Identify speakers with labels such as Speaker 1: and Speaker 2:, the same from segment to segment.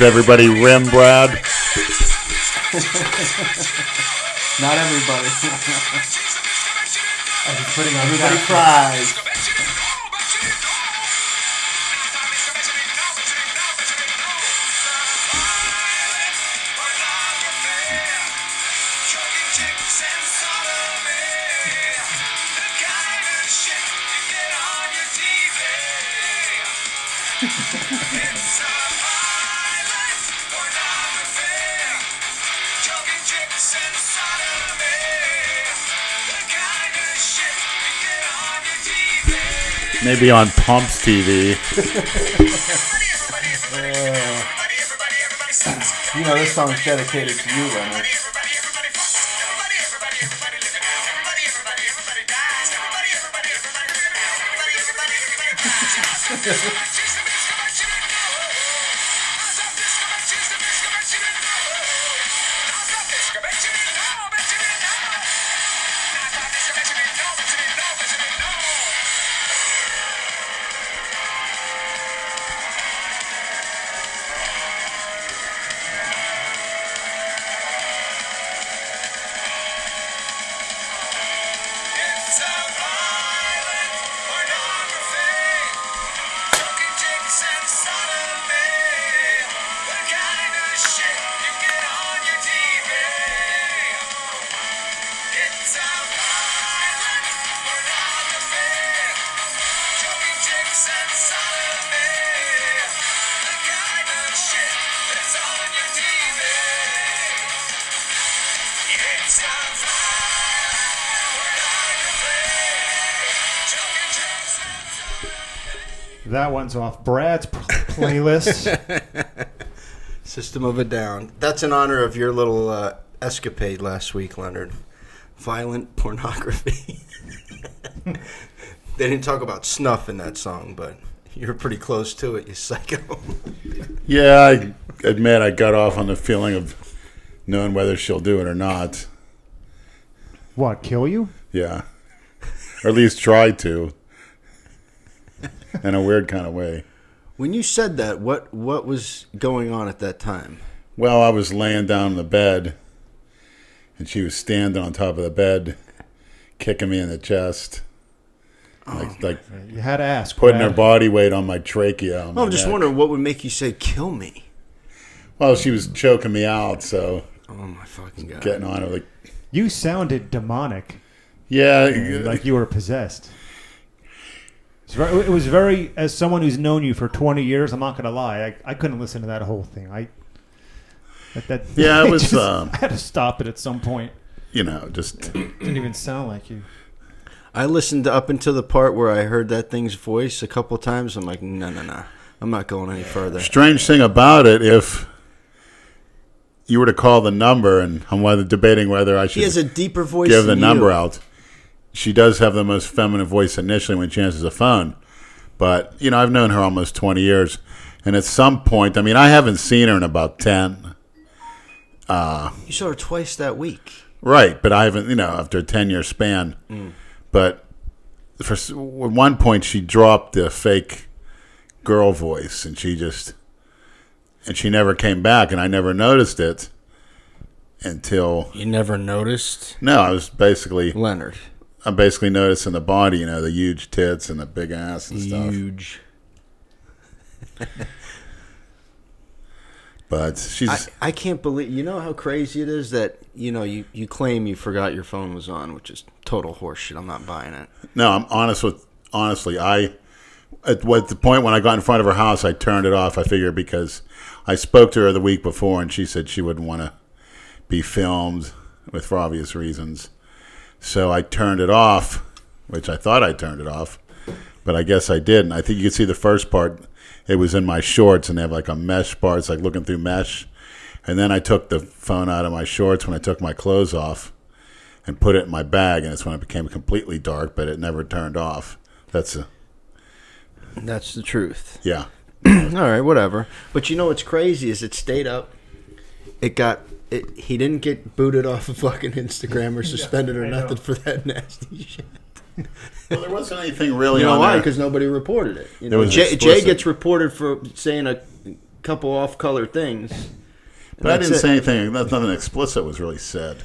Speaker 1: Does everybody rim, Brad?
Speaker 2: Not everybody.
Speaker 3: I'm just putting on
Speaker 2: Everybody
Speaker 3: Jack-
Speaker 2: cries.
Speaker 1: Maybe on Pumps TV.
Speaker 2: Uh, you know this song's dedicated to you, Leonard.
Speaker 3: That one's off Brad's p- playlist.
Speaker 2: System of a Down. That's in honor of your little uh, escapade last week, Leonard. Violent pornography. they didn't talk about snuff in that song, but you're pretty close to it, you psycho.
Speaker 1: Yeah, I admit I got off on the feeling of knowing whether she'll do it or not.
Speaker 3: what, kill you?
Speaker 1: Yeah. Or at least try to. In a weird kind of way.
Speaker 2: when you said that, what what was going on at that time?
Speaker 1: Well, I was laying down in the bed, and she was standing on top of the bed, kicking me in the chest. Oh, like, like
Speaker 3: You had to ask.
Speaker 1: putting her body weight on my trachea. on
Speaker 2: Oh,
Speaker 1: my
Speaker 2: I'm just
Speaker 1: neck.
Speaker 2: wondering what would make you say "kill me."
Speaker 1: Well, she was choking me out, so
Speaker 2: Oh my fucking god!
Speaker 1: getting on her like,
Speaker 3: You sounded demonic,
Speaker 1: yeah,
Speaker 3: like you were possessed. It's very- It was very, as someone who's known you for 20 years, I'm not going to lie, I, I couldn't listen to that whole thing. I that, that
Speaker 1: Yeah, it was,
Speaker 3: just-
Speaker 1: um,
Speaker 3: I had to stop it at some point.
Speaker 1: you know, just
Speaker 3: didn't even sound like you.
Speaker 2: I listened up until the part where I heard that thing's voice a couple times. I'm like, no, no, no, I'm not going any further.
Speaker 1: strange thing about it. If you were to call the number, and I'm whether debating whether I should.
Speaker 2: He has a deeper voice.
Speaker 1: give the
Speaker 2: than
Speaker 1: number
Speaker 2: you.
Speaker 1: out. She does have the most feminine voice initially when she answers the phone. But, you know, I've known her almost 20 years. And at some point, I mean, I haven't seen her in about 10.
Speaker 2: Uh, you saw her twice that week.
Speaker 1: Right. But I haven't, you know, after a 10 year span. Mm. But for at one point, she dropped the fake girl voice and she just, and she never came back. And I never noticed it until,
Speaker 2: You never noticed
Speaker 1: no, I was basically,
Speaker 2: Leonard.
Speaker 1: I'm basically noticing the body, you know, the huge tits and the big ass and stuff.
Speaker 2: Huge.
Speaker 1: But she's
Speaker 2: I, I can't believe. You know how crazy it is that you know you, you claim you forgot your phone was on, which is total horseshit. I'm not buying it.
Speaker 1: no. I'm honest with honestly. I at what the point when I got in front of her house, I turned it off. I figured because I spoke to her the week before, and she said she wouldn't want to be filmed with for obvious reasons. So I turned it off, which I thought I turned it off, but I guess I didn't. I think you can see the first part. it was in my shorts, and they have like a mesh bar. It's like looking through mesh. And then I took the phone out of my shorts when I took my clothes off, and put it in my bag, and it's when it became completely dark, but it never turned off. That's a
Speaker 2: That's the truth.
Speaker 1: yeah.
Speaker 2: All right, whatever. But you know what's crazy is it stayed up. It got. It, he didn't get booted off of fucking Instagram or suspended or
Speaker 3: I know.
Speaker 2: nothing for that nasty shit.
Speaker 1: Well, there wasn't anything really
Speaker 2: You know
Speaker 1: on
Speaker 2: why? Because nobody reported it. You know,
Speaker 1: was
Speaker 2: Jay, Jay gets reported for saying a couple off-color things.
Speaker 1: But I didn't
Speaker 2: it.
Speaker 1: say anything. Nothing explicit was really said.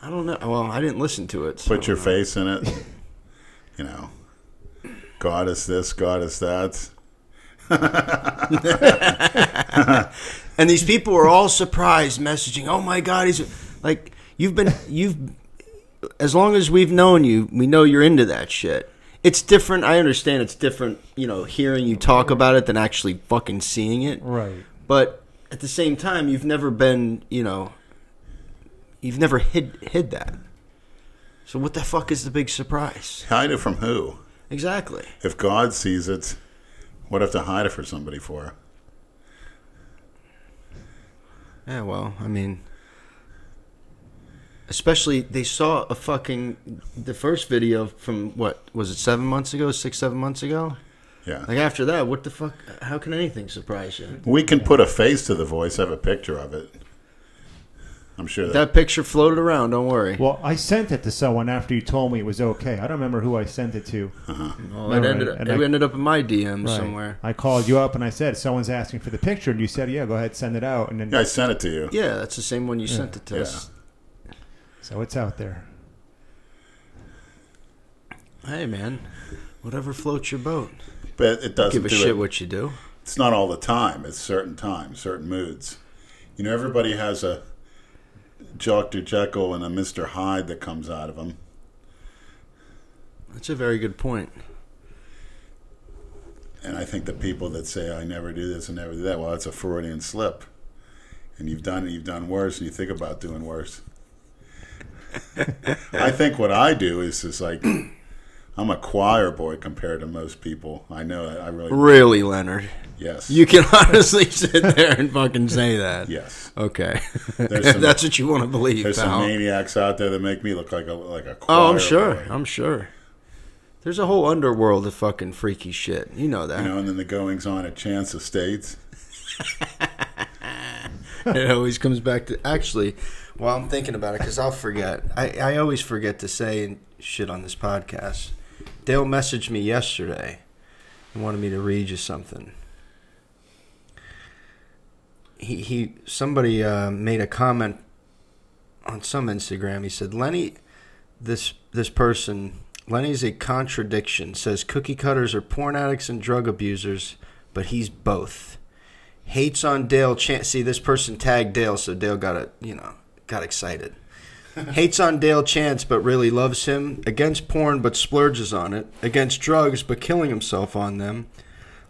Speaker 2: I don't know. Well, I didn't listen to it. so
Speaker 1: Put your
Speaker 2: know.
Speaker 1: face in it. You know, God is this, God is that.
Speaker 2: And these people were all surprised, messaging, "Oh my God, he's like you've been you've as long as we've known you, we know you're into that shit." It's different. I understand it's different, you know, hearing you talk about it than actually fucking seeing it.
Speaker 3: Right.
Speaker 2: But at the same time, you've never been, you know, you've never hid hid that. So what the fuck is the big surprise?
Speaker 1: Hide it from who?
Speaker 2: Exactly.
Speaker 1: If God sees it, what have to hide it for somebody for?
Speaker 2: Yeah, well, I mean, especially they saw a fucking the first video from what was it seven months ago, six seven months ago.
Speaker 1: Yeah.
Speaker 2: Like after that, what the fuck? How can anything surprise you?
Speaker 1: We can put a face to the voice, have a picture of it. I'm sure that.
Speaker 2: That picture floated around. Don't worry.
Speaker 3: Well, I sent it to someone after you told me it was okay. I don't remember who I sent it to. Uh-huh.
Speaker 2: Well, it ended up,
Speaker 3: and
Speaker 2: it
Speaker 3: I-
Speaker 2: ended up in my DM
Speaker 3: Right.
Speaker 2: somewhere.
Speaker 3: I called you up and I said someone's asking for the picture, and you said, "Yeah, go ahead, send it out." And then
Speaker 1: yeah, I sent it to you.
Speaker 2: Yeah, that's the same one you sent it to
Speaker 1: Yeah.
Speaker 2: us.
Speaker 3: so it's out there.
Speaker 2: Hey, man, whatever floats your boat.
Speaker 1: But it doesn't
Speaker 2: Give a
Speaker 1: do
Speaker 2: shit
Speaker 1: it.
Speaker 2: what you do.
Speaker 1: It's not all the time. It's certain times, certain moods. You know, everybody has a Dr. Jekyll and a Mr. Hyde that comes out of him.
Speaker 2: That's a very good point.
Speaker 1: And I think the people that say I never do this and never do that, well, that's a Freudian slip. And you've done it, you've done worse, and you think about doing worse. I think what I do is is like I'm a choir boy compared to most people. I know that I really
Speaker 2: Really, Leonard?
Speaker 1: yes
Speaker 2: You can honestly sit there and fucking say that.
Speaker 1: yes.
Speaker 2: Okay,
Speaker 1: some-
Speaker 2: that's what you want to believe,
Speaker 1: There's some maniacs out there that make me look like a like a choir
Speaker 2: Oh, I'm sure.
Speaker 1: boy.
Speaker 2: I'm sure. There's a whole underworld of fucking freaky shit. You know that.
Speaker 1: You know, and then the goings on at Chance Estates.
Speaker 2: it always comes back to actually. While I'm thinking about it, because I'll forget. I, I always forget to say shit on this podcast. Dale messaged me yesterday and wanted me to read you something. He he somebody uh, made a comment on some Instagram. He said Lenny, this this person Lenny's a contradiction. Says cookie cutters are porn addicts and drug abusers, but he's both hates on Dale Chance. See, this person tagged Dale, so Dale got it. You know, got excited. Hates on Dale Chance, but really loves him. Against porn, but splurges on it. Against drugs, but killing himself on them.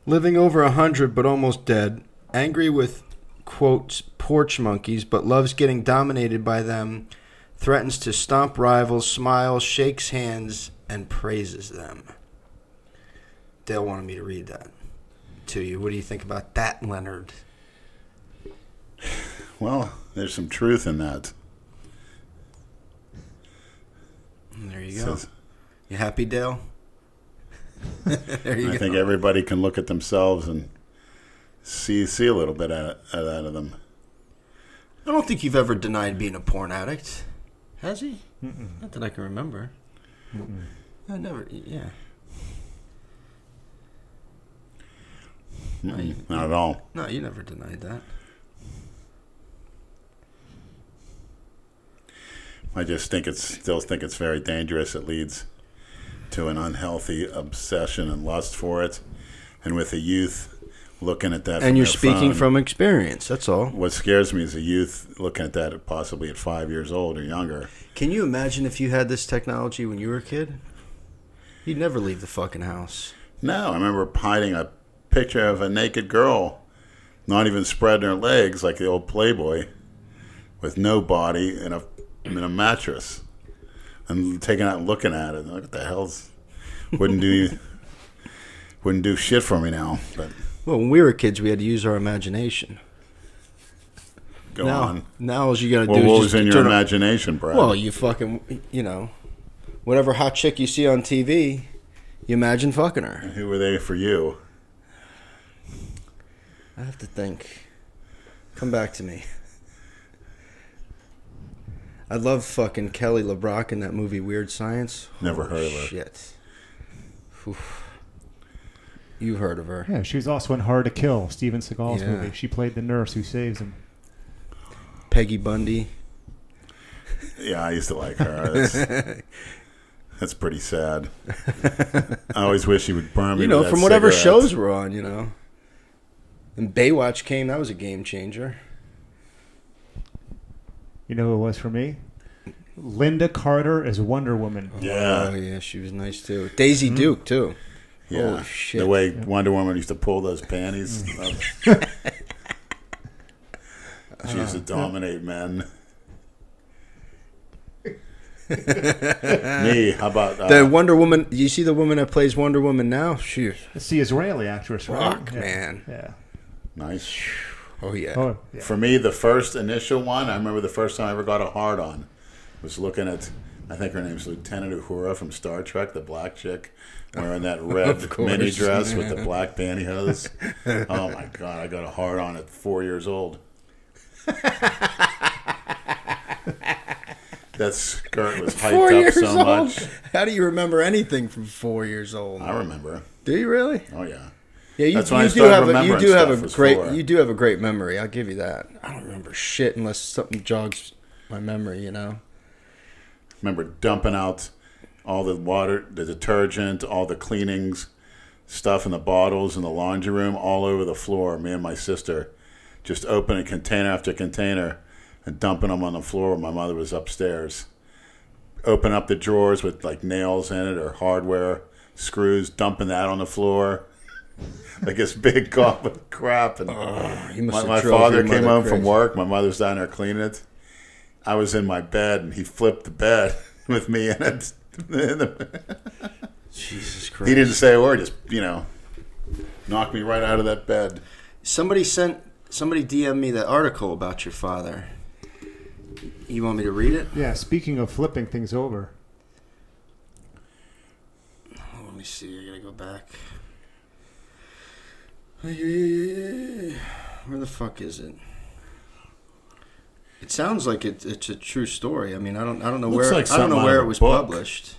Speaker 2: Living over a hundred, but almost dead. Angry with quotes porch monkeys, but loves getting dominated by them. Threatens to stomp rivals, smiles, shakes hands, and praises them. Dale wanted me to read that to you. What do you think about that, Leonard?
Speaker 1: Well, there's some truth in that.
Speaker 2: There you go.
Speaker 1: Says-
Speaker 2: You happy, Dale? there you
Speaker 1: I
Speaker 2: go.
Speaker 1: think everybody can look at themselves and see see a little bit out of, out of them.
Speaker 2: I don't think you've ever denied being a porn addict. Has he? Not that I can remember. I never. Yeah. No, you,
Speaker 1: Not at all.
Speaker 2: no, you never denied that.
Speaker 1: I just think it's still think it's very dangerous. It leads to an unhealthy obsession and lust for it, and with the youth looking at that.
Speaker 2: And you're speaking
Speaker 1: phone,
Speaker 2: from experience. That's all.
Speaker 1: What scares me is the youth looking at that at possibly at five years old or younger.
Speaker 2: Can you imagine if you had this technology when you were a kid? You'd never leave the fucking house.
Speaker 1: No, I remember hiding a picture of a naked girl, not even spreading her legs like the old Playboy, with no body in a in a mattress, and taking out and looking at it. What the hell's wouldn't do you wouldn't do shit for me now. But
Speaker 2: Well, when we were kids, we had to use our imagination.
Speaker 1: go
Speaker 2: now,
Speaker 1: on.
Speaker 2: now all you gotta
Speaker 1: Well,
Speaker 2: do
Speaker 1: what
Speaker 2: is
Speaker 1: was in your imagination, Brad?
Speaker 2: Well, you fucking, you know, whatever hot chick you see on TV, you imagine fucking her.
Speaker 1: Who were they for you?
Speaker 2: I have to think. Come back to me. I love fucking Kelly LeBrock in that movie Weird Science.
Speaker 1: Never
Speaker 2: Holy
Speaker 1: heard of her.
Speaker 2: Shit. Oof. You've heard of her.
Speaker 3: Yeah, she was also in Hard to Kill, Steven Seagal's
Speaker 2: Yeah.
Speaker 3: movie. She played the nurse who saves him.
Speaker 2: Peggy Bundy.
Speaker 1: Yeah, I used to like her. That's, that's pretty sad. I always wish he would burn me.
Speaker 2: You know,
Speaker 1: with that
Speaker 2: from whatever
Speaker 1: cigarette.
Speaker 2: shows were on, you know. And Baywatch came, that was a game changer.
Speaker 3: You know who it was for me? Lynda Carter as Wonder Woman.
Speaker 1: Yeah.
Speaker 2: Oh, yeah, she was nice too. Daisy Duke, too.
Speaker 1: Yeah,
Speaker 2: Holy shit.
Speaker 1: the way Wonder Woman used to pull those panties.
Speaker 2: Mm.
Speaker 1: she used to
Speaker 2: Uh,
Speaker 1: dominate men. Me, how about uh,
Speaker 2: The Wonder Woman, you see the woman that plays Wonder Woman now? She,
Speaker 3: It's the Israeli actress, right?
Speaker 2: Fuck,
Speaker 3: yeah.
Speaker 2: man.
Speaker 3: Yeah.
Speaker 1: nice?
Speaker 2: Oh yeah.
Speaker 3: Oh, yeah.
Speaker 1: For me, the first initial one, I remember the first time I ever got a hard on was looking at, I think her name's Lieutenant Uhura from Star Trek, the black chick, wearing that red mini dress with the black pantyhose. oh my god, I got a hard on at four years old. that skirt was hyped
Speaker 2: Four
Speaker 1: up so
Speaker 2: old.
Speaker 1: much.
Speaker 2: How do you remember anything from four years old?
Speaker 1: I remember.
Speaker 2: Do you really?
Speaker 1: Oh yeah.
Speaker 2: Yeah, you,
Speaker 1: That's when I
Speaker 2: you do have a, you do have a great
Speaker 1: four.
Speaker 2: you do have a great memory. I'll give you that. I don't remember shit unless something jogs my memory. You know.
Speaker 1: remember dumping out all the water, the detergent, all the cleanings stuff in the bottles in the laundry room all over the floor. Me and my sister just opening container after container and dumping them on the floor when my mother was upstairs. Open up the drawers with like nails in it or hardware screws, dumping that on the floor. Like this big goblet of crap, and
Speaker 2: oh, You
Speaker 1: my, my father came
Speaker 2: mother
Speaker 1: home from work. My mother's down there cleaning it. I was in my bed, and he flipped the bed with me in it.
Speaker 2: Jesus Christ!
Speaker 1: he didn't say a word. Just you know, knocked me right out of that bed.
Speaker 2: Somebody sent somebody DM me that article about your father. You want me to read it?
Speaker 3: Yeah, speaking of flipping things over.
Speaker 2: Oh, let me see. I gotta go back. Where the fuck is it? It sounds like it, it's a true story. I mean, I don't, I don't know
Speaker 1: Looks
Speaker 2: where,
Speaker 1: like
Speaker 2: I don't know where it was
Speaker 1: book.
Speaker 2: published.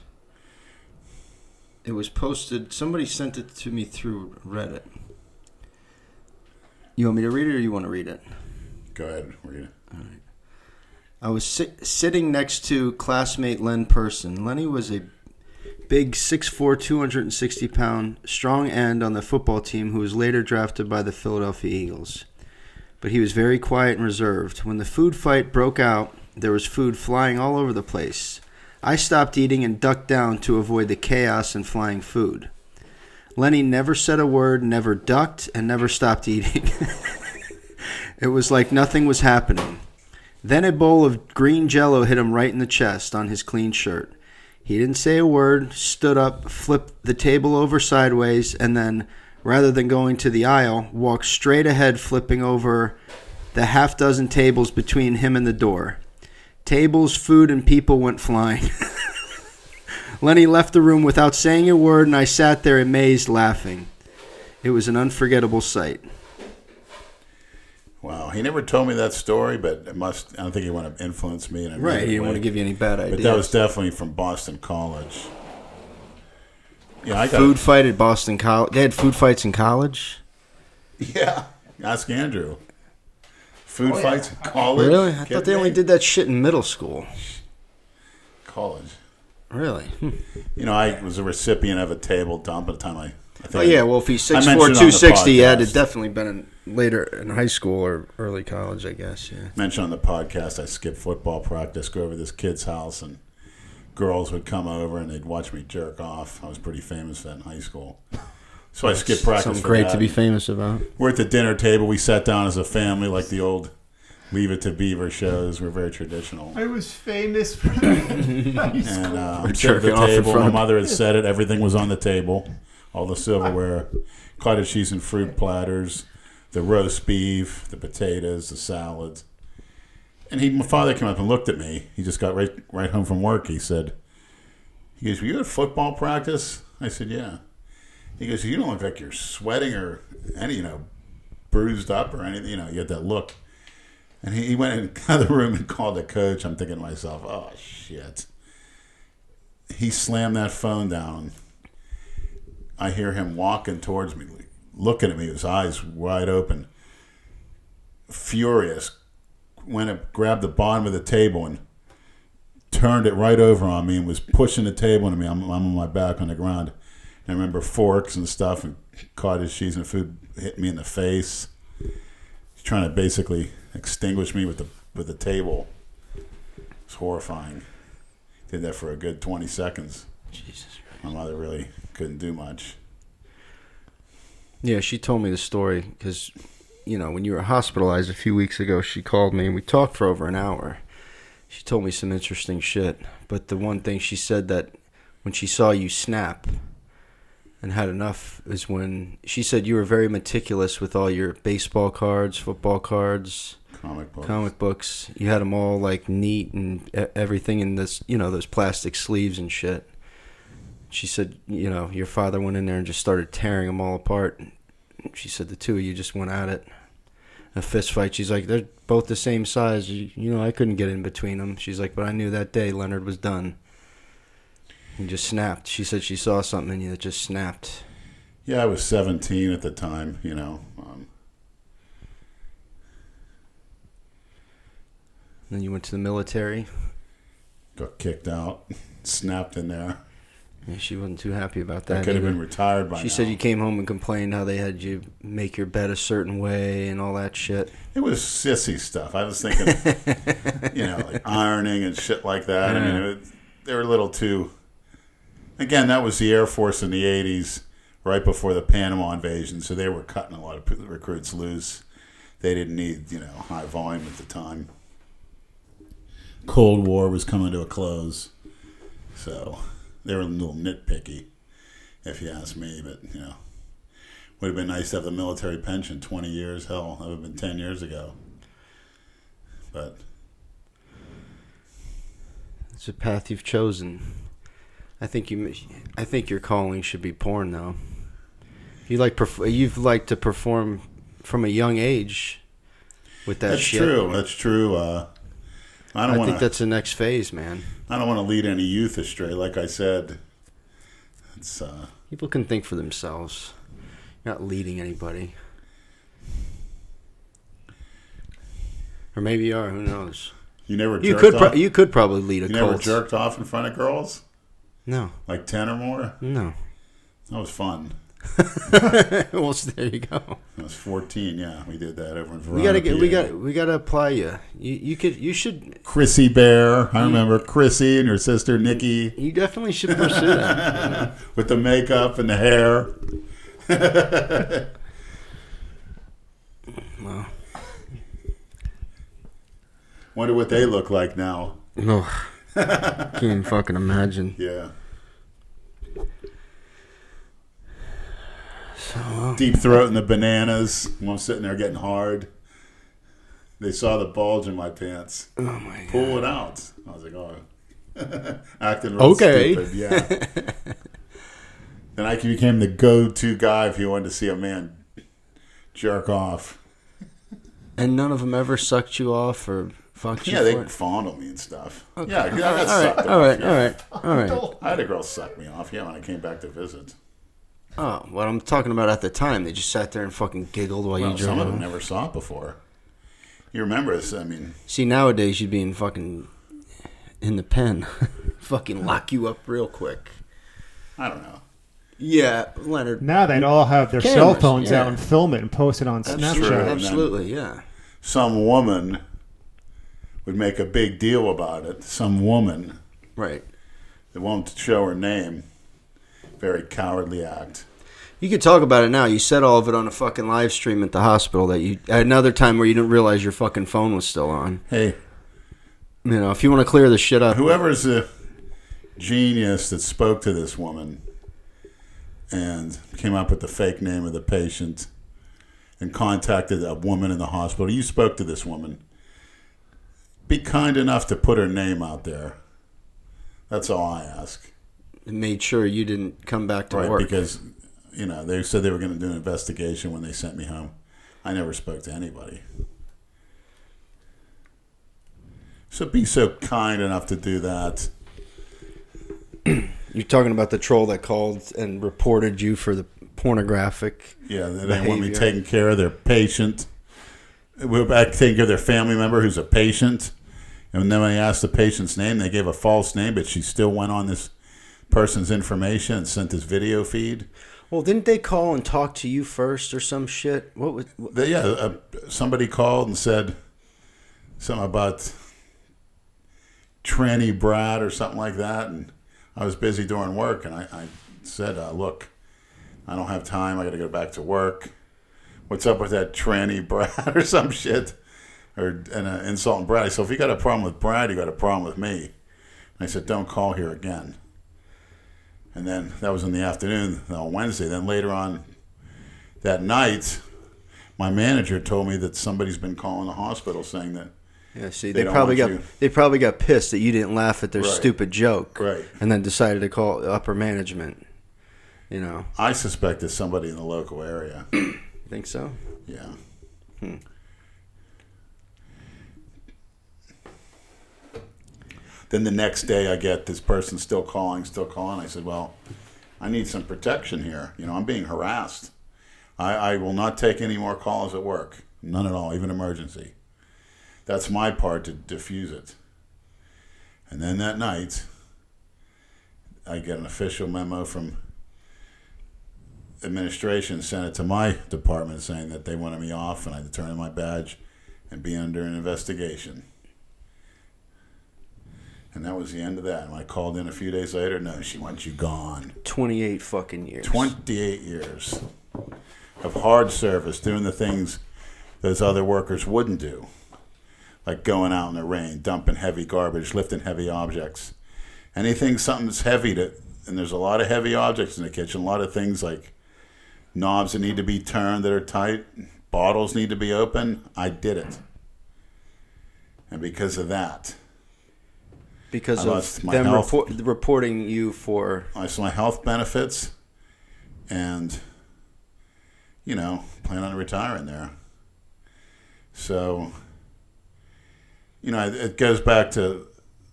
Speaker 2: It was posted. Somebody sent it to me through Reddit. You want me to read it, or you want to read it?
Speaker 1: Go ahead, read it. All right.
Speaker 2: I was sit- sitting next to classmate Len Person. Lenny was a big 6'4", 260 pound, strong end on the football team who was later drafted by the Philadelphia Eagles. But he was very quiet and reserved. When the food fight broke out, there was food flying all over the place. I stopped eating and ducked down to avoid the chaos and flying food. Lenny never said a word, never ducked, and never stopped eating. it was like nothing was happening. Then a bowl of green jello hit him right in the chest on his clean shirt. He didn't say a word, stood up, flipped the table over sideways, and then, rather than going to the aisle, walked straight ahead, flipping over the half dozen tables between him and the door. Tables, food, and people went flying. Lenny left the room without saying a word, and I sat there amazed, laughing. It was an unforgettable sight.
Speaker 1: Wow, he never told me that story, but it must. I don't think he want to influence me in a
Speaker 2: Right, he didn't
Speaker 1: way.
Speaker 2: want to give you any bad ideas.
Speaker 1: But that was definitely from Boston College. Yeah, I got
Speaker 2: food fight at Boston College. They had food fights in college.
Speaker 1: Yeah, ask Andrew. Food
Speaker 2: Oh,
Speaker 1: fights in college.
Speaker 2: Really? I
Speaker 1: Kidding
Speaker 2: thought they only did that shit in middle school.
Speaker 1: college.
Speaker 2: Really? Hmm.
Speaker 1: You know, I was a recipient of a table dump at the time I. I
Speaker 2: Oh yeah. Well, if he's
Speaker 1: I
Speaker 2: six
Speaker 1: mentioned
Speaker 2: four
Speaker 1: it on
Speaker 2: two
Speaker 1: the
Speaker 2: sixty, yeah, it'd definitely been in, later in high school or early college, I guess. Yeah.
Speaker 1: mentioned on the podcast I skipped football practice, go over to this kid's house, and girls would come over and they'd watch me jerk off. I was pretty famous then in high school. So I skipped practice.
Speaker 2: Something
Speaker 1: for
Speaker 2: great
Speaker 1: that.
Speaker 2: to be famous about.
Speaker 1: We're at the dinner table. We sat down as a family, like the old Leave It to Beaver shows. We're very traditional.
Speaker 3: I was famous for
Speaker 1: And uh, I'm sitting at the table. My mother had said it. Everything was on the table. All the silverware, cottage cheese and fruit platters, the roast beef, the potatoes, the salads. And he, my father came up and looked at me. He just got right right home from work. He said, "He goes, were you at football practice?" I said, "Yeah." He goes, "You don't look like you're sweating or any, you know, bruised up or anything. You know, you get that look." And he, he went in the room and called the coach. I'm thinking to myself, "Oh shit." He slammed that phone down. I hear him walking towards me, looking at me, his eyes wide open, furious. Went up, grabbed the bottom of the table and turned it right over on me and was pushing the table into me. I'm, I'm on my back on the ground. And I remember forks and stuff and cottage cheese and food hit me in the face. He's trying to basically extinguish me with the with the table. It's horrifying. Did that for a good 20 seconds.
Speaker 2: Jesus.
Speaker 1: My mother really couldn't do much.
Speaker 2: Yeah, she told me the story because, you know, when you were hospitalized a few weeks ago, she called me and we talked for over an hour. She told me some interesting shit. But the one thing she said that when she saw you snap and had enough is when she said you were very meticulous with all your baseball cards, football cards,
Speaker 1: Comic books.
Speaker 2: comic books. You had them all like neat and everything in this, you know, those plastic sleeves and shit. She said, you know, your father went in there and just started tearing them all apart. She said the two of you just went at it, a fist fight. She's like, they're both the same size. You, you know, I couldn't get in between them. She's like, but I knew that day Leonard was done. He just snapped. She said she saw something in you that just snapped.
Speaker 1: Yeah, I was 17 at the time, you know. Um,
Speaker 2: Then you went to the military.
Speaker 1: got kicked out, snapped in there.
Speaker 2: Yeah, she wasn't too happy about
Speaker 1: I
Speaker 2: that.
Speaker 1: could have been retired by
Speaker 2: She
Speaker 1: now.
Speaker 2: said you came home and complained how they had you make your bed a certain way and all that shit.
Speaker 1: It was sissy stuff. I was thinking, you know, like ironing and shit like that. I mean, it, they were a little too. Again, that was the Air Force in the 80s, right before the Panama invasion, so they were cutting a lot of recruits loose. They didn't need, you know, high volume at the time. Cold War was coming to a close, so they were a little nitpicky, if you ask me. But you know, would have been nice to have the military pension. Twenty years, hell, that would have been ten years ago. But
Speaker 2: It's a path you've chosen. I think you. I think your calling should be porn, though. You like. Perf- you've liked to perform from a young age. With that
Speaker 1: that's
Speaker 2: shit.
Speaker 1: true. That's true. Uh, I
Speaker 2: I
Speaker 1: don't
Speaker 2: think
Speaker 1: want to.
Speaker 2: that's the next phase, man.
Speaker 1: I don't want to lead any youth astray. Like I said, it's. Uh,
Speaker 2: People can think for themselves. You're not leading anybody. Or maybe you are. Who knows?
Speaker 1: you never.
Speaker 2: You could. Pro- you could probably lead a
Speaker 1: You never
Speaker 2: cult.
Speaker 1: jerked off in front of girls,
Speaker 2: No.
Speaker 1: like ten or more.
Speaker 2: No.
Speaker 1: That was fun.
Speaker 2: well, so there you go.
Speaker 1: I was fourteen. Yeah, we did that over in Verona.
Speaker 2: We gotta get. We got. We gotta apply you. You. You could. You should.
Speaker 1: Chrissy Bear. I remember Chrissy and your sister Nikki
Speaker 2: You definitely should pursue that.
Speaker 1: with the makeup and the hair.
Speaker 2: Well.
Speaker 1: Wonder what they look like now.
Speaker 2: No. Can't even fucking imagine.
Speaker 1: Yeah.
Speaker 2: So, uh,
Speaker 1: Deep throat and the bananas. While I'm sitting there getting hard. They saw the bulge in my pants.
Speaker 2: oh my god.
Speaker 1: Pull it out. I was like, oh. Acting real
Speaker 2: Okay.
Speaker 1: stupid. Yeah. then I became the go-to guy if you wanted to see a man jerk off.
Speaker 2: And none of them ever sucked you off or fucked you
Speaker 1: Yeah, they
Speaker 2: for it?
Speaker 1: fondle me and stuff.
Speaker 2: Okay.
Speaker 1: Yeah, yeah, I got
Speaker 2: all right,
Speaker 1: sucked
Speaker 2: all
Speaker 1: off,
Speaker 2: right,
Speaker 1: yeah.
Speaker 2: all right, all right.
Speaker 1: I had a girl suck me off, yeah, when I came back to visit.
Speaker 2: Oh, what I'm talking about at the time, they just sat there and fucking giggled while
Speaker 1: Well,
Speaker 2: you
Speaker 1: some of them never saw it before. You remember this? I mean,
Speaker 2: See, nowadays you'd be in fucking in the pen, fucking lock you up real quick.
Speaker 1: I don't know.
Speaker 2: Yeah, Leonard.
Speaker 3: Now they'd all have their
Speaker 2: Cameras,
Speaker 3: cell phones
Speaker 2: yeah.
Speaker 3: out and film it and post it on
Speaker 1: That's
Speaker 3: Snapchat.
Speaker 1: true.
Speaker 2: Absolutely, yeah.
Speaker 1: Some woman would make a big deal about it. Some woman
Speaker 2: Right.
Speaker 1: They won't show her name. Very cowardly act.
Speaker 2: You could talk about it now. You said all of it on a fucking live stream at the hospital. That you at another time where you didn't realize your fucking phone was still on.
Speaker 1: Hey,
Speaker 2: You know, if you want to clear this shit up,
Speaker 1: whoever's the genius that spoke to this woman and came up with the fake name of the patient and contacted a woman in the hospital. You spoke to this woman. Be kind enough to put her name out there. That's all I ask.
Speaker 2: Made sure you didn't come back to
Speaker 1: Right,
Speaker 2: work.
Speaker 1: because you know they said they were going to do an investigation when they sent me home. I never spoke to anybody. So be so kind enough to do that.
Speaker 2: You're talking about the troll that called and reported you for the pornographic.
Speaker 1: Yeah, they didn't want me taking care of their patient. We were back taking care of their family member who's a patient. And then when they asked the patient's name, they gave a false name, but she still went on this person's information and sent this video feed.
Speaker 2: Well, didn't they call and talk to you first or some shit? What was? What,
Speaker 1: They, yeah, uh, somebody called and said something about tranny Brad or something like that, and I was busy doing work, and I, I said, uh, "Look, I don't have time. I got to go back to work. What's up with that tranny Brad or some shit?" Or and uh, insulting Brad. So if you got a problem with Brad, you got a problem with me. And I said, "Don't call here again." And then that was in the afternoon on Wednesday. Then later on that night, my manager told me that somebody's been calling the hospital saying that
Speaker 2: yeah, see,
Speaker 1: They
Speaker 2: they, probably got
Speaker 1: you-
Speaker 2: they probably got pissed that you didn't laugh at their
Speaker 1: Right.
Speaker 2: stupid joke,
Speaker 1: Right.
Speaker 2: And then decided to call upper management. You know,
Speaker 1: I suspect it's somebody in the local area.
Speaker 2: you think so?
Speaker 1: Yeah. Hmm. Then the next day, I get this person still calling, still calling. I said, "Well, I need some protection here. You know, I'm being harassed. I, I will not take any more calls at work. None at all, even emergency. That's my part to diffuse it." And then that night, I get an official memo from administration sent it to my department saying that they wanted me off and I had to turn in my badge and be under an investigation. And that was the end of that. And I called in a few days later, no, she wants you gone.
Speaker 2: Twenty eight fucking years.
Speaker 1: 28 years of hard service doing the things those other workers wouldn't do, like going out in the rain, dumping heavy garbage, lifting heavy objects. Anything, something's heavy to, and there's a lot of heavy objects in the kitchen, a lot of things like knobs that need to be turned that are tight, bottles need to be open. I did it. And because of that,
Speaker 2: because
Speaker 1: I
Speaker 2: of them report, reporting you for
Speaker 1: I saw my health benefits, and you know, plan on retiring there. So, you know, it- it goes back to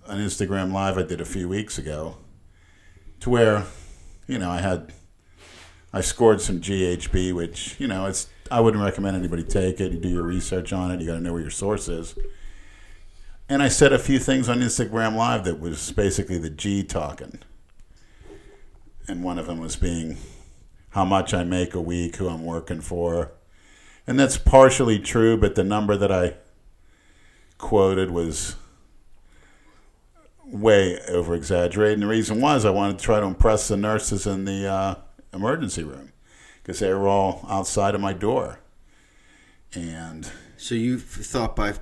Speaker 1: an Instagram live I did a few weeks ago, to where, you know, I had I scored some GHB, which you know, it's I wouldn't recommend anybody take it. You do your research on it. You got to know where your source is. And I said a few things on Instagram Live that was basically the G talking and one of them was being how much I make a week, who I'm working for. And that's partially true, but the number that I quoted was way over exaggerated. And the reason was I wanted to try to impress the nurses in the uh, emergency room because they were all outside of my door. And
Speaker 2: So you thought by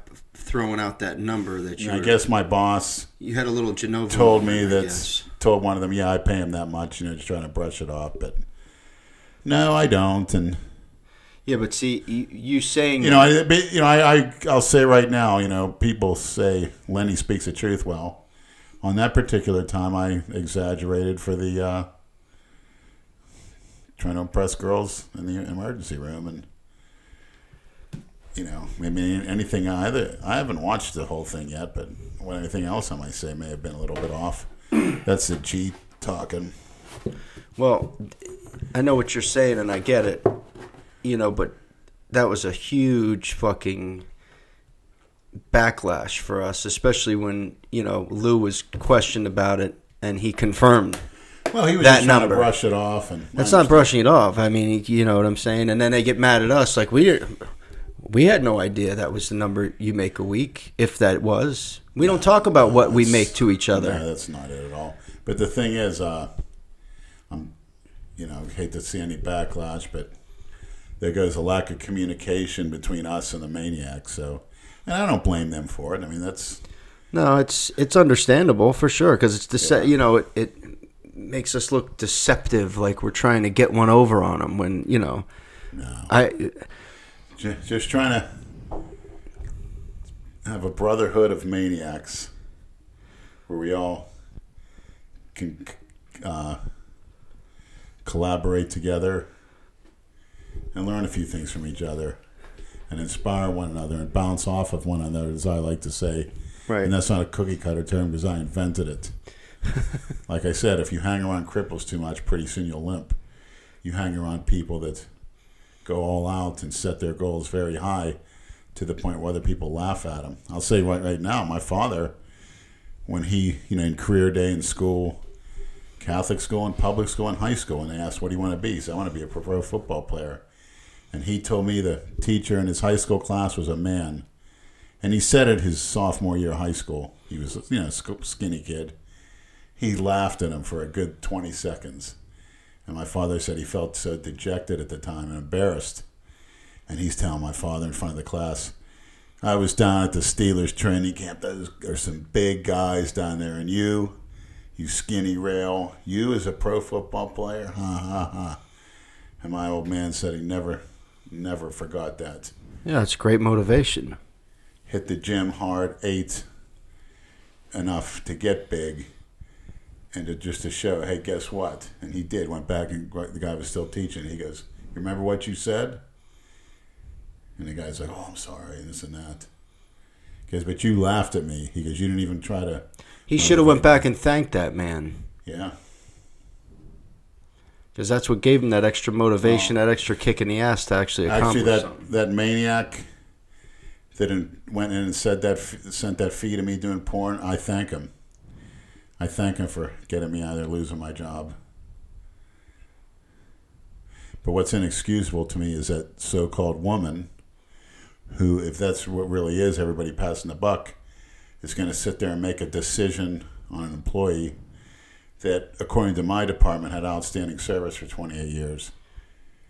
Speaker 2: throwing out that number that you
Speaker 1: I
Speaker 2: were-
Speaker 1: guess my boss
Speaker 2: you had a little Genova
Speaker 1: told me that told one of them, yeah, I pay him that much, you know, just trying to brush it off. But no, I don't. And
Speaker 2: Yeah, but see, you, you saying
Speaker 1: you know, I, you know, I, I, I'll say right now, you know, people say Lenny speaks the truth. Well, on that particular time, I exaggerated for the uh, trying to impress girls in the emergency room, and you know, maybe anything either. I haven't watched the whole thing yet, but what anything else I might say may have been a little bit off. That's the G talking.
Speaker 2: Well, I know what you're saying, and I get it. You know, but that was a huge fucking backlash for us, especially when you know Lou was questioned about it, and he confirmed.
Speaker 1: Well, he was
Speaker 2: That
Speaker 1: just trying
Speaker 2: number.
Speaker 1: to brush it off, and
Speaker 2: That's not brushing it off. I mean, you know what I'm saying. And then they get mad at us, like we we had no idea that was the number you make a week, if that was. We don't talk about what we make to each other.
Speaker 1: No, that's not it at all. But the thing is, uh, I'm, you know, hate to see any backlash, but there goes a lack of communication between us and the maniacs. So, and I don't blame them for it. I mean, that's
Speaker 2: No, it's it's understandable for sure because it's the sa-
Speaker 1: Yeah.
Speaker 2: you know it, it makes us look deceptive, like we're trying to get one over on them. When you know,
Speaker 1: No.
Speaker 2: I
Speaker 1: Ju- Just trying to have a brotherhood of maniacs where we all can uh, collaborate together and learn a few things from each other and inspire one another and bounce off of one another, as I like to say.
Speaker 2: right.
Speaker 1: And that's not a cookie cutter term because I invented it. like I said, if you hang around cripples too much, pretty soon you'll limp. You hang around people that go all out and set their goals very high to the point where other people laugh at them. I'll say right right now, my father, when he, you know, in career day in school, Catholic school and public school and high school, and they asked, "What do you want to be?" He said, "I want to be a pro football player." And he told me the teacher in his high school class was a man, and he said it his sophomore year of high school. He was, you know, a skinny kid. He laughed at him for a good twenty seconds, and my father said he felt so dejected at the time and embarrassed. And he's telling my father in front of the class, I was down at the Steelers training camp. Those there's some big guys down there, and you, you skinny rail, you as a pro football player, ha ha ha. And my old man said he never, never forgot that.
Speaker 2: yeah, it's great motivation.
Speaker 1: Hit the gym hard, ate enough to get big, and to just to show, hey, guess what? And he did. Went back and the guy was still teaching. He goes, "You remember what you said?" And the guy's like, "Oh, I'm sorry, and this and that." He goes, "But you laughed at me." He goes, "You didn't even try to."
Speaker 2: He should have went back and thanked that man
Speaker 1: Yeah,
Speaker 2: because that's what gave him that extra motivation, that extra kick in the ass to actually accomplish
Speaker 1: actually, that
Speaker 2: something.
Speaker 1: that maniac that went in and said that sent that fee to me doing porn. I thank him. I thank him for getting me out of there, losing my job. But what's inexcusable to me is that so-called woman, who, if that's what really is, everybody passing the buck, is going to sit there and make a decision on an employee that, according to my department, had outstanding service for 28 years.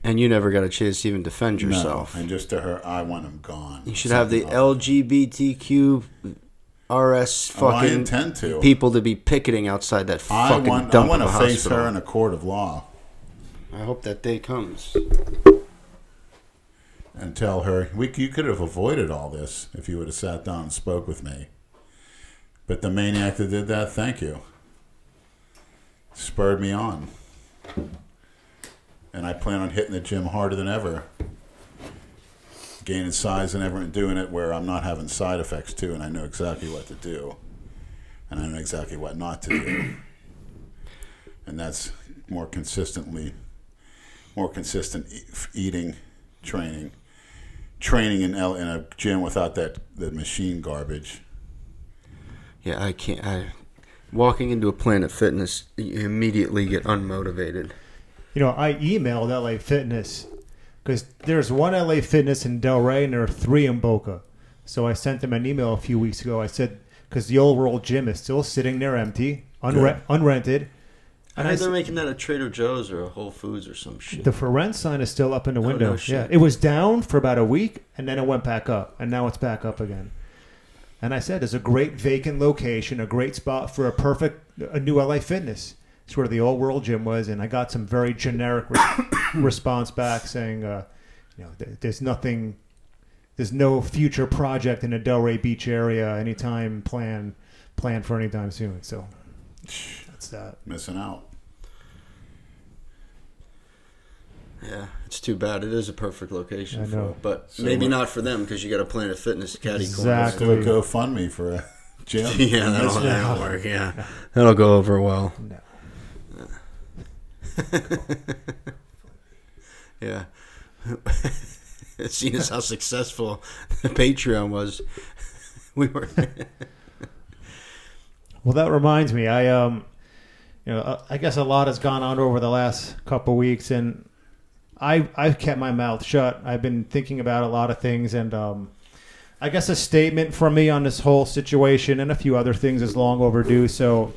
Speaker 2: And you never got a chance to even defend yourself.
Speaker 1: No, and just to her, I want him gone.
Speaker 2: You should have the. LGBTQ RS
Speaker 1: Oh, I
Speaker 2: fucking
Speaker 1: intend to.
Speaker 2: people to be picketing outside that
Speaker 1: I
Speaker 2: fucking
Speaker 1: want, I
Speaker 2: dump
Speaker 1: want
Speaker 2: of
Speaker 1: to
Speaker 2: a
Speaker 1: face
Speaker 2: hospital.
Speaker 1: her in a court of law
Speaker 2: I hope that day comes.
Speaker 1: and tell her we, you could have avoided all this if you would have sat down and spoke with me. But the maniac that did that, thank you, spurred me on. And I plan on hitting the gym harder than ever, gaining size and ever, and doing it where I'm not having side effects too, and I know exactly what to do, and I know exactly what not to do, and that's more consistently, more consistent e- eating, training, training in L- in a gym without that the machine garbage.
Speaker 2: Yeah, I can't. I walking into a Planet Fitness, you immediately get unmotivated.
Speaker 3: You know, I emailed LA Fitness because there's one LA Fitness in Delray and there are three in Boca. So I sent them an email a few weeks ago. I said because the old world gym is still sitting there empty, unre- unrented.
Speaker 2: I
Speaker 3: And I
Speaker 2: heard they're making that a Trader Joe's or a Whole Foods or some shit.
Speaker 3: The for rent sign is still up in the
Speaker 2: Oh,
Speaker 3: window.
Speaker 2: no shit.
Speaker 3: yeah, it was down for about a week and then it went back up, and now it's back up again. And I said, "It's a great vacant location, a great spot for a perfect a new LA Fitness." It's where the old world gym was, and I got some very generic re- response back saying, uh, "You know, th- there's nothing, there's no future project in the Delray Beach area anytime plan planned for anytime soon." So that's that.
Speaker 1: Missing out.
Speaker 2: yeah, it's too bad. It is a perfect location
Speaker 3: I
Speaker 2: for
Speaker 3: know.
Speaker 2: it, but
Speaker 1: So
Speaker 2: maybe
Speaker 1: what-
Speaker 2: not for them because you got a Planet Fitness caddy
Speaker 3: Exactly.
Speaker 1: Do a GoFundMe for a gym.
Speaker 2: yeah, that'll, that'll work. Yeah, that'll go over well.
Speaker 3: No.
Speaker 2: Yeah. Seeing as how successful the Patreon was, we were.
Speaker 3: Well, that reminds me. I um, you know, I guess a lot has gone on over the last couple weeks, and I I've kept my mouth shut. I've been thinking about a lot of things, and um, I guess a statement from me on this whole situation and a few other things is long overdue. So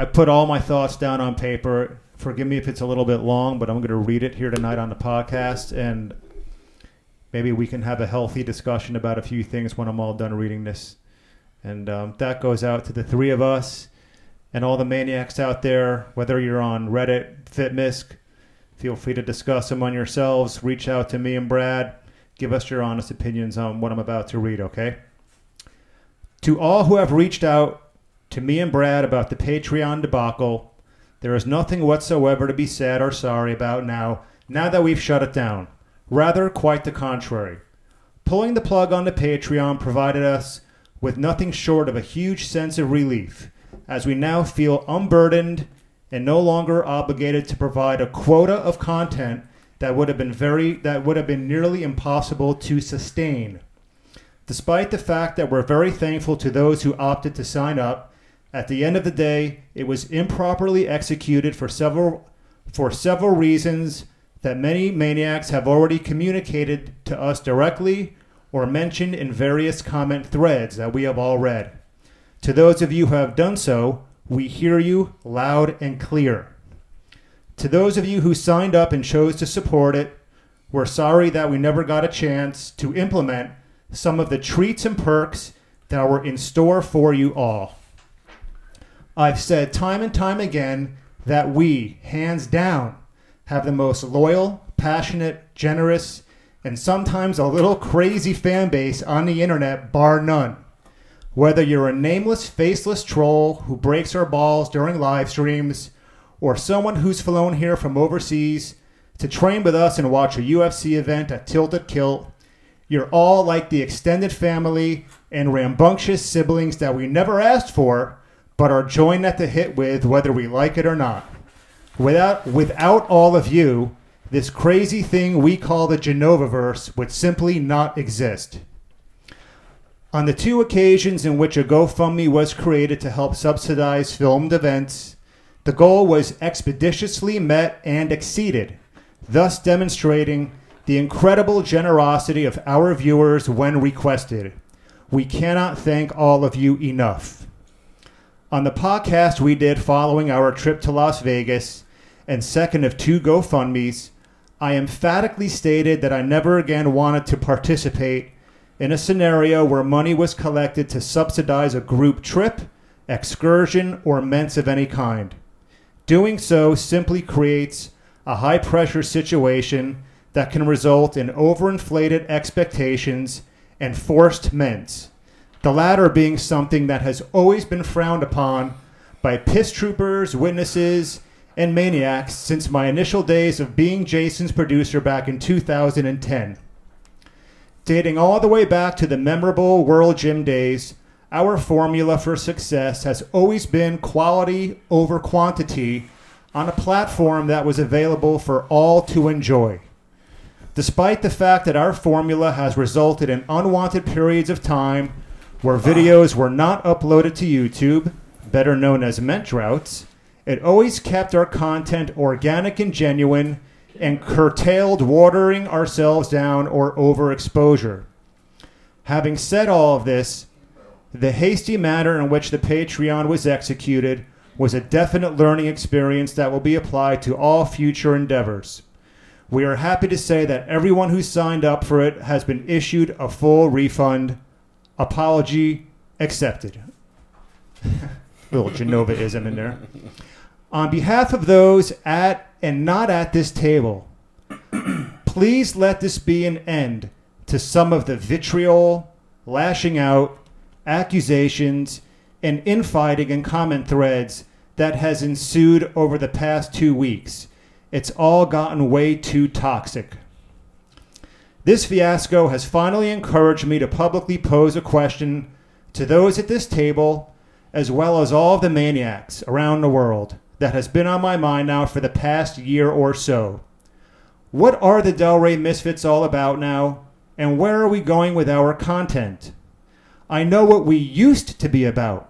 Speaker 3: I put all my thoughts down on paper. Forgive me if it's a little bit long, but I'm going to read it here tonight on the podcast, and maybe we can have a healthy discussion about a few things when I'm all done reading this. And um, that goes out to the three of us And all the maniacs out there, whether you're on Reddit, FitMisk, feel free to discuss among yourselves. Reach out to me and Brad. Give us your honest opinions on what I'm about to read, okay? To all who have reached out to me and Brad about the Patreon debacle, there is nothing whatsoever to be sad or sorry about now, now that we've shut it down. Rather, quite the contrary. Pulling the plug on the Patreon provided us with nothing short of a huge sense of relief, as we now feel unburdened and no longer obligated to provide a quota of content that would have been very that would have been nearly impossible to sustain. Despite the fact that we're very thankful to those who opted to sign up, at the end of the day, it was improperly executed for several for several reasons that many maniacs have already communicated to us directly or mentioned in various comment threads that we have all read. To those of you who have done so, we hear you loud and clear. To those of you who signed up and chose to support it, we're sorry that we never got a chance to implement some of the treats and perks that were in store for you all. I've said time and time again that we, hands down, have the most loyal, passionate, generous, and sometimes a little crazy fan base on the internet, bar none. Whether you're a nameless, faceless troll who breaks our balls during live streams, or someone who's flown here from overseas to train with us and watch a UFC event at Tilted Kilt, you're all like the extended family and rambunctious siblings that we never asked for, but are joined at the hit with whether we like it or not. Without, without all of you, this crazy thing we call the Genovaverse would simply not exist. On the two occasions in which a GoFundMe was created to help subsidize filmed events, the goal was expeditiously met and exceeded, thus demonstrating the incredible generosity of our viewers when requested. We cannot thank all of you enough. On the podcast we did following our trip to Las Vegas, and second of two GoFundMe's, I emphatically stated that I never again wanted to participate in a scenario where money was collected to subsidize a group trip, excursion, or mints of any kind. Doing so simply creates a high pressure situation that can result in overinflated expectations and forced mints, the latter being something that has always been frowned upon by piss troopers, witnesses, and maniacs since my initial days of being Jason's producer back in 2010. Dating all the way back to the memorable World Gym days, our formula for success has always been quality over quantity on a platform that was available for all to enjoy. Despite the fact that our formula has resulted in unwanted periods of time where videos were not uploaded to YouTube, better known as mint droughts, it always kept our content organic and genuine and curtailed watering ourselves down or overexposure. Having said all of this, the hasty manner in which the Patreon was executed was a definite learning experience that will be applied to all future endeavors. We are happy to say that everyone who signed up for it has been issued a full refund. Apology accepted. Little Genovaism in there. On behalf of those at and not at this table, please let this be an end to some of the vitriol, lashing out, accusations, and infighting and comment threads that has ensued over the past two weeks. It's all gotten way too toxic. This fiasco has finally encouraged me to publicly pose a question to those at this table, as well as all of the maniacs around the world that has been on my mind now for the past year or so. What are the Delray Misfits all about now, and where are we going with our content? I know what we used to be about.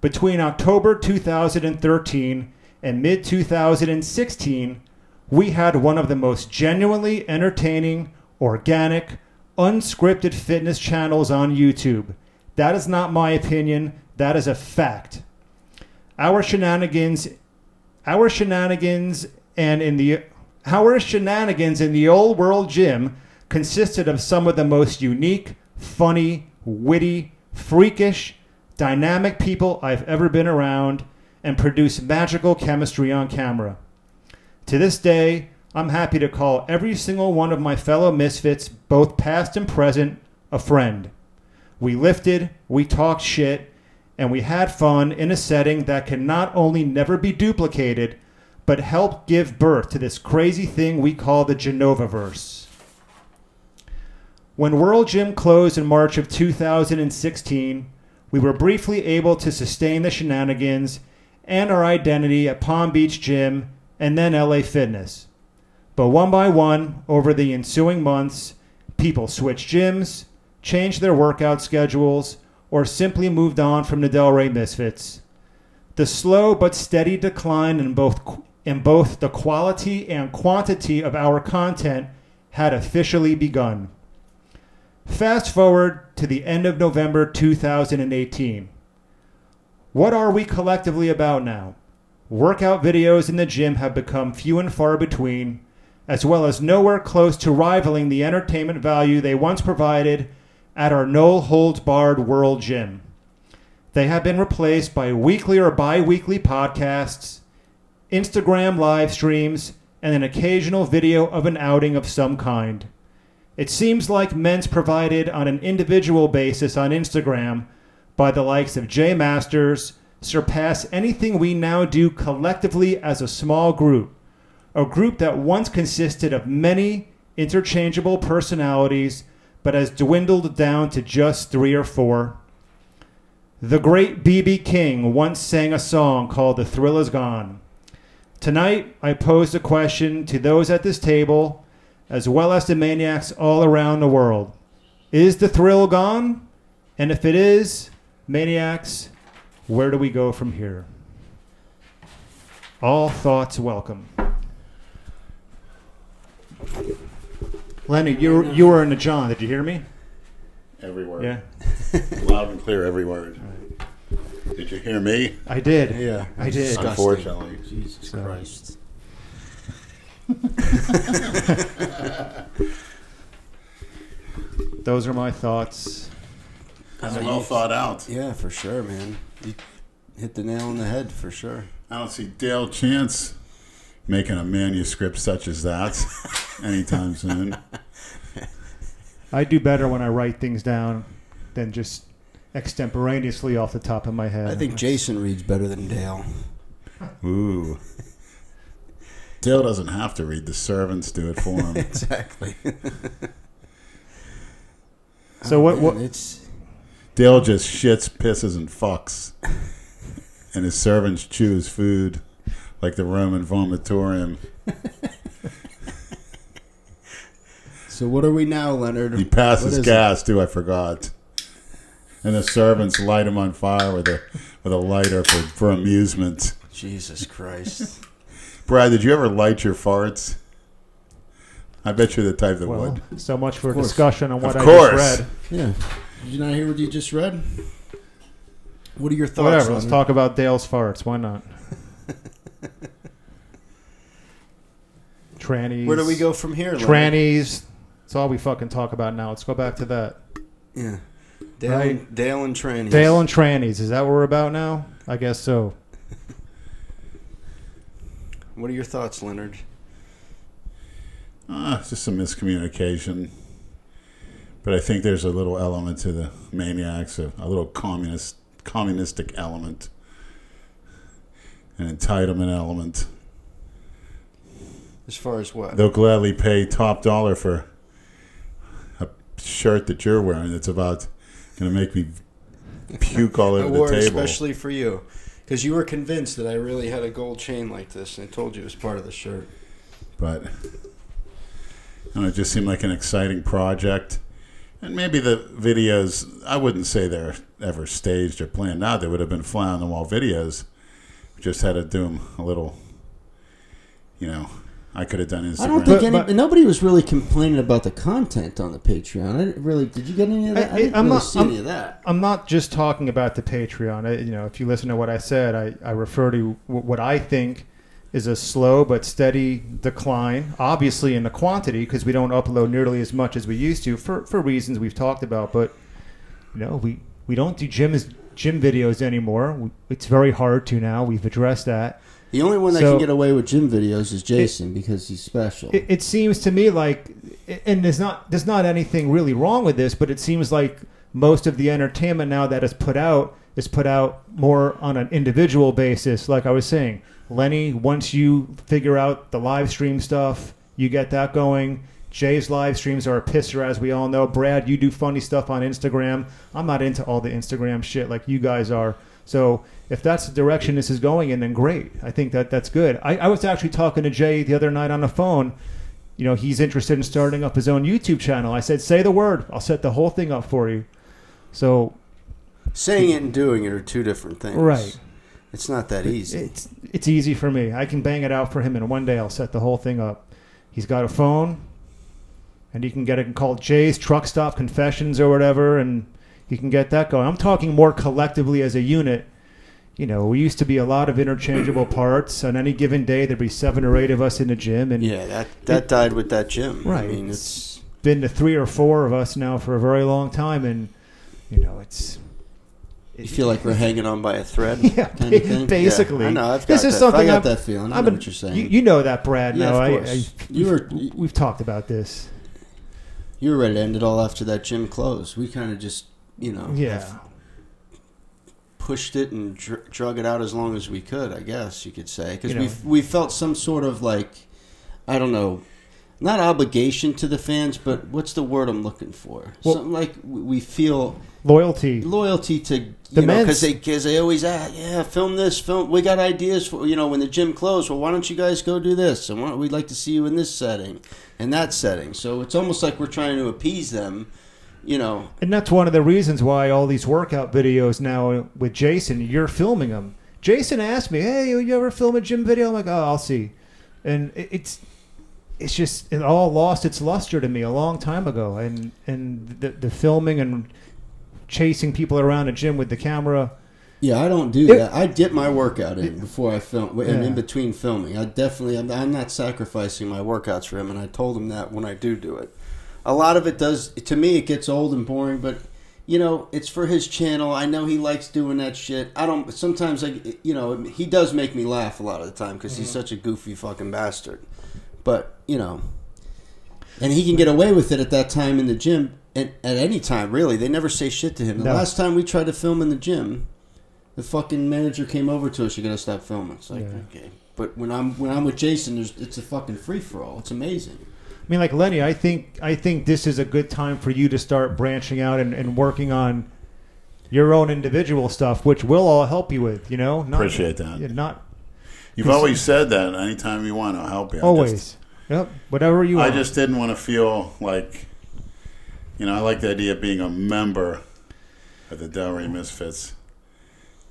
Speaker 3: Between October 2013 and mid 2016, we had one of the most genuinely entertaining, organic, unscripted fitness channels on YouTube. That is not my opinion, that is a fact. Our shenanigans our shenanigans and in the our shenanigans in the old world gym consisted of some of the most unique, funny, witty, freakish, dynamic people I've ever been around, and produce magical chemistry on camera. To this day, I'm happy to call every single one of my fellow misfits, both past and present, a friend. We lifted, we talked shit, and we had fun in a setting that can not only never be duplicated, but help give birth to this crazy thing we call the Genovaverse. When World Gym closed in March of 2016, we were briefly able to sustain the shenanigans and our identity at Palm Beach Gym and then LA Fitness. But one by one, over the ensuing months, people switched gyms, changed their workout schedules, or simply moved on from the Delray Misfits. The slow but steady decline in both in both the quality and quantity of our content had officially begun. Fast forward to the end of November 2018. What are we collectively about now? Workout videos in the gym have become few and far between, as well as nowhere close to rivaling the entertainment value they once provided at our no holds barred world gym. They have been replaced by weekly or bi weekly podcasts, Instagram live streams, and an occasional video of an outing of some kind. It seems like men's provided on an individual basis on Instagram by the likes of Jay Masters surpass anything we now do collectively as a small group, a group that once consisted of many interchangeable personalities but has dwindled down to just three or four. The great B.B. King once sang a song called The Thrill Is Gone. Tonight, I posed a question to those at this table as well as to maniacs all around the world. Is the thrill gone? And if it is, maniacs, where do we go from here? All thoughts welcome. Lenny, you were, you were in the John. Did you hear me?
Speaker 1: Every word.
Speaker 3: Yeah,
Speaker 1: Loud and clear, every word. Did you hear me?
Speaker 3: I did.
Speaker 2: Yeah.
Speaker 3: I did.
Speaker 2: Disgusting.
Speaker 1: Unfortunately.
Speaker 2: Jesus
Speaker 3: So-
Speaker 2: Christ.
Speaker 3: Those are my thoughts.
Speaker 1: That's well thought out.
Speaker 2: Yeah, for sure, man. You hit the nail on the head for sure.
Speaker 1: I don't see Dale Chance making a manuscript such as that anytime soon.
Speaker 3: I do better when I write things down than just extemporaneously off the top of my head.
Speaker 2: I think Jason reads better than Dale.
Speaker 1: Ooh. Dale doesn't have to read. The servants do it for him.
Speaker 2: exactly.
Speaker 3: So what- oh, what-
Speaker 2: It's
Speaker 1: Dale just shits, pisses, and fucks. And his servants chew his food like the Roman vomitorium.
Speaker 2: so. What are we now, Leonard?
Speaker 1: He passes
Speaker 2: is
Speaker 1: gas too. I forgot. And the servants light him on fire with a with a lighter for, for amusement.
Speaker 2: Jesus Christ.
Speaker 1: Brad, did you ever light your farts? I bet you're the type that
Speaker 3: well,
Speaker 1: would.
Speaker 3: so much for
Speaker 2: course.
Speaker 3: discussion on what
Speaker 1: Of
Speaker 3: I
Speaker 1: course.
Speaker 3: just read.
Speaker 2: yeah. Did you not hear what you just read? What are your thoughts?
Speaker 3: Whatever. Let's
Speaker 2: Leonard?
Speaker 3: talk about Dale's farts. Why not? Trannies.
Speaker 2: Where do we go from here? Leonard?
Speaker 3: Trannies. That's all we fucking talk about now. Let's go back to that.
Speaker 2: Yeah. Dale,
Speaker 3: Right.
Speaker 2: and, Dale and trannies.
Speaker 3: Dale and trannies. Is that what we're about now? I guess so.
Speaker 2: What are your thoughts, Leonard?
Speaker 1: Ah, it's just some miscommunication. But I think there's a little element to the maniacs, a, a little communist, communistic element, an entitlement element.
Speaker 2: As far as what?
Speaker 1: They'll gladly pay top dollar for a shirt that you're wearing that's about going to make me puke all
Speaker 2: I
Speaker 1: over
Speaker 2: wore
Speaker 1: the table.
Speaker 2: especially for you. Because you were convinced that I really had a gold chain like this, and I told you it was part of the shirt.
Speaker 1: but and it just seemed like an exciting project. And maybe the videos, I wouldn't say they're ever staged or planned out. They would have been fly on the wall videos. We just had a doom a little, you know, I could have done Instagram.
Speaker 4: I don't think
Speaker 3: But-
Speaker 4: any,
Speaker 3: but-
Speaker 4: nobody was really complaining about the content on the Patreon. I didn't really. Did you get any of that? I,
Speaker 3: I-
Speaker 4: didn't
Speaker 3: I'm
Speaker 4: really
Speaker 3: not-
Speaker 4: see
Speaker 3: I'm-
Speaker 4: any of that.
Speaker 3: I'm not just talking about the Patreon. I, you know, if you listen to what I said, I, I refer to what I think is a slow but steady decline. Obviously, in the quantity, because we don't upload nearly as much as we used to for, for reasons we've talked about. But you know, we We don't do gyms gym videos anymore. It's very hard to now. We've addressed that.
Speaker 4: The only one that
Speaker 3: So-
Speaker 4: can get away with gym videos is Jason because he's special.
Speaker 3: It, it seems to me like, and there's not there's not anything really wrong with this, but it seems like most of the entertainment now that is put out is put out more on an individual basis. Like I was saying, Lenny, once you figure out the live stream stuff, you get that going. Jay's live streams are a pisser, as we all know. Brad, you do funny stuff on Instagram. I'm not into all the Instagram shit like you guys are. So if that's the direction this is going in, then great. I think that that's good. I, I was actually talking to Jay the other night on the phone. You know, he's interested in starting up his own YouTube channel. I said, say the word. I'll set the whole thing up for you. So,
Speaker 2: Saying it and doing it are two different things.
Speaker 3: right.
Speaker 2: It's not that easy.
Speaker 3: It's it's easy for me. I can bang it out for him, and one day I'll set the whole thing up. He's got a phone, and you can get it called Jay's Truck Stop Confessions or whatever, and you can get that going. I'm talking more collectively as a unit. You know, we used to be a lot of interchangeable parts. On any given day, there'd be seven or eight of us in the gym, and
Speaker 2: yeah, that that died with that gym.
Speaker 3: Right.
Speaker 2: I mean, it's
Speaker 3: been to three or four of us now for a very long time, and you know, it's
Speaker 4: you feel like we're hanging on by a thread,
Speaker 3: yeah,
Speaker 4: kind of
Speaker 3: basically.
Speaker 2: Yeah, I know. I've got
Speaker 3: this is
Speaker 2: that.
Speaker 3: something
Speaker 4: I got
Speaker 3: I'm-
Speaker 4: that feeling. I know
Speaker 3: been-
Speaker 4: what you're saying.
Speaker 3: You, you know that, Brad.
Speaker 2: Yeah,
Speaker 3: no,
Speaker 2: of
Speaker 3: I. I,
Speaker 4: You were-
Speaker 3: we've talked about this.
Speaker 4: You were ready to end it all after that gym closed. We kind of just, you know,
Speaker 3: Yeah.
Speaker 2: pushed it and dr- drug it out as long as we could. I guess you could say because
Speaker 3: You
Speaker 2: we
Speaker 3: know.
Speaker 4: we we felt some sort of like, I don't know, not obligation to the fans, but what's the word I'm looking for?
Speaker 3: Well-
Speaker 4: Something like we feel
Speaker 3: Loyalty.
Speaker 4: loyalty to
Speaker 3: The
Speaker 4: you know because they because they always ask, yeah, film this, film. We got ideas for you know when the gym closed. Well, why don't you guys go do this? And why don't, we'd like to see you in this setting and that setting. So it's almost like we're trying to appease them. You know,
Speaker 3: And that's one of the reasons why all these workout videos now with Jason, you're filming them. Jason asked me, "Hey, you ever film a gym video?" I'm like, "Oh, I'll see." And it- it's it's just it all lost its luster to me a long time ago. And and the, the filming and chasing people around a gym with the camera.
Speaker 4: Yeah, I don't do
Speaker 3: It-
Speaker 4: that. I get my workout in before I film, and
Speaker 3: Yeah.
Speaker 4: in between filming. I definitely, I'm, I'm not sacrificing my workouts for him, and I told him that when I do do it. A lot of it does, to me, it gets old and boring, but you know, it's for his channel. I know he likes doing that shit. I don't. Sometimes, like, you know, he does make me laugh a lot of the time because he's mm-hmm. such a goofy fucking bastard. But you know, and he can get away with it at that time in the gym. At, at any time, really, they never say shit to him. The
Speaker 3: No.
Speaker 4: last time we tried to film in the gym, the fucking manager came over to us. You gotta stop filming. It's like
Speaker 3: Yeah.
Speaker 4: okay, but when I'm when I'm with Jason, there's it's a fucking free for all. It's amazing.
Speaker 3: I mean, like Lenny, I think I think this is a good time for you to start branching out and, and working on your own individual stuff, which we'll all help you with. You know, not,
Speaker 1: Appreciate that.
Speaker 3: yeah, Not
Speaker 1: You've always said that. Anytime you want, I'll help you. I
Speaker 3: always.
Speaker 1: just-
Speaker 3: yep. Whatever you
Speaker 1: I
Speaker 3: want.
Speaker 1: just didn't want to feel like, you know, I like the idea of being a member of the Delray Misfits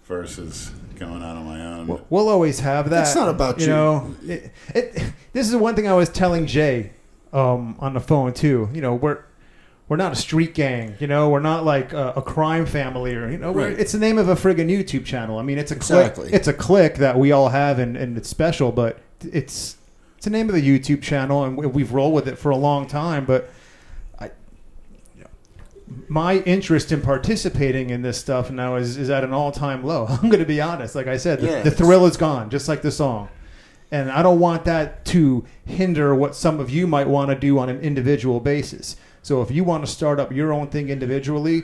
Speaker 1: versus going out on my own.
Speaker 3: We'll- We'll always have that.
Speaker 2: It's not about you.
Speaker 3: know, it, it, this is one thing I was telling Jay um, on the phone too. You know, we're we're not a street gang. You know, we're not like a, a crime family or you know, we're,
Speaker 4: Right.
Speaker 3: it's the name of a friggin' YouTube channel. I mean, it's a
Speaker 4: Exactly.
Speaker 3: click. It's a click that we all have, and, and it's special, but it's it's the name of the YouTube channel, and we, we've rolled with it for a long time. But I, you know, my interest in participating in this stuff now is, is at an all time low. I'm going to be honest. Like I said, the,
Speaker 2: Yeah,
Speaker 3: the thrill is gone, just like the song. And I don't want that to hinder what some of you might want to do on an individual basis. So if you want to start up your own thing individually,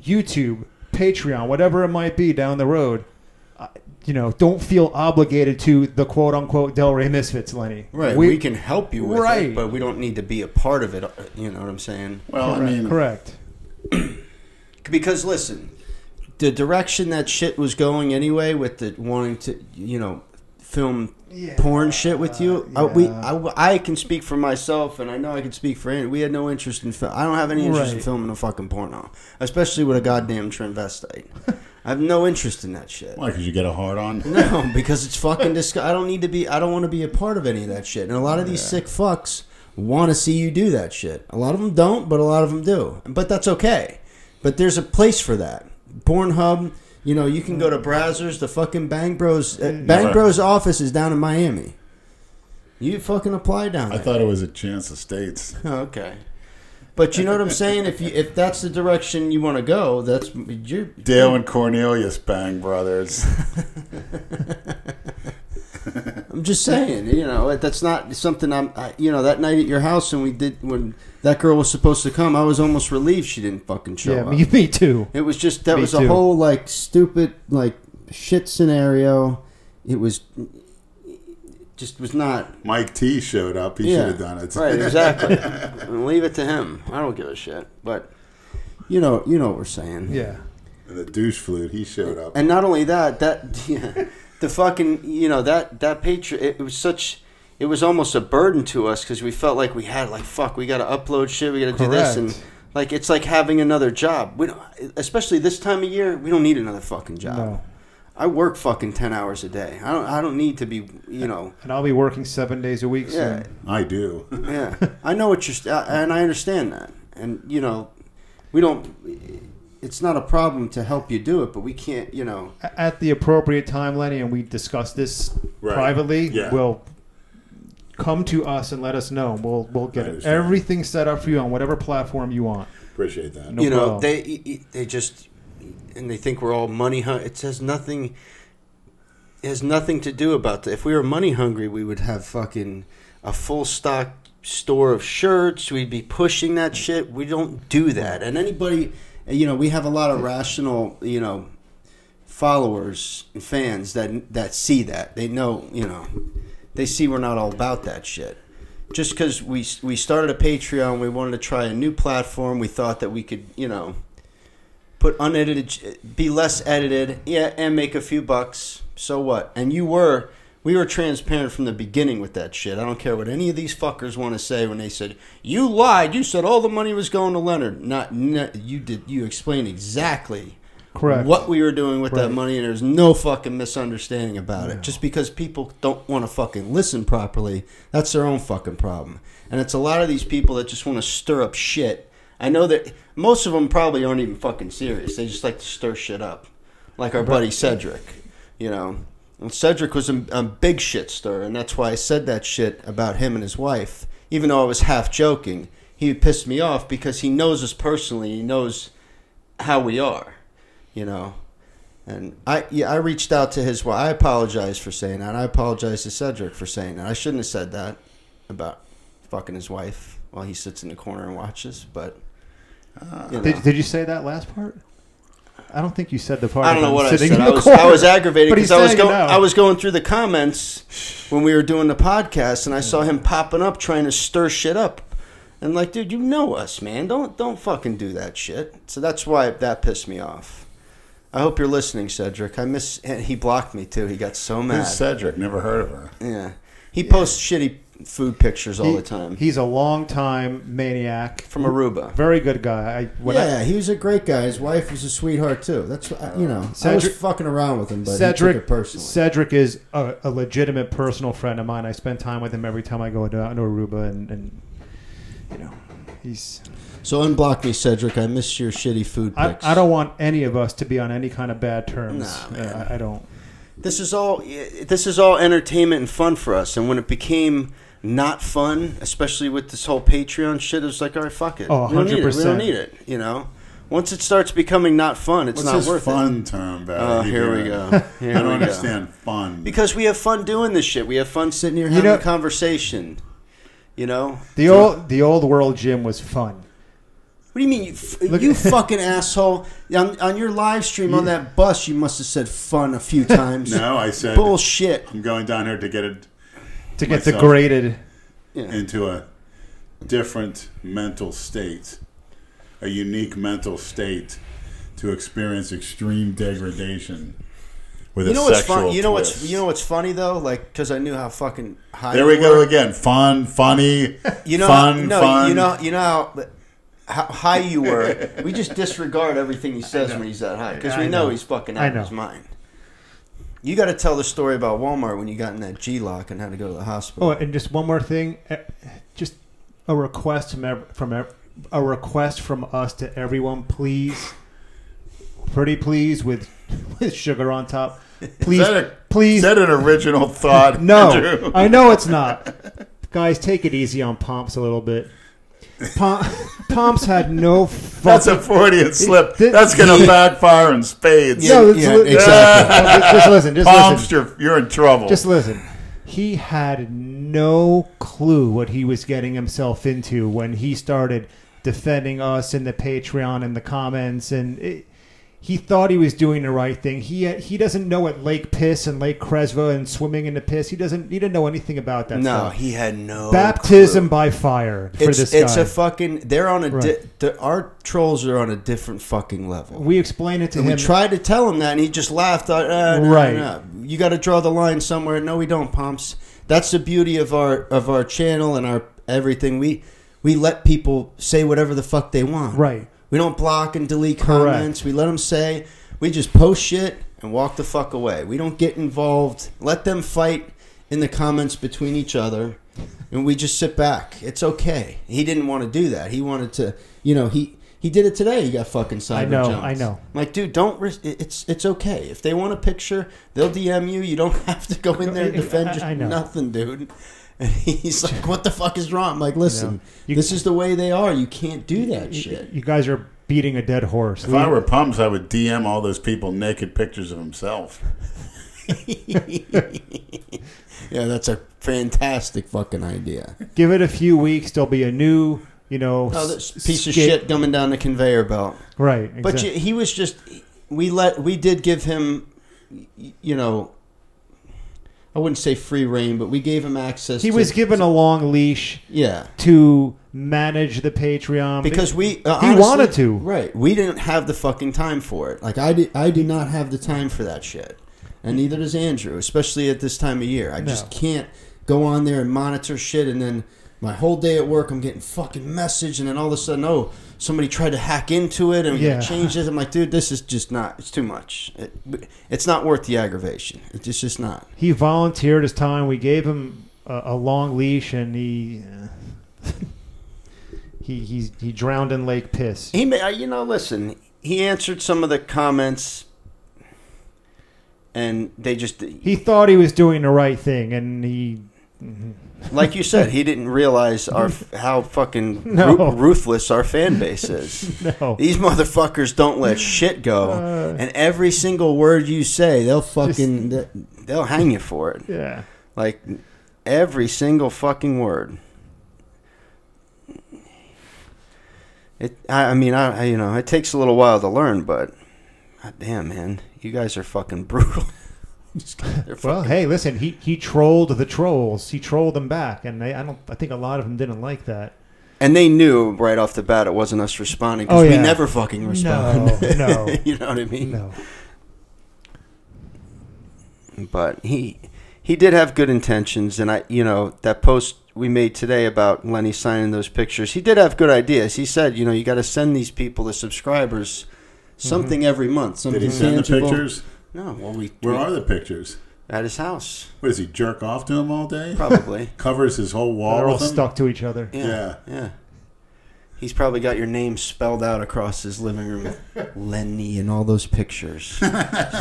Speaker 3: YouTube, Patreon, whatever it might be down the road, uh, you know, don't feel obligated to the quote unquote Delray Misfits, Lenny.
Speaker 2: Right. We, can help you with
Speaker 3: Right.
Speaker 2: it, but we don't need to be a part of it. uh, You know what I'm saying?
Speaker 1: well, I mean,
Speaker 3: correct.
Speaker 2: Because listen, the direction that shit was going anyway, with the wanting to, you know, film porn shit with you. I, we, I, I can speak for myself, and I know I can speak for Andy. We had no interest in film. I don't have any interest in filming a fucking porno, especially with a goddamn transvestite. I have no interest in that shit.
Speaker 1: why? Because you get a hard on.
Speaker 2: No, because it's fucking disgusting. I don't need to be. I don't want to be a part of any of that shit. And a lot of these sick fucks want to see you do that shit. A lot of them don't, but a lot of them do. But that's okay. But there's a place for that. Pornhub. You know, you can go to Brazzers. The fucking Bang Bros. Uh, Bang
Speaker 1: Never.
Speaker 2: Bros office is down in Miami. You fucking apply down
Speaker 1: I
Speaker 2: there.
Speaker 1: thought it was a chance of states.
Speaker 2: Oh, okay. But you know what I'm saying? If you if that's the direction you want to go, that's you're
Speaker 1: Dale and Cornelius Bang Brothers.
Speaker 2: I'm just saying, you know, that's not something I'm. I, you know, that night at your house when we did when that girl was supposed to come, I was almost relieved she didn't fucking show
Speaker 3: yeah,
Speaker 2: up.
Speaker 3: me, me too.
Speaker 2: It was just that
Speaker 3: Me
Speaker 2: was a
Speaker 3: too.
Speaker 2: whole like stupid like shit scenario. It was just was not
Speaker 1: Mike T showed up. He should have done it.
Speaker 2: right. Exactly. Leave it to him. I don't give a shit. But you know, you know what we're saying.
Speaker 3: Yeah.
Speaker 1: And the douche flute. He showed up.
Speaker 2: And not only that, that yeah, the fucking you know that that Patreon it was such it was almost a burden to us because we felt like we had like fuck we got to upload shit we got to do this and like it's like having another job. We don't, especially this time of year, we don't need another fucking job.
Speaker 3: No.
Speaker 2: I work fucking ten hours a day. I don't I don't need to be you know
Speaker 3: And I'll be working seven days a week
Speaker 2: yeah
Speaker 3: soon.
Speaker 1: I do.
Speaker 2: yeah I know what you're uh, and I understand that and you know we don't. It's not a problem to help you do it, but we can't. You know,
Speaker 3: At the appropriate time, Lenny, and we discuss this
Speaker 1: Right.
Speaker 3: privately,
Speaker 1: Yeah.
Speaker 3: will come to us and let us know. We'll we'll get it. everything set up for you on whatever platform you want.
Speaker 1: Appreciate that.
Speaker 3: No
Speaker 2: you know
Speaker 3: problem.
Speaker 2: they they just and they think we're all money hun- it says nothing it has nothing to do about that if we were money hungry we would have fucking a full stock store of shirts we'd be pushing that shit we don't do that and anybody you know we have a lot of rational you know followers and fans that that see that they know you know they see we're not all about that shit just because we we started a Patreon, we wanted to try a new platform. We thought that we could, you know, put unedited, be less edited, yeah, and make a few bucks. So what? And you were, we were transparent from the beginning with that shit. I don't care what any of these fuckers want to say when they said you lied. You said all the money was going to Leonard. Not, not you did. You explained exactly
Speaker 3: Correct.
Speaker 2: what we were doing with that money, and there's no fucking misunderstanding about it. Just because people don't want to fucking listen properly, that's their own fucking problem. And it's a lot of these people that just want to stir up shit. I know that most of them probably aren't even fucking serious. They just like to stir shit up, like our buddy Cedric. You know, and Cedric was a, a big shit stir, and that's why I said that shit about him and his wife. Even though I was half joking, he pissed me off because he knows us personally. He knows how we are you know. And I yeah, I reached out to his wife. I apologize for saying that. I apologize to Cedric for saying that. I shouldn't have said that about fucking his wife while he sits in the corner and watches. But you know.
Speaker 3: Did, did you say that last part? I don't think you said the part.
Speaker 2: I don't know what I said. I was
Speaker 3: corner.
Speaker 2: I was aggravated because I was going
Speaker 3: now.
Speaker 2: I was going through the comments when we were doing the podcast, and I saw him popping up trying to stir shit up. And like, dude, you know us, man. Don't don't fucking do that shit. So that's why that pissed me off. I hope you're listening, Cedric. I miss. He blocked me too. He got so mad.
Speaker 1: Who's Cedric? Never heard of her.
Speaker 2: Yeah, he posts shitty food pictures all
Speaker 3: He-
Speaker 2: the time
Speaker 3: He's a long time maniac.
Speaker 2: from Aruba.
Speaker 3: Very good guy. I, when I-
Speaker 2: yeah, he was a great guy. His wife was a sweetheart too. That's what- you know. I was fucking around with him, but
Speaker 3: Cedric,
Speaker 2: he took it personally.
Speaker 3: Cedric is a, a legitimate personal friend of mine. I spend time with him every time I go down to Aruba, and, and you know, he's.
Speaker 2: So unblock me, Cedric. I miss your shitty food
Speaker 3: I,
Speaker 2: pics.
Speaker 3: I don't want any of us to be on any kind of bad terms.
Speaker 2: Nah,
Speaker 3: Uh,
Speaker 2: man.
Speaker 3: I, I don't.
Speaker 2: This is all. This is all entertainment and fun for us. And when it became not fun, especially with this whole Patreon shit, It's like, all right, fuck it.
Speaker 3: Oh,
Speaker 2: we don't need it. We don't need it. You know. Once it starts becoming not fun, it's
Speaker 1: What's
Speaker 2: not
Speaker 1: this
Speaker 2: worth
Speaker 1: fun term
Speaker 2: it.
Speaker 1: about?
Speaker 2: Oh, here we go. Here
Speaker 1: I don't
Speaker 2: we
Speaker 1: understand fun.
Speaker 2: Because we have fun doing this shit. We have fun sitting here
Speaker 3: You
Speaker 2: having
Speaker 3: know-
Speaker 2: a conversation. You know.
Speaker 3: The old the old world gym was fun.
Speaker 2: What do you mean, you, f-
Speaker 3: Look-
Speaker 2: you fucking asshole? On, on your live stream on that bus, you must have said fun a few times.
Speaker 1: no, I said
Speaker 2: Bullshit.
Speaker 1: I'm going down here to get it
Speaker 3: To get degraded.
Speaker 1: Into a different mental state, a unique mental state, to experience extreme degradation with
Speaker 2: You
Speaker 1: a
Speaker 2: know what's
Speaker 1: sexual
Speaker 2: fun? You know what's you know what's funny though? Like because I knew how fucking high.
Speaker 1: There
Speaker 2: you
Speaker 1: we go
Speaker 2: were.
Speaker 1: again. Fun, funny,
Speaker 2: You know,
Speaker 1: fun,
Speaker 2: no,
Speaker 1: fun.
Speaker 2: you know, you know how, how high you were. we just disregard everything he says when he's that high because we know.
Speaker 3: know.
Speaker 2: he's fucking out of his mind. You got to tell the story about Walmart when you got in that G lock and had to go to the hospital.
Speaker 3: Oh, and just one more thing, eh, just a request from ev- from ev- a request from us to everyone, please, pretty please with with sugar on top, please,
Speaker 1: Is that a-
Speaker 3: please.
Speaker 1: Is that an original thought?
Speaker 3: no,
Speaker 1: Andrew?
Speaker 3: I know it's not. Guys, take it easy on pumps a little bit. Pom- Pomps had no
Speaker 1: That's a
Speaker 3: fucking.
Speaker 1: Freudian slip.
Speaker 3: Th-
Speaker 1: That's going to backfire in spades.
Speaker 3: No,
Speaker 4: Yeah,
Speaker 3: it's li-
Speaker 4: exactly.
Speaker 3: No, just- just listen. Just
Speaker 1: Pomps,
Speaker 3: listen.
Speaker 1: you're, you're in trouble.
Speaker 3: Just listen. He had no clue what he was getting himself into when he started defending us in the Patreon and the comments, and it, he thought he was doing the right thing. He he doesn't know what Lake Piss and Lake Cresva and swimming in the piss. He doesn't. He didn't know anything about that.
Speaker 2: No,
Speaker 3: stuff.
Speaker 2: he had no
Speaker 3: baptism
Speaker 2: clue.
Speaker 3: by fire for
Speaker 2: It's
Speaker 3: this
Speaker 2: it's
Speaker 3: guy.
Speaker 2: a fucking. They're on a. Di- the, our trolls are on a different fucking level.
Speaker 3: we explained it to
Speaker 2: And
Speaker 3: him.
Speaker 2: we tried to tell him that, and he just laughed. Uh, uh, no,
Speaker 3: Right.
Speaker 2: no. You got to draw the line somewhere. No, we don't, pumps. That's the beauty of our of our channel and our everything. We we let people say whatever the fuck they want.
Speaker 3: right.
Speaker 2: We don't block and delete
Speaker 3: Correct.
Speaker 2: comments. We let them say. We just post shit and walk the fuck away. We don't get involved. Let them fight in the comments between each other, and we just sit back. It's okay. He didn't want to do that. He wanted to. You know he. He did it today. He got fucking cyber
Speaker 3: I know,
Speaker 2: jumped.
Speaker 3: I know.
Speaker 2: I'm like, dude, don't. It- it's it's okay. If they want a picture, they'll DM you. You don't have to go in there and defend
Speaker 3: I- I know.
Speaker 2: nothing, dude. And he's like, "What the fuck is wrong?" I'm like, "Listen,
Speaker 3: You-
Speaker 2: this is the way they are. You can't do that
Speaker 3: You-
Speaker 2: shit."
Speaker 3: You guys are beating a dead horse.
Speaker 1: if I were Pumps, I would DM all those people naked pictures of himself.
Speaker 2: Yeah, that's a fantastic fucking idea.
Speaker 3: Give it a few weeks. There'll be a new, you know,
Speaker 2: Oh, this
Speaker 3: s-
Speaker 2: piece of shit coming down the conveyor belt.
Speaker 3: Right.
Speaker 2: But you, he was just. We let. We did give him. You know. I wouldn't say free reign, but we gave him access.
Speaker 3: he
Speaker 2: to,
Speaker 3: was given a long leash
Speaker 2: Yeah.
Speaker 3: to manage the Patreon
Speaker 2: because we uh,
Speaker 3: he
Speaker 2: honestly-
Speaker 3: wanted to.
Speaker 2: right we didn't have the fucking time for it like i did i do not have the time for that shit and neither does andrew especially at this time of year i just can't go on there and monitor shit and then my whole day at work i'm getting fucking message and then all of a sudden oh somebody tried to hack into it and
Speaker 3: Yeah.
Speaker 2: change this i'm like dude this is just not it's too much it, it's not worth the aggravation it's just not
Speaker 3: He volunteered his time. We gave him a, a long leash, and he uh, he he he drowned in Lake Piss.
Speaker 2: He, may, uh, you know, listen. He answered some of the comments, and they just,
Speaker 3: He thought he was doing the right thing, and he
Speaker 2: like you said, he didn't realize our how fucking
Speaker 3: No.
Speaker 2: ru- ruthless our fan base is.
Speaker 3: no.
Speaker 2: These motherfuckers don't let shit go,
Speaker 3: Uh.
Speaker 2: and every single word you say, they'll fucking they'll hang you for it.
Speaker 3: Yeah.
Speaker 2: Like every single fucking word. It. I, I mean, I, I. You know, it takes a little while to learn, but God damn, man, you guys are fucking brutal. Just- they're
Speaker 3: Well, hey, listen. He he trolled the trolls. He trolled them back, and they, I don't. I think a lot of them didn't like that.
Speaker 2: and they knew right off the bat it wasn't us responding because
Speaker 3: Oh,
Speaker 2: we never fucking respond.
Speaker 3: No, no.
Speaker 2: you know what I mean?
Speaker 3: No.
Speaker 2: but he he did have good intentions and i you know that post we made today about lenny signing those pictures he did have good ideas he said you know you got to send these people the subscribers mm-hmm. something every month something
Speaker 1: Did he send the pictures?
Speaker 2: No well we,
Speaker 1: Where
Speaker 2: we-
Speaker 1: are the pictures?
Speaker 2: at his house
Speaker 1: What does he jerk off to him all day?
Speaker 2: probably
Speaker 1: Covers his whole wall
Speaker 3: They're all
Speaker 1: with them?
Speaker 3: stuck to each other.
Speaker 2: yeah,
Speaker 1: Yeah.
Speaker 2: yeah he's probably got your name spelled out across his living room lenny and all those pictures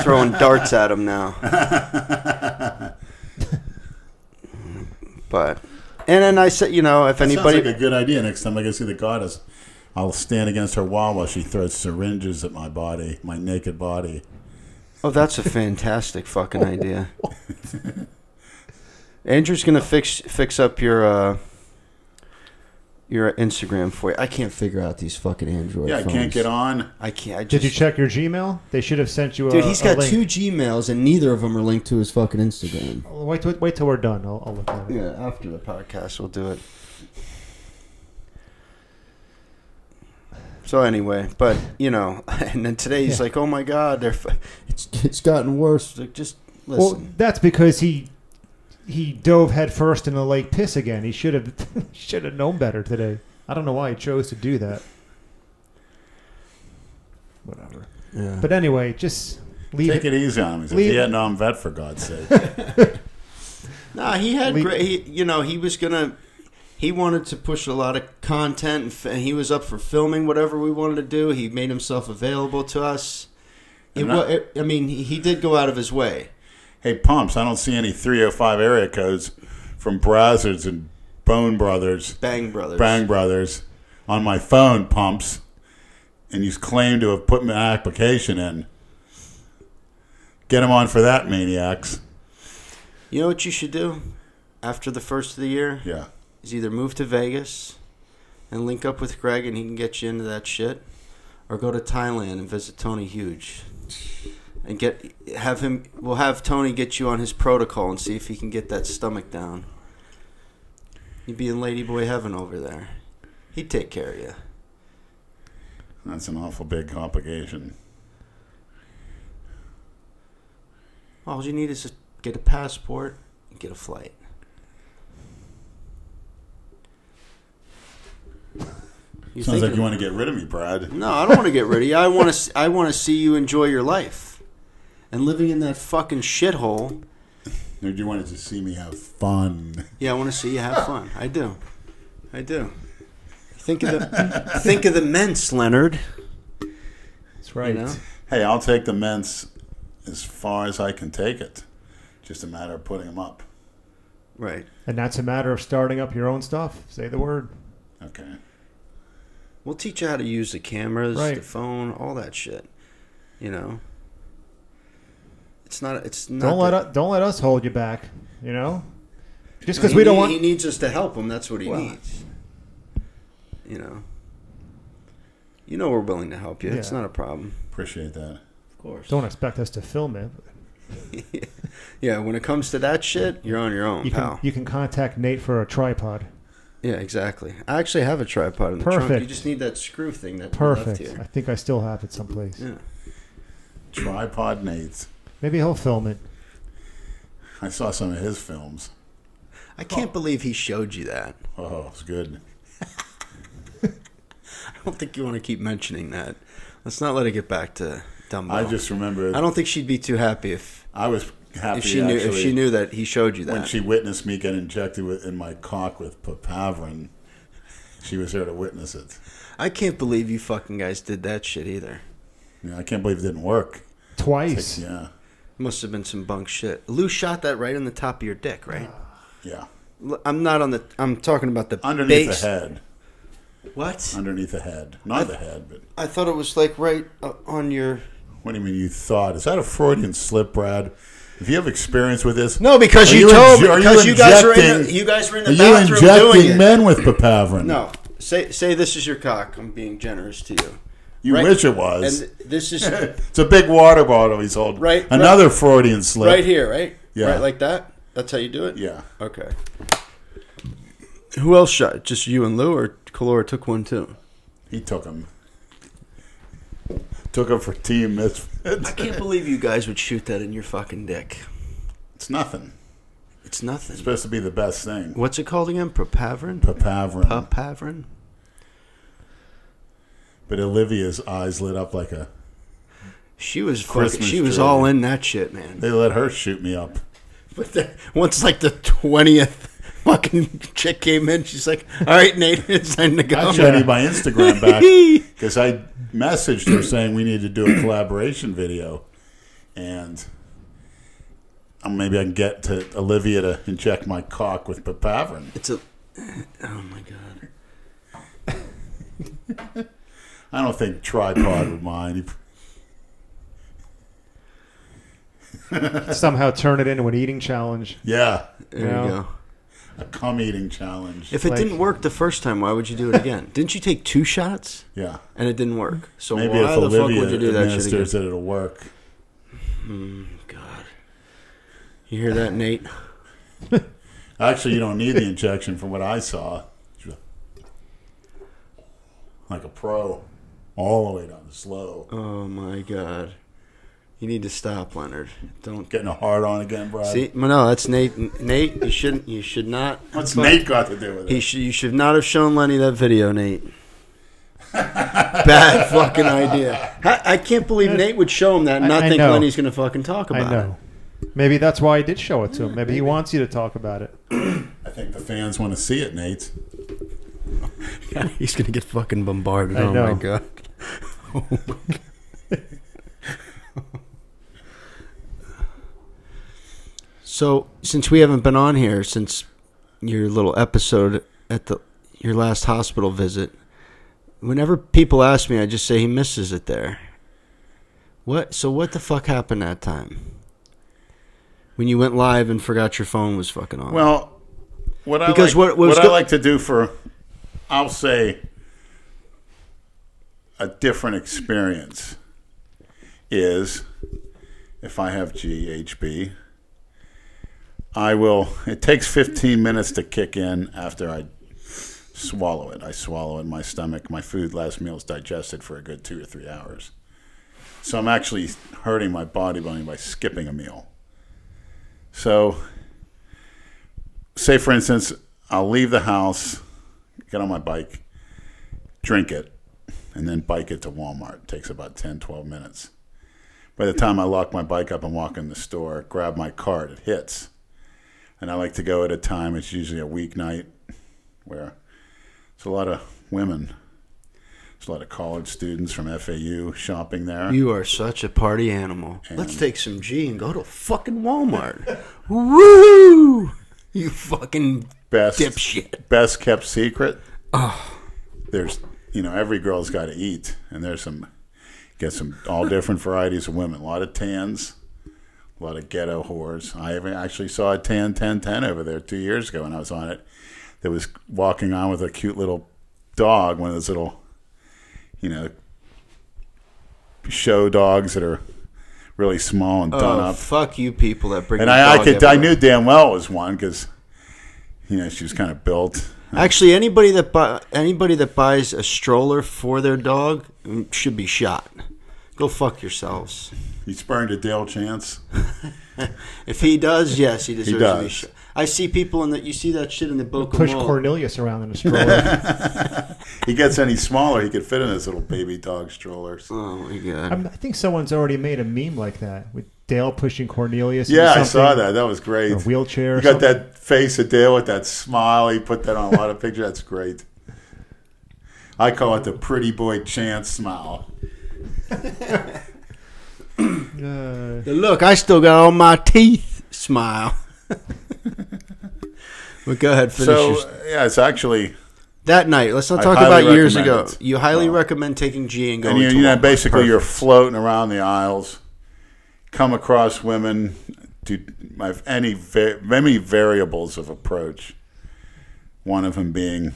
Speaker 2: throwing darts at him now but and then i said you know if
Speaker 1: That
Speaker 2: anybody
Speaker 1: sounds like a good idea. Next time I go see the goddess, I'll stand against her wall while she throws syringes at my body, my naked body.
Speaker 2: Oh, that's a fantastic fucking idea. Andrew's gonna fix fix up your uh, your Instagram for you. I can't figure out these fucking Android.
Speaker 1: Yeah, I can't get on.
Speaker 2: I can't. I just,
Speaker 3: Did you check your Gmail? They should have sent you a.
Speaker 2: Dude, he's
Speaker 3: a
Speaker 2: got
Speaker 3: link.
Speaker 2: two Gmails and neither of them are linked to his fucking Instagram.
Speaker 3: Wait, wait, wait till we're done. I'll, I'll look at it.
Speaker 2: Yeah, after the podcast, we'll do it. So anyway, but you know, and then today he's
Speaker 3: Yeah.
Speaker 2: like, "Oh my God, they're f- it's it's gotten worse." Like, just listen.
Speaker 3: Well, that's because he he dove headfirst in the lake piss again. He should have should have known better today. I don't know why he chose to do that. Whatever.
Speaker 2: yeah.
Speaker 3: But anyway, just leave
Speaker 1: Take
Speaker 3: it.
Speaker 1: it easy on him. He's a Vietnam vet, for God's sake.
Speaker 2: Nah, he had
Speaker 3: Le-
Speaker 2: great. He, you know, he was gonna. He wanted to push a lot of content, and, he was up for filming whatever we wanted to do. He made himself available to us. It,
Speaker 1: I-
Speaker 2: it, I mean, he, he did go out of his way.
Speaker 1: hey, Pumps, I don't see any 305 area codes from Brazzers and Bone Brothers,
Speaker 2: Bang Brothers.
Speaker 1: Bang Brothers. on my phone pumps, and you claim to have put my application in. Get him on for that, maniacs.
Speaker 2: You know what you should do after the first of the year
Speaker 1: Yeah.
Speaker 2: Is either move to Vegas and link up with Greg and he can get you into that shit, or go to Thailand and visit Tony Huge and get have him. We'll have Tony get you on his protocol and see if he can get that stomach down. You'd be in ladyboy heaven over there. He'd take care of you.
Speaker 1: That's an awful big complication.
Speaker 2: All you need is to get a passport and get a flight. You
Speaker 1: Sounds
Speaker 2: think
Speaker 1: like you want to get rid of me, Brad.
Speaker 2: No, I don't want to get rid of you. I want to. I want to see you enjoy your life. And living in that fucking shithole.
Speaker 1: Or do you wanted to see me have fun?
Speaker 2: Yeah, I want to see you have fun. I do. I do. Think of the think of the mints, Leonard.
Speaker 3: That's right.
Speaker 2: You know?
Speaker 1: Hey, I'll take the mints as far as I can take it. Just a matter of putting them up.
Speaker 2: Right.
Speaker 3: And that's a matter of starting up your own stuff. Say the word.
Speaker 1: Okay.
Speaker 2: We'll teach you how to use the cameras,
Speaker 3: Right.
Speaker 2: the phone, all that shit. You know. It's not. It's not.
Speaker 3: Don't let
Speaker 2: that-
Speaker 3: us, don't let us hold you back. You know, just because
Speaker 2: He
Speaker 3: we don't
Speaker 2: need-
Speaker 3: want.
Speaker 2: He needs us to help him. That's what he
Speaker 3: Well-
Speaker 2: needs. You know. You know we're willing to help you. It's not a problem.
Speaker 1: Appreciate that.
Speaker 2: Of course.
Speaker 3: Don't expect us to film it.
Speaker 2: yeah, when it comes to that shit, you're on your own,
Speaker 3: You
Speaker 2: pal.
Speaker 3: can you can contact Nate for a tripod.
Speaker 2: Yeah, exactly. I actually have a tripod in the trunk. You just need that screw thing that we left
Speaker 3: Perfect. I
Speaker 2: here.
Speaker 3: think I still have it someplace.
Speaker 2: Yeah.
Speaker 1: Tripod Nate's.
Speaker 3: Maybe he'll film it.
Speaker 1: I saw some of his films.
Speaker 2: I can't believe he showed you that.
Speaker 1: Oh, it's good.
Speaker 2: I don't think you want to keep mentioning that. Let's not let it get back to Dumbo.
Speaker 1: I just remember
Speaker 2: I don't think she'd be too happy if
Speaker 1: I was happy
Speaker 2: if she knew if she knew that he showed you that.
Speaker 1: when she witnessed me get injected with, in my cock with papaverine, She was there to witness it.
Speaker 2: I can't believe you fucking guys did that shit either.
Speaker 1: Yeah, I can't believe it didn't work.
Speaker 3: Twice.
Speaker 1: Yeah,
Speaker 2: Must have been some bunk shit. Lou shot that right in the top of your dick, right?
Speaker 1: yeah.
Speaker 2: I'm not on the. I'm talking about the
Speaker 1: Underneath
Speaker 2: base.
Speaker 1: the head.
Speaker 2: What?
Speaker 1: Underneath the head. Not the head, but
Speaker 2: I thought it was like right uh, on your.
Speaker 1: what do you mean you thought? Is that a Freudian slip, Brad? If you have experience with this,
Speaker 2: No, because you,
Speaker 1: you
Speaker 2: told me
Speaker 1: are you
Speaker 2: because you, guys were in the, you guys were in
Speaker 1: are
Speaker 2: the
Speaker 1: you
Speaker 2: bathroom doing
Speaker 1: injecting
Speaker 2: it.
Speaker 1: men with papaverine.
Speaker 2: No, say say this is your cock. I'm being generous to you.
Speaker 1: You
Speaker 2: Right.
Speaker 1: wish it was.
Speaker 2: And this is
Speaker 1: it's a big water bottle he's holding.
Speaker 2: Right,
Speaker 1: Another Freudian slip.
Speaker 2: right here, right?
Speaker 1: Yeah.
Speaker 2: Right like that. That's how you do it.
Speaker 1: Yeah.
Speaker 2: Okay. Who else shot? Just you and Lou, or Kalora took one too?
Speaker 1: He took him. Took him for Team Misfit.
Speaker 2: I can't believe you guys would shoot that in your fucking dick.
Speaker 1: It's nothing.
Speaker 2: It's nothing.
Speaker 1: It's supposed to be the best thing.
Speaker 2: What's it called again? Papavrin?
Speaker 1: Papavrin.
Speaker 2: Papavrin?
Speaker 1: But Olivia's eyes lit up like a.
Speaker 2: She was fucking,
Speaker 1: Christmas
Speaker 2: she was
Speaker 1: tree.
Speaker 2: all in that shit, man.
Speaker 1: They let her shoot me up.
Speaker 2: But the, once like the twentieth fucking chick came in, she's like, "All right, Nate, it's time to go."
Speaker 1: Actually, I need my Instagram back because I messaged her saying we need to do a collaboration video, and maybe I can get to Olivia to inject my cock with papavrin.
Speaker 2: It's a. Oh my god.
Speaker 1: I don't think tripod would mind. He-
Speaker 3: Somehow turn it into an eating challenge.
Speaker 1: Yeah,
Speaker 2: There
Speaker 3: Yeah.
Speaker 2: you go.
Speaker 1: A cum eating challenge.
Speaker 2: If it
Speaker 3: Like-
Speaker 2: didn't work the first time, why would you do it again? didn't you take two shots
Speaker 1: yeah,
Speaker 2: and it didn't work? So
Speaker 1: maybe
Speaker 2: why
Speaker 1: if
Speaker 2: the fuck would you do that shit again?
Speaker 1: administers it, it'll work.
Speaker 2: Hmm, god, you hear that, Nate?
Speaker 1: Actually, you don't need the injection from what I saw. Like a pro, all the way down the slow.
Speaker 2: Oh my god, you need to stop, Leonard. Don't
Speaker 1: Getting a hard on again, Brad.
Speaker 2: see. No, that's Nate. Nate, you shouldn't. You should not.
Speaker 1: What's Nate got to do with it?
Speaker 2: He
Speaker 1: it?
Speaker 2: should, you should not have shown Lenny that video, Nate. Bad fucking idea. I, I can't believe Nate would show him that and
Speaker 3: I-
Speaker 2: not
Speaker 3: I
Speaker 2: think
Speaker 3: know.
Speaker 2: Lenny's going to fucking talk about it.
Speaker 3: I
Speaker 2: about
Speaker 3: know. Maybe that's why I did show it to him. Maybe he wants you to talk about it.
Speaker 1: I think the fans want to see it, Nate.
Speaker 2: it. He's going to get fucking bombarded.
Speaker 3: I
Speaker 2: oh
Speaker 3: know.
Speaker 2: Oh my God. So, since we haven't been on here since your little episode at the your last hospital visit, Whenever people ask me, I just say he misses it there. What? So what the fuck happened that time? When you went live and forgot your phone was fucking on.
Speaker 1: Well, what I
Speaker 2: Because
Speaker 1: like,
Speaker 2: what- what
Speaker 1: what
Speaker 2: go-
Speaker 1: I like to do for, I'll say, a different experience is if I have GHB, I will. It takes 15 minutes to kick in after I swallow it. I swallow it in my stomach. My food, last meal, is digested for a good two or three hours. So I'm actually hurting my body by by skipping a meal. So say for instance i'll leave the house get on my bike drink it and then bike it to walmart it takes about 10 12 minutes by the time i lock my bike up and walk in the store grab my cart it hits and i like to go at a time it's usually a weeknight where it's a lot of women there's a lot of college students from fau shopping there
Speaker 2: you are such a party animal. Let's take some G and go to fucking Walmart. Woo! You fucking
Speaker 1: best
Speaker 2: dipshit.
Speaker 1: best kept secret. There's, you know, every girl's got to eat, and there's some, get some all different varieties of women. A lot of tans, a lot of ghetto whores. I even actually saw a tan ten ten over there two years ago when I was on it. That was walking on with a cute little dog, one of those little, you know, show dogs that are really small and done
Speaker 2: Oh,
Speaker 1: up.
Speaker 2: fuck you people that bring
Speaker 1: And I, I could, I knew damn well it was one because, you know, she was kind of built.
Speaker 2: Actually, anybody that buy, anybody that buys a stroller for their dog mm, should be shot. Go fuck yourselves.
Speaker 1: You spurned a Dale chance.
Speaker 2: If he does, yes, he deserves to be
Speaker 1: does.
Speaker 2: shot. I see people in the you see that shit in the Boca
Speaker 3: Push
Speaker 2: Mall.
Speaker 3: Cornelius around in a stroller.
Speaker 1: He gets any smaller, he could fit in his little baby dog strollers.
Speaker 2: Oh my god!
Speaker 3: I'm, I think someone's already made a meme like that with Dale pushing Cornelius. into
Speaker 1: Yeah, I saw that. That was great.
Speaker 3: A wheelchair. Or
Speaker 1: You got
Speaker 3: something.
Speaker 1: that face of Dale with that smile. He put that on a lot of pictures. That's great. I call it the pretty boy chance smile.
Speaker 3: Uh,
Speaker 2: Look, I still got all my teeth. Smile. but go ahead, finish
Speaker 1: So
Speaker 2: your,
Speaker 1: yeah, it's actually
Speaker 2: that night. Let's not talk about years ago.
Speaker 1: it.
Speaker 2: You highly
Speaker 1: Well,
Speaker 2: recommend taking G and going
Speaker 1: and you,
Speaker 2: to
Speaker 1: you know
Speaker 2: Walmart.
Speaker 1: basically you're floating around the aisles, come across women, do my any many variables of approach. One of them being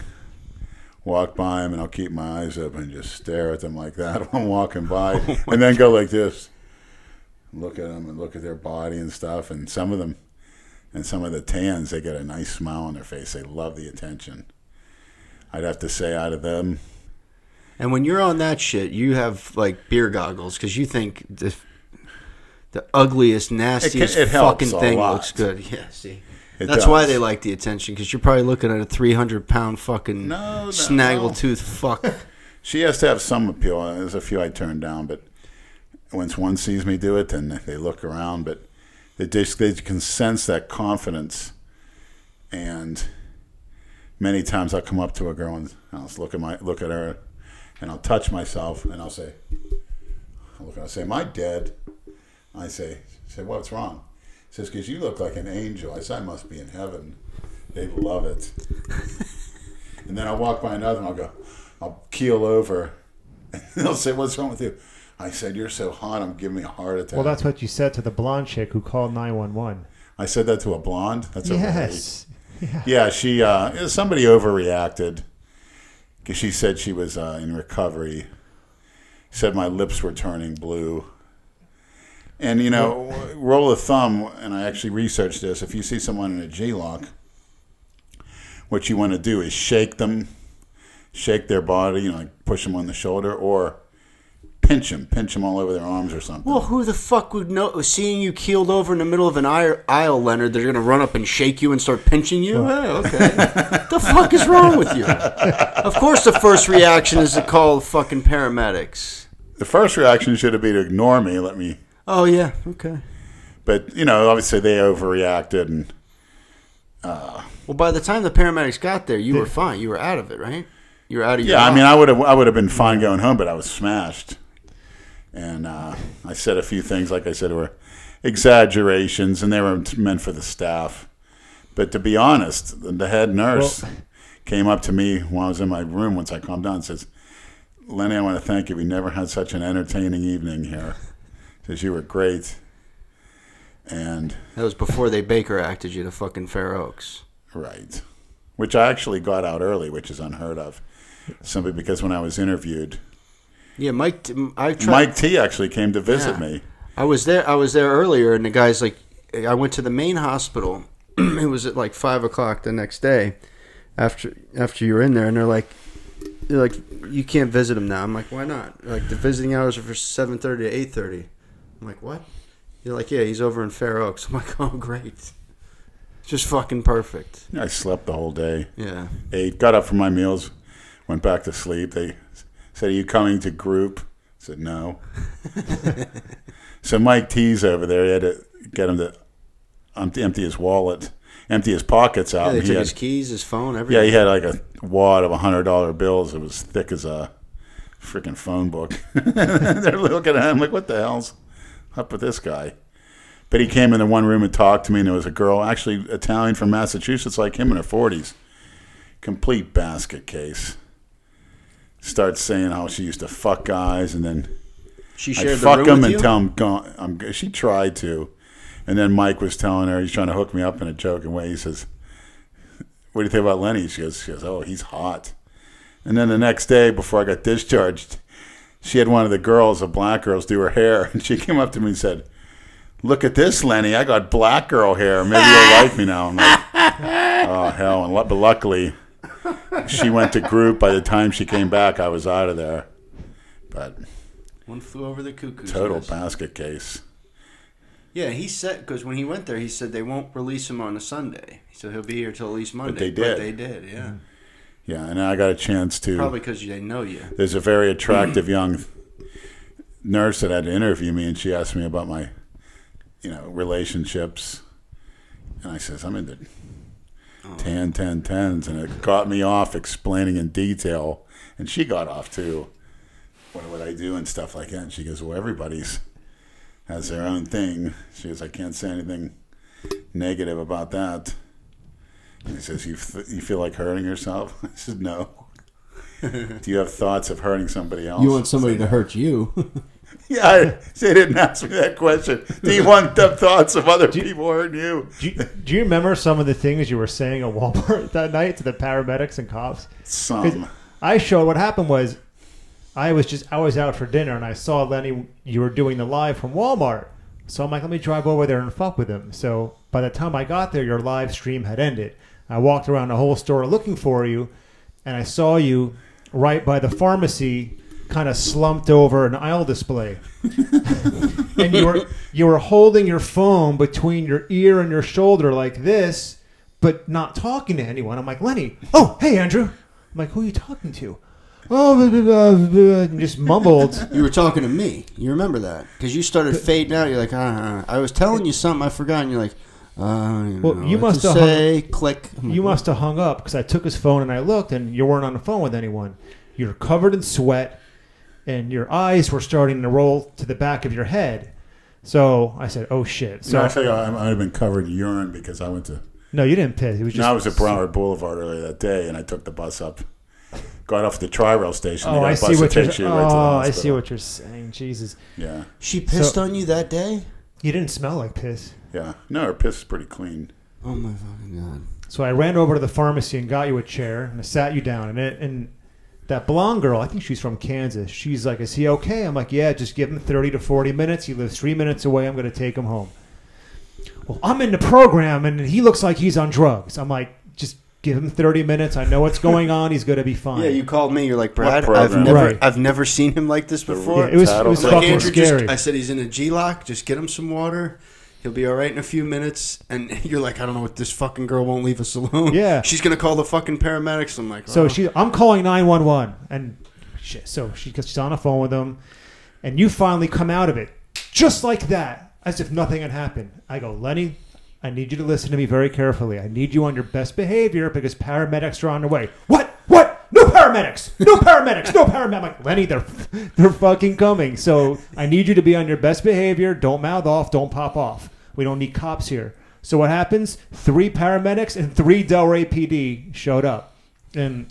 Speaker 1: walk by them and I'll keep my eyes open and just stare at them like that while I'm walking by, and then go like this, look at them and look at their body and stuff. And some of them, and some of the tans, they get a nice smile on their face. They love the attention. I'd have to say out of them,
Speaker 2: And when you're on that shit, you have like beer goggles because you think the the ugliest, nastiest
Speaker 1: it helps
Speaker 2: fucking thing
Speaker 1: lot.
Speaker 2: looks good. Yeah, see.
Speaker 1: It
Speaker 2: That's why they like the attention because you're probably looking at a 300 pound fucking
Speaker 1: No, no,
Speaker 2: snaggletooth fuck.
Speaker 1: She has to have some appeal. There's a few I turned down, but once one sees me do it, then they look around. But they just they can sense that confidence, and many times I'll come up to a girl and I'll look at my look at her, and I'll touch myself and I'll say, I'll look and I'll say, "Am I dead?" I say, "Say what's wrong?" He says, "Because you look like an angel." I say, "I must be in heaven." They love it. and then I'll walk by another and I'll go, I'll keel over. And they'll say, What's wrong with you? I said, You're so hot, I'm giving me a heart attack.
Speaker 3: well, that's what you said to the blonde chick who called 911.
Speaker 1: I said that to a blonde. That's
Speaker 3: Yes. Yeah.
Speaker 1: Yeah, she, uh, somebody overreacted. 'Cause She said she was uh, in recovery. Said my lips were turning blue. And, you know, roll of thumb, and I actually researched this. If you see someone in a G lock, what you want to do is shake them, shake their body, you know, like push them on the shoulder, or pinch them, pinch them all over their arms or something.
Speaker 2: Well, who the fuck would know? Seeing you keeled over in the middle of an aisle, aisle Leonard, they're gonna run up and shake you and start pinching you. Hey, okay. the fuck is wrong with you? Of course, the first reaction is to call fucking paramedics.
Speaker 1: the first reaction should have been to ignore me, let me
Speaker 2: Oh yeah, okay.
Speaker 1: But you know, obviously they overreacted, and uh,
Speaker 2: Well, by the time the paramedics got there, you were fine. You were out of it, right? You were out of your.
Speaker 1: yeah, I mean. I would have, I would have been fine going home, but I was smashed, and uh, I said a few things, like I said, were exaggerations, and they were meant for the staff. But to be honest, the- head nurse
Speaker 3: Well-
Speaker 1: came up to me while I was in my room once I calmed down and says, Lenny, I want to thank you. We never had such an entertaining evening here. Says you were great. And
Speaker 2: That was before they Baker acted you to fucking Fair Oaks.
Speaker 1: right, which I actually got out early, which is unheard of. Simply because when I was interviewed,
Speaker 2: Yeah, Mike. t- I tried,
Speaker 1: Mike T actually came to visit
Speaker 2: Yeah.
Speaker 1: me.
Speaker 2: I was there. I was there earlier, and the guy's like, I went to the main hospital. it was at like five o'clock the next day, after after you were in there, and they're like, they're like, you can't visit him now. I'm like, why not? They're like the visiting hours are for seven thirty to eight thirty. I'm like, what? You're like, yeah, he's over in Fair Oaks. I'm like, oh great, just fucking perfect.
Speaker 1: I slept the whole day.
Speaker 2: Yeah.
Speaker 1: ate, got up for my meals, went back to sleep. They said, "Are you coming to group?" I said, "No." so Mike T's over there. He had to get him to empty, his wallet, empty his pockets out.
Speaker 2: Yeah, they took
Speaker 1: had-
Speaker 2: his keys, his phone, everything.
Speaker 1: yeah, he had like a wad of hundred dollar bills. It was thick as a freaking phone book. They're looking at him like, "What the hell's up with this guy?" But he came in the one room and talked to me, and there was a girl, actually Italian from Massachusetts, like him in her forties, complete basket case. Starts saying how she used to fuck guys, and then
Speaker 2: She
Speaker 1: I'd
Speaker 2: shared the
Speaker 1: fuck
Speaker 2: room
Speaker 1: him
Speaker 2: with
Speaker 1: and
Speaker 2: you.
Speaker 1: tell him gone. I'm, she tried to, and then Mike was telling her he's trying to hook me up in a joking way. He says, "What do you think about Lenny?" She goes, "She goes, oh, he's hot." And then the next day, before I got discharged, she had one of the girls, the black girls, do her hair, and she came up to me and said, "Look at this, Lenny. I got black girl hair. Maybe you'll like me now." I'm like, "Oh hell!" And but luckily, she went to group. By the time she came back, I was out of there. But
Speaker 2: One flew over the cuckoo's
Speaker 1: total
Speaker 2: nest.
Speaker 1: basket case.
Speaker 2: Yeah, he said because when he went there, he said they won't release him on a Sunday, so he'll be here till at least Monday.
Speaker 1: But they did.
Speaker 2: they did, yeah. Mm-hmm.
Speaker 1: Yeah, and I got a chance to.
Speaker 2: Probably because they know you.
Speaker 1: There's a very attractive young nurse that had to interview me, and she asked me about my, you know, relationships, and I says I'm into tan, ten, tens, and it got me off explaining in detail, and she got off too. What would I do and stuff like that? And she goes, "Well, everybody's has their own thing." She goes, "I can't say anything negative about that." And he says, "You you feel like hurting yourself?" I said, "No." Do you have thoughts of hurting somebody else?
Speaker 4: You want somebody to hurt you.
Speaker 1: Yeah, I, they didn't ask me that question. Do you want the thoughts of other people hurting you?
Speaker 3: Do you, do you remember some of the things you were saying at Walmart that night to the paramedics and cops?
Speaker 1: Some.
Speaker 3: I showed what happened was I was just I was out for dinner and I saw Lenny you were doing the live from Walmart. So I'm like, let me drive over there and fuck with him. So by the time I got there, your live stream had ended. I walked around the whole store looking for you, and I saw you right by the pharmacy, kind of slumped over an aisle display. and you were you were holding your phone between your ear and your shoulder like this, but not talking to anyone. I'm like, Lenny, oh hey Andrew. I'm like, who are you talking to? Oh, blah, blah, blah, and just mumbled.
Speaker 4: you were talking to me. You remember that because you started fading out. You're like, uh, I was telling you something. I forgot. And you're like, uh, you,
Speaker 3: Well,
Speaker 4: know
Speaker 3: you must have
Speaker 4: say. Click. Like,
Speaker 3: You must have hung up because I took his phone and I looked, and you weren't on the phone with anyone. You're covered in sweat, and your eyes were starting to roll to the back of your head. So I said, "Oh shit!" So
Speaker 1: no, I think I might have been covered in urine because I went to.
Speaker 3: no, you didn't piss. It was just
Speaker 1: No, I was at Broward Boulevard earlier that day, and I took the bus up. Got off the Tri-Rail station.
Speaker 3: Oh,
Speaker 1: got a
Speaker 3: I
Speaker 1: bus
Speaker 3: see
Speaker 1: that
Speaker 3: what you're.
Speaker 1: takes you
Speaker 3: Oh,
Speaker 1: right to the oh,
Speaker 3: I see what you're saying. Jesus,
Speaker 1: Yeah,
Speaker 4: She pissed
Speaker 3: So-
Speaker 4: on you that day.
Speaker 3: you didn't smell like piss.
Speaker 1: yeah. No, her piss is pretty clean.
Speaker 4: Oh my fucking god!
Speaker 3: So I ran over to the pharmacy and got you a chair and I sat you down. And it, and that blonde girl, I think she's from Kansas. She's like, "Is he okay?" I'm like, "Yeah, just give him 30 to 40 minutes. He lives three minutes away. I'm going to take him home." Well, I'm in the program and he looks like he's on drugs. I'm like, "Just give him 30 minutes. I know what's going on. He's going to be fine."
Speaker 2: Yeah, you called me. You're like Brad. I've never,
Speaker 3: Right.
Speaker 2: I've never seen him like this before.
Speaker 3: Yeah, it was, it was
Speaker 1: Tattle.
Speaker 2: Like
Speaker 3: fucking
Speaker 2: Andrew,
Speaker 3: scary.
Speaker 2: just, I said he's in a G lock. Just get him some water. He'll be all right in a few minutes. And you're like, I don't know what this fucking girl won't leave us alone.
Speaker 3: Yeah.
Speaker 2: she's gonna call the fucking paramedics. I'm like,
Speaker 3: So
Speaker 2: oh.
Speaker 3: she, I'm calling 911, and shit. So she, she's on the phone with him, and you finally come out of it, just like that, as if nothing had happened. I go, Lenny, I need you to listen to me very carefully. I need you on your best behavior because paramedics are on their way. What? No paramedics! No paramedics! No paramedics! Like, Lenny, they're they're fucking coming. So I need you to be on your best behavior. Don't mouth off. Don't pop off. We don't need cops here. So what happens? Three paramedics and three Delray PD showed up, and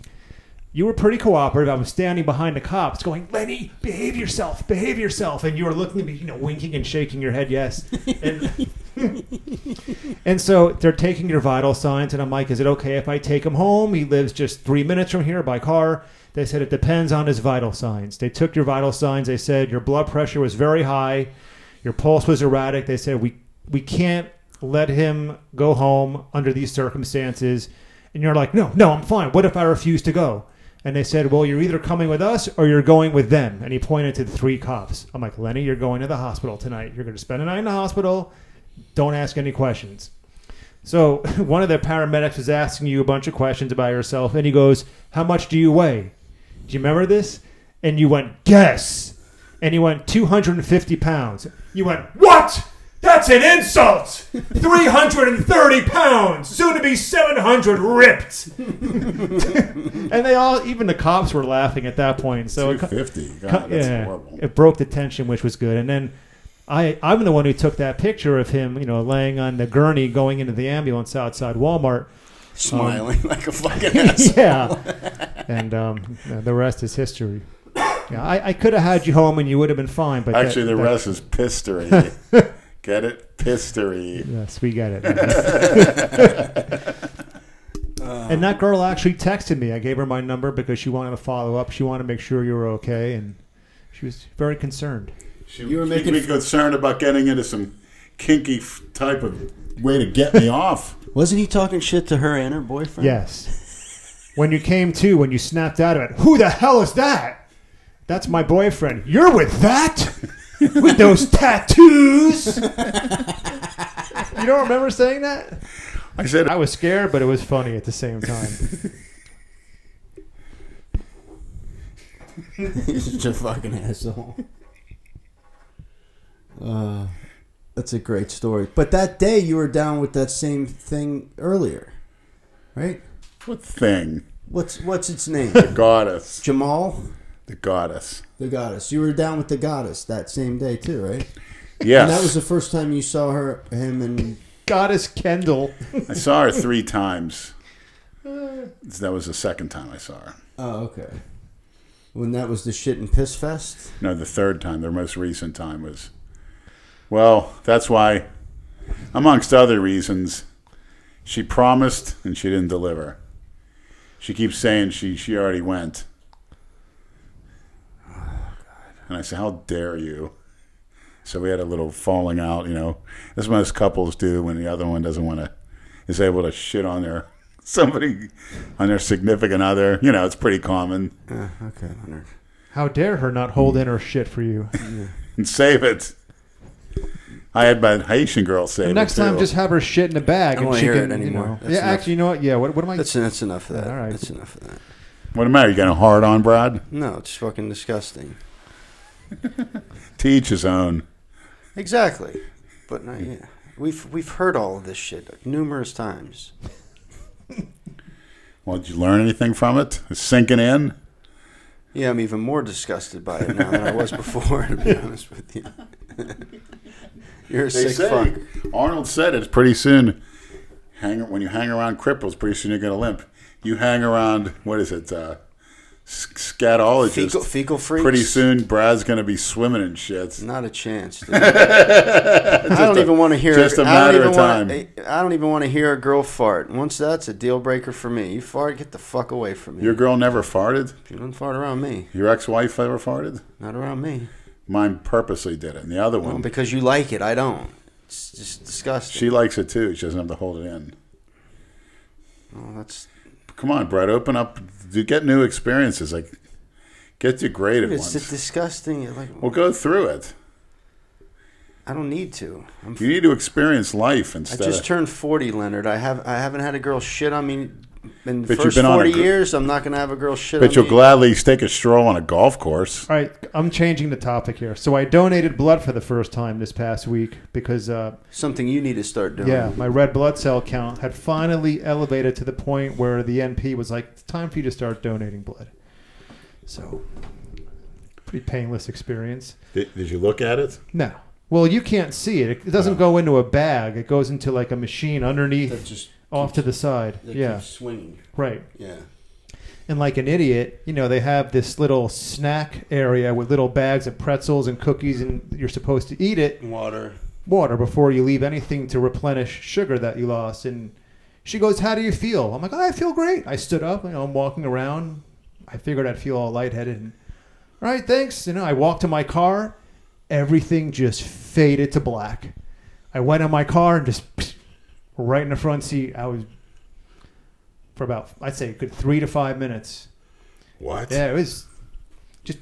Speaker 3: you were pretty cooperative. I was standing behind the cops, going, "Lenny, behave yourself, behave yourself," and you were looking at me, you know, winking and shaking your head, yes. And, and so they're taking your vital signs, and I'm like, "Is it okay if I take him home? He lives just three minutes from here by car." They said it depends on his vital signs. They took your vital signs. They said your blood pressure was very high, your pulse was erratic. They said we we can't let him go home under these circumstances. And you're like, no, no, I'm fine. What if I refuse to go? And they said, well, you're either coming with us or you're going with them. And he pointed to the three cops. I'm like, Lenny, you're going to the hospital tonight. You're going to spend a night in the hospital. Don't ask any questions. So one of the paramedics was asking you a bunch of questions about yourself, and he goes, "How much do you weigh?" Do you remember this? And you went, "Guess." And he went, "250 pounds." You went, "What?" That's an insult! 330 pounds, soon to be 700 ripped. and they all, even the cops were laughing at that point. So it,
Speaker 1: 250. God,
Speaker 3: Cut-
Speaker 1: that's
Speaker 3: yeah,
Speaker 1: horrible.
Speaker 3: it broke the tension, which was good. And then I, I'm the one who took that picture of him, you know, laying on the gurney going into the ambulance outside Walmart.
Speaker 2: Smiling like a fucking ass.
Speaker 3: yeah, and um, the rest is history. Yeah, I, I could have had you home and you would have been fine. But
Speaker 1: Actually,
Speaker 3: that,
Speaker 1: the
Speaker 3: that-
Speaker 1: rest is pistery. Get it? Pistery.
Speaker 3: Yes, we get it. and that girl actually texted me. I gave her my number because she wanted to follow up. She wanted to make sure you were okay, and she was very concerned.
Speaker 1: She,
Speaker 2: You were making
Speaker 1: be
Speaker 2: f-
Speaker 1: concerned about getting into some kinky f- type of way to get me off.
Speaker 2: Wasn't he talking shit to her and her boyfriend?
Speaker 3: Yes. When you came to, when you snapped out of it, who the hell is that? That's my boyfriend. You're with that? with those tattoos? you don't remember saying that?
Speaker 1: I said,
Speaker 3: I was scared, but it was funny at the same time.
Speaker 2: He's such a fucking asshole. Uh, that's a great story. But that day you were down with that same thing earlier, right?
Speaker 1: what thing?
Speaker 2: What's what's its name?
Speaker 1: The goddess.
Speaker 2: Jamal,
Speaker 1: The goddess.
Speaker 2: the goddess. You were down with the goddess that same day too, right?
Speaker 1: Yes.
Speaker 2: And that was the first time you saw her, him, and
Speaker 3: Goddess Kendall.
Speaker 1: I saw her three times. That was the second time I saw her.
Speaker 2: oh, okay. When that was the shit and piss fest.
Speaker 1: No, the third time, their most recent time was. Well, that's why, amongst other reasons, she promised and she didn't deliver. She keeps saying she, she already went. And I said, How dare you? So we had a little falling out, you know, as most couples do when the other one doesn't want to, is able to shit on their somebody, on their significant other. You know, it's pretty common.
Speaker 2: Uh, okay, Leonard.
Speaker 3: How dare her not hold in her shit for you?
Speaker 1: and save it. I had my Haitian girl save
Speaker 3: And
Speaker 1: it.
Speaker 3: next time,
Speaker 1: too.
Speaker 3: just have her shit in a bag.
Speaker 2: I don't
Speaker 3: and
Speaker 2: wanna
Speaker 3: she
Speaker 2: hear
Speaker 3: can,
Speaker 2: it anymore.
Speaker 3: You know, yeah,
Speaker 2: enough.
Speaker 3: actually, you know what? Yeah, what, what am I?
Speaker 2: That's that's enough of that.
Speaker 3: All right.
Speaker 2: That's enough of that.
Speaker 1: what am I? You got getting hard on, Brad?
Speaker 2: No, it's fucking disgusting.
Speaker 1: To each his own.
Speaker 2: Exactly. But no, yeah, we've we've heard all of this shit numerous times.
Speaker 1: Well, did you learn anything from it? It's sinking in.
Speaker 2: Yeah, I'm even more disgusted by it now than I was before. To be honest with you, you're a
Speaker 1: They
Speaker 2: sick
Speaker 1: say
Speaker 2: fuck.
Speaker 1: Arnold said it's pretty soon. Hang when you hang around cripples, pretty soon you're gonna limp. You hang around what is it? Uh, scatologist.
Speaker 2: Fecal, fecal freaks.
Speaker 1: Pretty soon, Brad's gonna be swimming in shits.
Speaker 2: Not a chance. I don't
Speaker 1: a-
Speaker 2: even want to hear.
Speaker 1: just a matter of
Speaker 2: wanna- eh, I don't even want to hear a girl fart. Once that's a deal breaker for me. You fart, get the fuck away from me.
Speaker 1: Your girl never farted.
Speaker 2: you don't fart around me.
Speaker 1: Your ex-wife ever farted?
Speaker 2: Not around me.
Speaker 1: Mine purposely did it, and the other
Speaker 2: Well,
Speaker 1: one, oh,
Speaker 2: because you like it, I don't. It's just disgusting.
Speaker 1: she likes it too. She doesn't have to hold it in.
Speaker 2: Oh, that's
Speaker 1: Come on, Brett, open up. You get new experiences. Like, get degraded
Speaker 2: it's
Speaker 1: ones.
Speaker 2: disgusting. Like
Speaker 1: Well, go through it.
Speaker 2: I don't need to. I'm
Speaker 1: You need to experience life instead.
Speaker 2: I just
Speaker 1: of,
Speaker 2: turned forty, Leonard. I have I haven't had a girl shit on me in the
Speaker 1: But you've
Speaker 2: first
Speaker 1: been on a
Speaker 2: forty
Speaker 1: gr-
Speaker 2: years. I'm not gonna have a girl shit
Speaker 1: but
Speaker 2: on
Speaker 1: you'll
Speaker 2: me.
Speaker 1: gladly take a stroll on a golf course.
Speaker 3: All right, I'm changing the topic here. So I donated blood for the first time this past week because, uh,
Speaker 2: Something you need to start doing.
Speaker 3: yeah, my red blood cell count had finally elevated to the point where the NP was like, "It's time for you to start donating blood." So, pretty painless experience.
Speaker 1: Did, did you look at it?
Speaker 3: No, well, you can't see it. It doesn't go into a bag. It goes into like a machine underneath,
Speaker 2: That just
Speaker 3: off to the side. Yeah,
Speaker 2: swinging.
Speaker 3: right.
Speaker 2: Yeah.
Speaker 3: And like an idiot, you know, they have this little snack area with little bags of pretzels and cookies, and you're supposed to eat it
Speaker 2: Water.
Speaker 3: water before you leave anything to replenish sugar that you lost. And she goes, "How do you feel?" I'm like, oh, "I feel great." I stood up, you know, I'm walking around. I figured I'd feel all lightheaded. And, all right, thanks. You know, I walked to my car. Everything just faded to black. I went in my car and just right in the front seat. I was for about I'd say a good three to five minutes.
Speaker 1: What?
Speaker 3: Yeah, it was just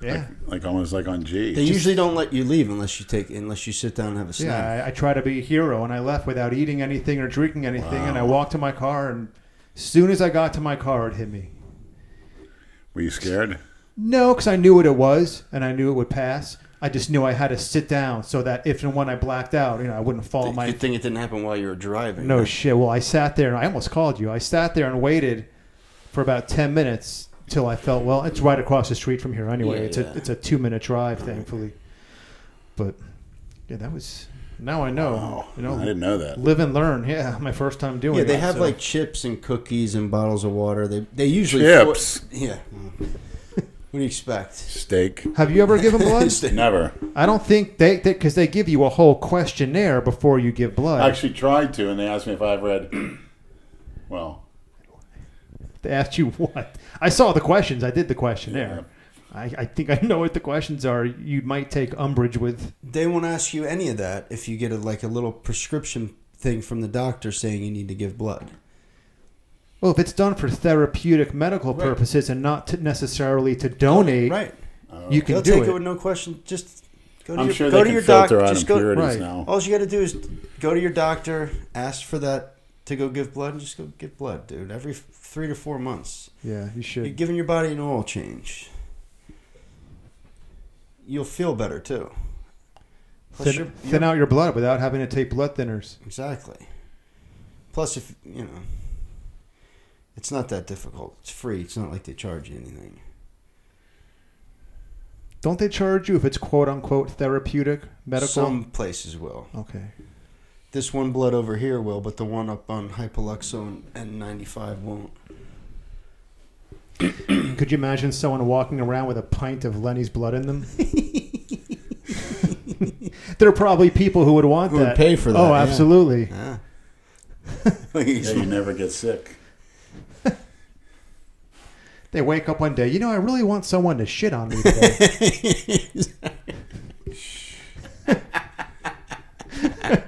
Speaker 3: yeah.
Speaker 1: Like, like almost like on G.
Speaker 2: They usually don't let you leave unless you take unless you sit down and have a snack.
Speaker 3: Yeah, I, I try to be a hero, and I left without eating anything or drinking anything, and I walked to my car, and as soon as I got to my car, it hit me.
Speaker 1: Were you scared?
Speaker 3: No, because I knew what it was, and I knew it would pass. I just knew I had to sit down so that if and when I blacked out, you know, I wouldn't fall on my.
Speaker 2: Good thing it didn't happen while you were driving.
Speaker 3: No shit. Well, I sat there, and I almost called you. I sat there and waited for about ten minutes till I felt well. It's right across the street from here anyway.
Speaker 2: Yeah,
Speaker 3: it's
Speaker 2: yeah.
Speaker 3: a it's a two minute drive, thankfully. But yeah, that was. Now I know.
Speaker 1: Oh,
Speaker 3: you know,
Speaker 1: I didn't know that.
Speaker 3: live and learn. Yeah, my first time doing
Speaker 2: Yeah,
Speaker 3: it.
Speaker 2: they have
Speaker 3: so-
Speaker 2: like chips and cookies and bottles of water. They they usually
Speaker 1: Chips.
Speaker 2: yeah. What do you expect?
Speaker 1: Steak.
Speaker 3: Have you ever given blood?
Speaker 1: Never.
Speaker 3: I don't think they because they, give you a whole questionnaire before you give blood.
Speaker 1: I actually tried to, and they asked me if I've read. Well,
Speaker 3: they asked you what? I saw the questions. I did the questionnaire. I, I think I know what the questions are. You might take umbrage with.
Speaker 2: They won't ask you any of that if you get a, like a little prescription thing from the doctor saying you need to give blood.
Speaker 3: Well, if it's done for therapeutic medical
Speaker 2: Right.
Speaker 3: purposes and not to necessarily to donate,
Speaker 2: Right.
Speaker 3: you can
Speaker 2: They'll
Speaker 3: do
Speaker 2: take
Speaker 3: it.
Speaker 2: it with no question. Just go to
Speaker 1: I'm
Speaker 2: your,
Speaker 1: sure
Speaker 2: go
Speaker 1: they
Speaker 2: to
Speaker 1: can
Speaker 2: your
Speaker 1: filter
Speaker 2: doctor.
Speaker 1: out
Speaker 2: Just go.
Speaker 1: impurities
Speaker 3: Right.
Speaker 1: now.
Speaker 2: All you got to do is go to your doctor, ask for that to go give blood, and just go give blood, dude. Every f- three to four months,
Speaker 3: yeah, you
Speaker 2: you're
Speaker 3: should.
Speaker 2: giving your body an oil change. You'll feel better too. Plus
Speaker 3: Thin,
Speaker 2: you're-
Speaker 3: thin out your blood without having to take blood thinners.
Speaker 2: Exactly. Plus, if you know, it's not that difficult. It's free. It's not like they charge you anything.
Speaker 3: Don't they charge you if it's quote unquote therapeutic medical?
Speaker 2: Some places will.
Speaker 3: Okay.
Speaker 2: This one blood over here will, but the one up on Hypoluxo and N95 won't.
Speaker 3: Could you imagine someone walking around with a pint of Lenny's blood in them? there are probably people who would want
Speaker 2: Who would pay for that,
Speaker 3: Oh,
Speaker 2: yeah.
Speaker 3: absolutely.
Speaker 2: Yeah.
Speaker 1: Yeah, you never get sick.
Speaker 3: They wake up one day, you know, I really want someone to shit on me today.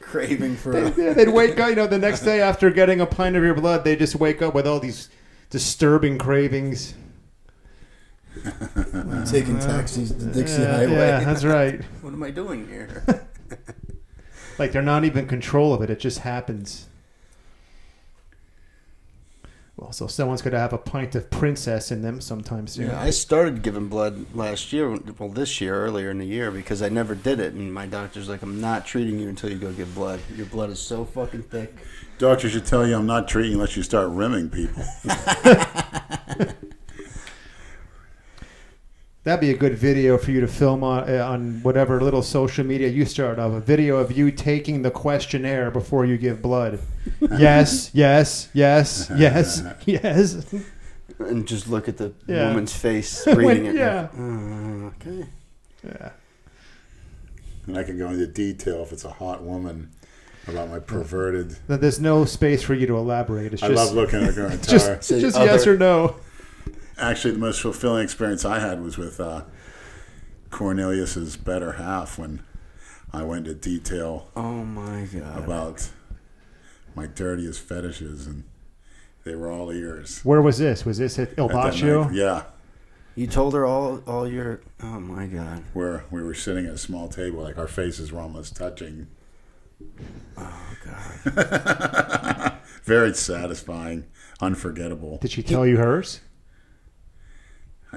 Speaker 2: Craving for
Speaker 3: They- They'd wake up, you know, the next day after getting a pint of your blood, they just wake up with all these disturbing cravings.
Speaker 2: taking taxis to Dixie
Speaker 3: yeah,
Speaker 2: Highway.
Speaker 3: yeah, that's right.
Speaker 2: What am I doing here?
Speaker 3: Like they're not even in control of it; it just happens. Well, so someone's going to have a pint of princess in them sometime soon.
Speaker 2: Yeah, I started giving blood last year, well, this year, earlier in the year, because I never did it. And my doctor's like, I'm not treating you until you go give blood. Your blood is so fucking thick.
Speaker 1: Doctor should tell you I'm not treating unless you start rimming people.
Speaker 3: That'd be a good video for you to film on, uh, on whatever little social media you start off. A video of you taking the questionnaire before you give blood. yes, yes, yes, yes, yes.
Speaker 2: And just look at the
Speaker 3: Yeah.
Speaker 2: woman's face
Speaker 3: When-
Speaker 2: reading it.
Speaker 3: yeah.
Speaker 2: Uh, okay.
Speaker 3: Yeah.
Speaker 1: And I can go into detail if it's a hot woman about my perverted.
Speaker 3: Th- There's no space for you to elaborate. It's
Speaker 1: I
Speaker 3: just
Speaker 1: love looking at her
Speaker 3: it's just,
Speaker 1: entire.
Speaker 3: just
Speaker 2: other-
Speaker 3: yes or no.
Speaker 1: Actually, the most fulfilling experience I had was with uh, Cornelius's better half when I went into detail
Speaker 2: Oh my god.
Speaker 1: about my dirtiest fetishes, and they were all ears.
Speaker 3: Where was this? Was this at Il
Speaker 1: At that
Speaker 3: Baccio?
Speaker 1: night. Yeah,
Speaker 2: You told her all all your. Oh my god.
Speaker 1: where we were sitting at a small table, like our faces were almost touching.
Speaker 2: Oh god.
Speaker 1: Very satisfying, unforgettable.
Speaker 3: Did she tell you hers?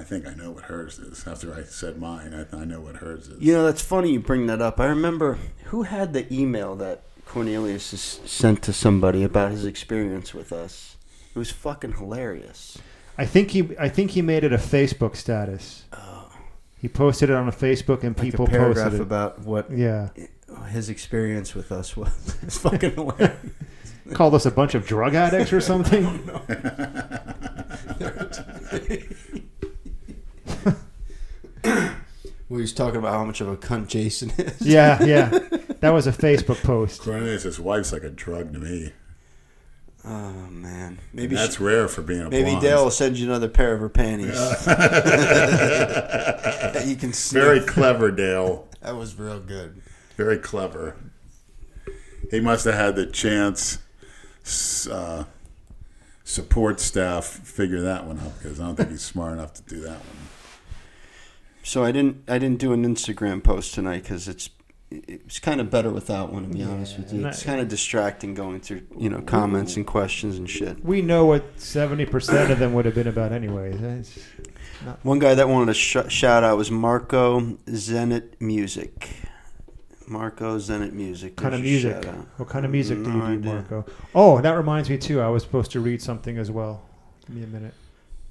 Speaker 1: I think I know what hers is. After I said mine, I, I know what hers is.
Speaker 2: You know that's funny you bring that up. I remember who had the email that Cornelius s- sent to somebody about his experience with us. It was fucking hilarious.
Speaker 3: I think he I think he made it a Facebook status. Oh. He posted it on a Facebook and
Speaker 2: Like
Speaker 3: people
Speaker 2: a paragraph
Speaker 3: posted it.
Speaker 2: about what
Speaker 3: Yeah.
Speaker 2: his experience with us was. It's fucking hilarious.
Speaker 3: Called us a bunch of drug addicts or something.
Speaker 2: We was talking about how much of a cunt Jason is.
Speaker 3: Yeah, yeah. That was a Facebook post.
Speaker 1: Cornelius, his wife's like a drug to me.
Speaker 2: Oh man, maybe
Speaker 1: That's
Speaker 2: she-
Speaker 1: rare for being a
Speaker 2: maybe
Speaker 1: blonde.
Speaker 2: Dale will send you another pair of her panties. that you can sniff.
Speaker 1: Very clever, Dale.
Speaker 2: That was real good.
Speaker 1: Very clever. He must have had the chance uh, support staff figure that one out because I don't think he's smart enough to do that one.
Speaker 2: So I didn't I didn't do an Instagram post tonight because it's it's kind of better without one to be honest with you. It's kind of distracting going through you know comments and questions and shit.
Speaker 3: We know what 70% of them would have been about anyway.
Speaker 2: One guy that wanted to sh- shout out was Marco Zenit Music. Marco Zenit Music.
Speaker 3: kind of music? What kind of music do
Speaker 2: No
Speaker 3: you do. Marco? Oh, that reminds me too. I was supposed to read something as well. Give me a minute.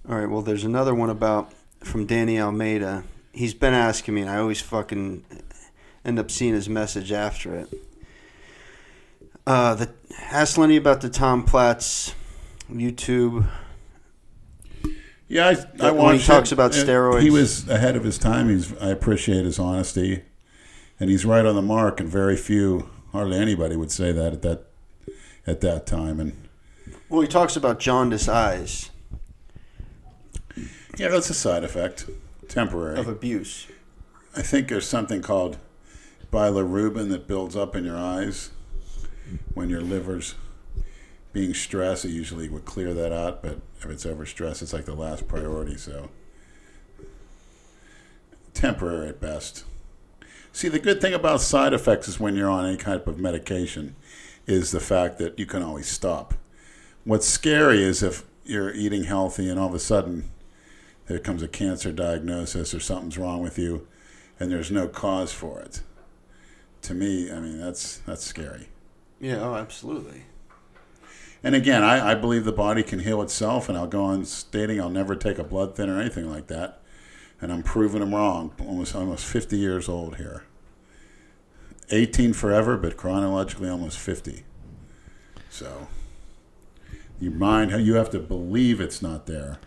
Speaker 2: All right. Well, there's another one about from Danny Almeida. He's been asking me, and I always fucking end up seeing his message after it. Uh, the ask Lenny about the Tom Platz YouTube.
Speaker 1: Yeah, I, I
Speaker 2: When he talks
Speaker 1: it.
Speaker 2: about steroids.
Speaker 1: He was ahead of his time. He's I appreciate his honesty, and he's right on the mark. And very few, hardly anybody, would say that at that at that time. And
Speaker 2: Well, he talks about jaundice eyes
Speaker 1: yeah, that's a side effect, temporary.
Speaker 2: of abuse.
Speaker 1: I think there's something called bilirubin that builds up in your eyes when your liver's being stressed. It usually would clear that out, but if it's overstressed, it's like the last priority. So temporary at best. See, the good thing about side effects is when you're on any type of medication is the fact that you can always stop. What's scary is if you're eating healthy and all of a sudden there comes a cancer diagnosis or something's wrong with you and there's no cause for it. To me, I mean that's that's scary.
Speaker 2: Yeah. Oh, absolutely.
Speaker 1: And again, I, I believe the body can heal itself, and I'll go on stating I'll never take a blood thinner or anything like that. And I'm proving them wrong. Almost almost 50 years old here. 18 forever, but chronologically almost 50. So your mind, you have to believe it's not there.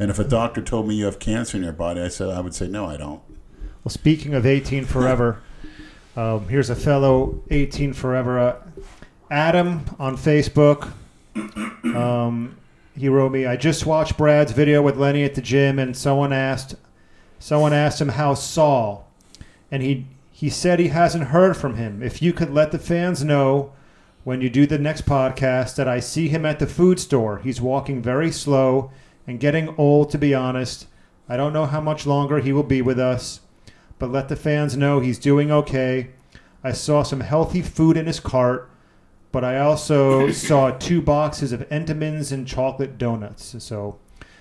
Speaker 1: And if a doctor told me you have cancer in your body, I said I would say no, I don't.
Speaker 3: Well, speaking of 18 Forever, um, here's a fellow 18 Forever. Uh, Adam on Facebook. Um, he wrote me, I just watched Brad's video with Lenny at the gym, and someone asked, someone asked him how Saul, and he he said he hasn't heard from him. If you could let the fans know when you do the next podcast that I see him at the food store. He's walking very slow and getting old, to be honest. I don't know how much longer he will be with us but let the fans know he's doing okay. I saw some healthy food in his cart, but I also saw two boxes of Entenmann's and chocolate donuts. So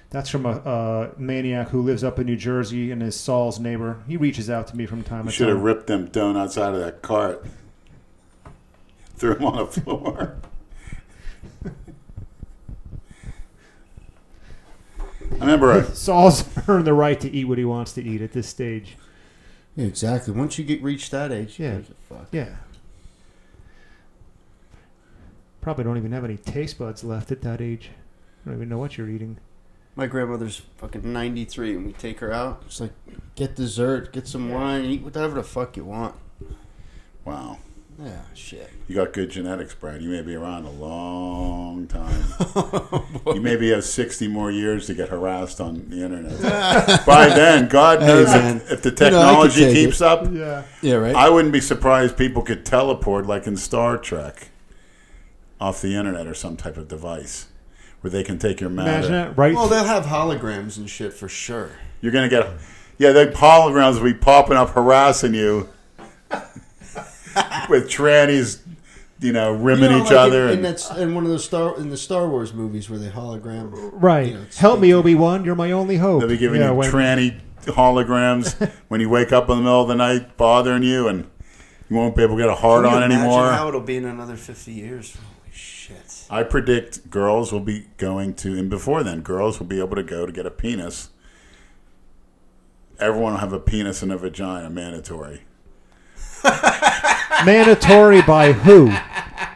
Speaker 3: that's from a, a maniac who lives up in New Jersey and is Saul's neighbor. He reaches out to me from time
Speaker 1: You
Speaker 3: to
Speaker 1: should have ripped them donuts out of that cart. Threw them on the floor. I remember a,
Speaker 3: Saul's earned the right to eat what he wants to eat at this stage.
Speaker 2: Yeah, exactly. Once you get reach that age,
Speaker 3: Yeah.
Speaker 2: yeah. a fuck.
Speaker 3: Yeah. Probably don't even have any taste buds left at that age. I don't even know what you're eating.
Speaker 2: My grandmother's fucking 93, and we take her out. It's like, get dessert, get some wine, eat whatever the fuck you want.
Speaker 1: wow.
Speaker 2: Yeah, shit.
Speaker 1: You got good genetics, Brad. You may be around a long time. Oh, you maybe have 60 more years to get harassed on the internet. By then, God knows
Speaker 2: man.
Speaker 1: if, if the
Speaker 2: You know, I could
Speaker 1: technology keeps up,
Speaker 3: Yeah.
Speaker 2: Yeah, right?
Speaker 1: I wouldn't be surprised people could teleport like in Star Trek off the internet or some type of device where they can take your matter.
Speaker 3: Imagine that, right?
Speaker 2: well, they'll have holograms and shit for sure.
Speaker 1: You're gonna get, yeah, the holograms will be popping up harassing you with trannies, you know, rimming
Speaker 2: You know,
Speaker 1: each
Speaker 2: like
Speaker 1: other.
Speaker 2: In, in,
Speaker 1: and,
Speaker 2: that's, in one of those Star in the Star Wars movies where they hologram.
Speaker 3: Right.
Speaker 2: You know,
Speaker 3: Help me, Obi Wan. You're my only hope.
Speaker 1: they'll be giving
Speaker 3: Yeah,
Speaker 1: you
Speaker 3: when-
Speaker 1: tranny holograms when you wake up in the middle of the night, bothering you, and you won't be able to get a hard on
Speaker 2: imagine
Speaker 1: anymore.
Speaker 2: how it'll be in another 50 years? Holy shit.
Speaker 1: I predict girls will be going to, and before then, girls will be able to go to get a penis. Everyone will have a penis and a vagina, mandatory.
Speaker 3: Mandatory by who?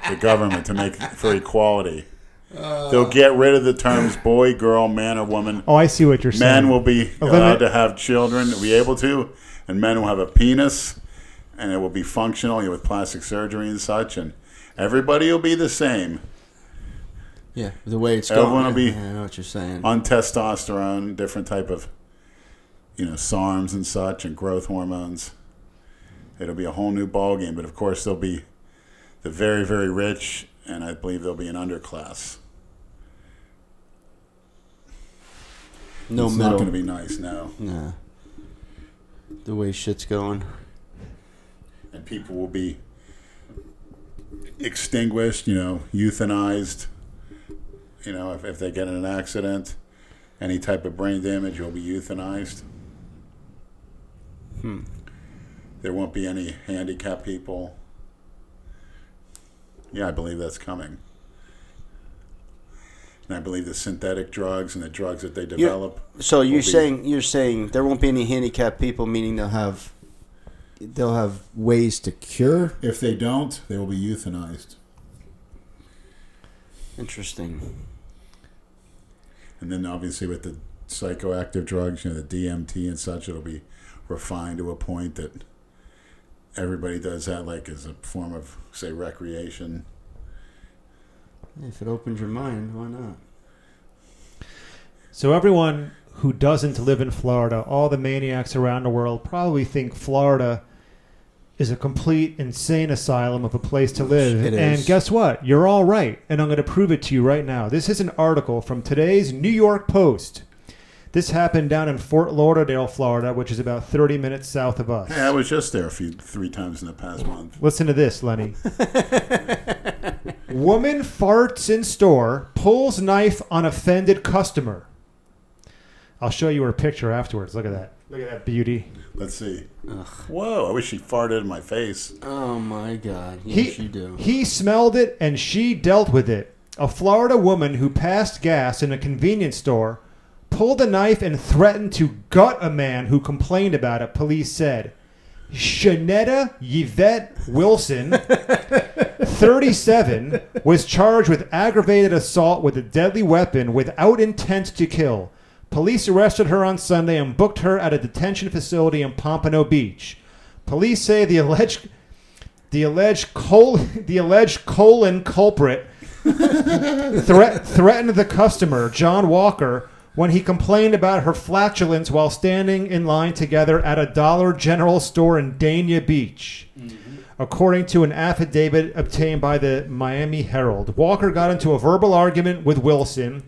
Speaker 1: the government to make for equality. They'll get rid of the terms boy, girl, man, or woman.
Speaker 3: Oh, I see what you're saying.
Speaker 1: Men will be
Speaker 3: Eliminate-
Speaker 1: allowed to have children, will be able to, and men will have a penis, and it will be functional you know, with plastic surgery and such, and everybody will be the same
Speaker 4: Yeah, the way it's
Speaker 1: Everyone
Speaker 4: going.
Speaker 1: will be-
Speaker 4: yeah, I know what you're saying.
Speaker 1: on testosterone, different type of, you know, SARMs and such, and growth hormones. It'll be a whole new ball game, but of course there'll be the very, very rich, and I believe there'll be an underclass.
Speaker 4: no
Speaker 1: it's
Speaker 4: middle.
Speaker 1: not going to be nice now,
Speaker 4: Nah. The way shit's going.
Speaker 1: and people will be extinguished, you know, euthanized. You know, if, if they get in an accident, any type of brain damage, you'll be euthanized.
Speaker 4: Hmm.
Speaker 1: There won't be any handicapped people. Yeah, I believe that's coming. And I believe the synthetic drugs and the drugs that they develop.
Speaker 4: So you're
Speaker 1: be-
Speaker 4: saying you're saying there won't be any handicapped people, meaning they'll have they'll have ways to cure.
Speaker 1: If they don't, they will be euthanized.
Speaker 4: Interesting.
Speaker 1: And then obviously with the psychoactive drugs, you know, the DMT and such, it'll be refined to a point that everybody does that like as a form of, say, recreation.
Speaker 4: If it opens your mind, why not?
Speaker 3: So everyone who doesn't live in Florida, all the maniacs around the world probably think Florida is a complete insane asylum of a place to live.
Speaker 4: It
Speaker 3: and
Speaker 4: is.
Speaker 3: guess what? You're all right. And I'm going to prove it to you right now. This is an article from today's New York Post. This happened down in Fort Lauderdale, Florida, which is about 30 minutes south of us.
Speaker 1: Hey, I was just there a few three times in the past month.
Speaker 3: Listen to this, Lenny. Woman farts in store, pulls knife on offended customer. I'll show you her picture afterwards. Look at that. Look at that beauty.
Speaker 1: Let's see.
Speaker 4: Ugh.
Speaker 1: Whoa! I wish she farted in my face.
Speaker 4: Oh my god.
Speaker 3: He,
Speaker 4: Yes, you do.
Speaker 3: he smelled it and she dealt with it. A Florida woman who passed gas in a convenience store pulled a knife and threatened to gut a man who complained about it, police said. Shanetta Yvette Wilson, 37, was charged with aggravated assault with a deadly weapon without intent to kill. Police arrested her on Sunday and booked her at a detention facility in Pompano Beach. Police say the alleged the alleged col- the alleged colon culprit threat- threatened the customer John Walker when he complained about her flatulence while standing in line together at a Dollar General store in Dania Beach. According to an affidavit obtained by the Miami Herald, Walker got into a verbal argument with Wilson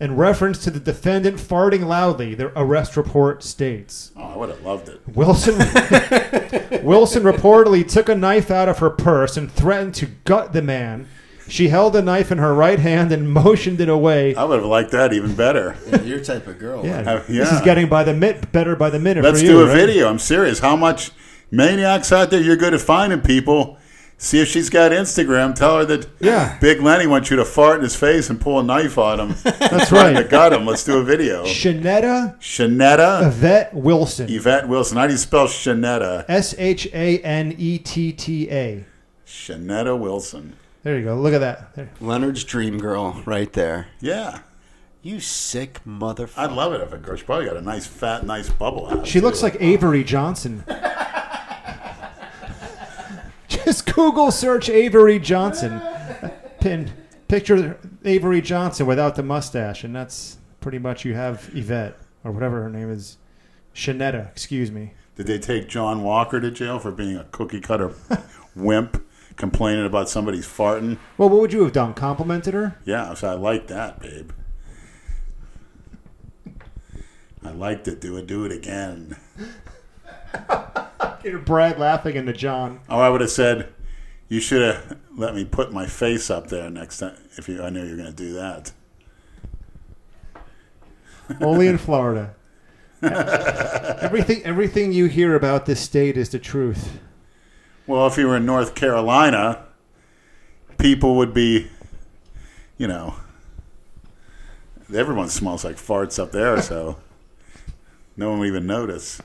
Speaker 3: in reference to the defendant farting loudly, the arrest report states.
Speaker 1: Oh, I would have loved it.
Speaker 3: Wilson Wilson reportedly took a knife out of her purse and threatened to gut the man. She held the knife in her right hand and motioned it away.
Speaker 1: I would have liked that even better.
Speaker 4: Yeah, your type of girl.
Speaker 3: Yeah,
Speaker 1: Have-
Speaker 3: this is getting by the mit better by the minute.
Speaker 1: Let's
Speaker 3: for
Speaker 1: do a
Speaker 3: right?
Speaker 1: video. I'm serious. How much maniacs out there you're good at finding people? See if she's got Instagram. Tell her that
Speaker 3: Yeah.
Speaker 1: Big Lenny wants you to fart in his face and pull a knife on him.
Speaker 3: That's right.
Speaker 1: I
Speaker 3: right.
Speaker 1: got him. Let's do a video.
Speaker 3: Shanetta
Speaker 1: Shanetta
Speaker 3: Yvette Wilson.
Speaker 1: Yvette Wilson. How do you spell Shanetta?
Speaker 3: S H A N E T T A.
Speaker 1: Shanetta Wilson.
Speaker 3: There you go. Look at that. There.
Speaker 4: Leonard's dream girl, right there.
Speaker 1: Yeah.
Speaker 4: You sick motherfucker.
Speaker 1: I'd love it if a girl. She probably got a nice, fat, nice bubble house.
Speaker 3: She looks like Avery Johnson. Just Google search Avery Johnson. Pin picture Avery Johnson without the mustache, and that's pretty much you have Yvette or whatever her name is. Shanetta, excuse me.
Speaker 1: Did they take John Walker to jail for being a cookie cutter wimp, complaining about somebody's farting?
Speaker 3: Well, what would you have done? Complimented her?
Speaker 1: Yeah, so I like that, babe. I liked it. Do it. Do it again.
Speaker 3: Hear Brad laughing into John.
Speaker 1: Oh, I would have said, "You should have let me put my face up there next time if you. I knew you were going to do that."
Speaker 3: Only in Florida. everything, everything you hear about this state is the truth.
Speaker 1: Well, if you were in North Carolina, people would be, you know, everyone smells like farts up there, so no one would even notice.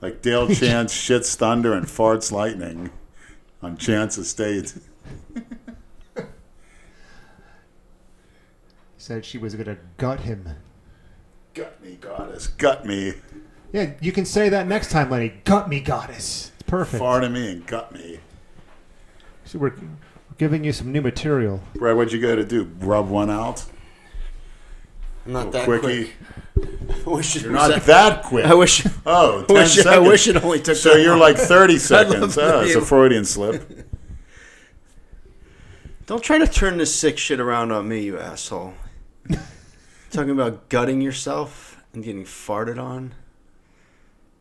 Speaker 1: like Dale Chance shits thunder and farts lightning on Chance Estate.
Speaker 3: Said she was going to gut him.
Speaker 1: Gut me, goddess. Gut me.
Speaker 3: Yeah, you can say that next time, Lenny. Gut me, goddess. It's perfect.
Speaker 1: Fart at me and gut me.
Speaker 3: So we're giving you some new material.
Speaker 1: Brad, what'd you go to do? Rub one out?
Speaker 4: I'm not oh, that
Speaker 1: Quickie.
Speaker 4: quick. I wish it
Speaker 1: You're not
Speaker 4: that-
Speaker 1: that quick.
Speaker 2: I wish.
Speaker 1: Oh, 10
Speaker 2: I wish, I wish it only took.
Speaker 1: So
Speaker 2: that
Speaker 1: you're
Speaker 2: long.
Speaker 1: like 30 seconds.
Speaker 2: the
Speaker 1: Oh, it's a. Freudian slip.
Speaker 2: Don't try to turn this sick shit around on me, you asshole. Talking about gutting yourself and getting farted on,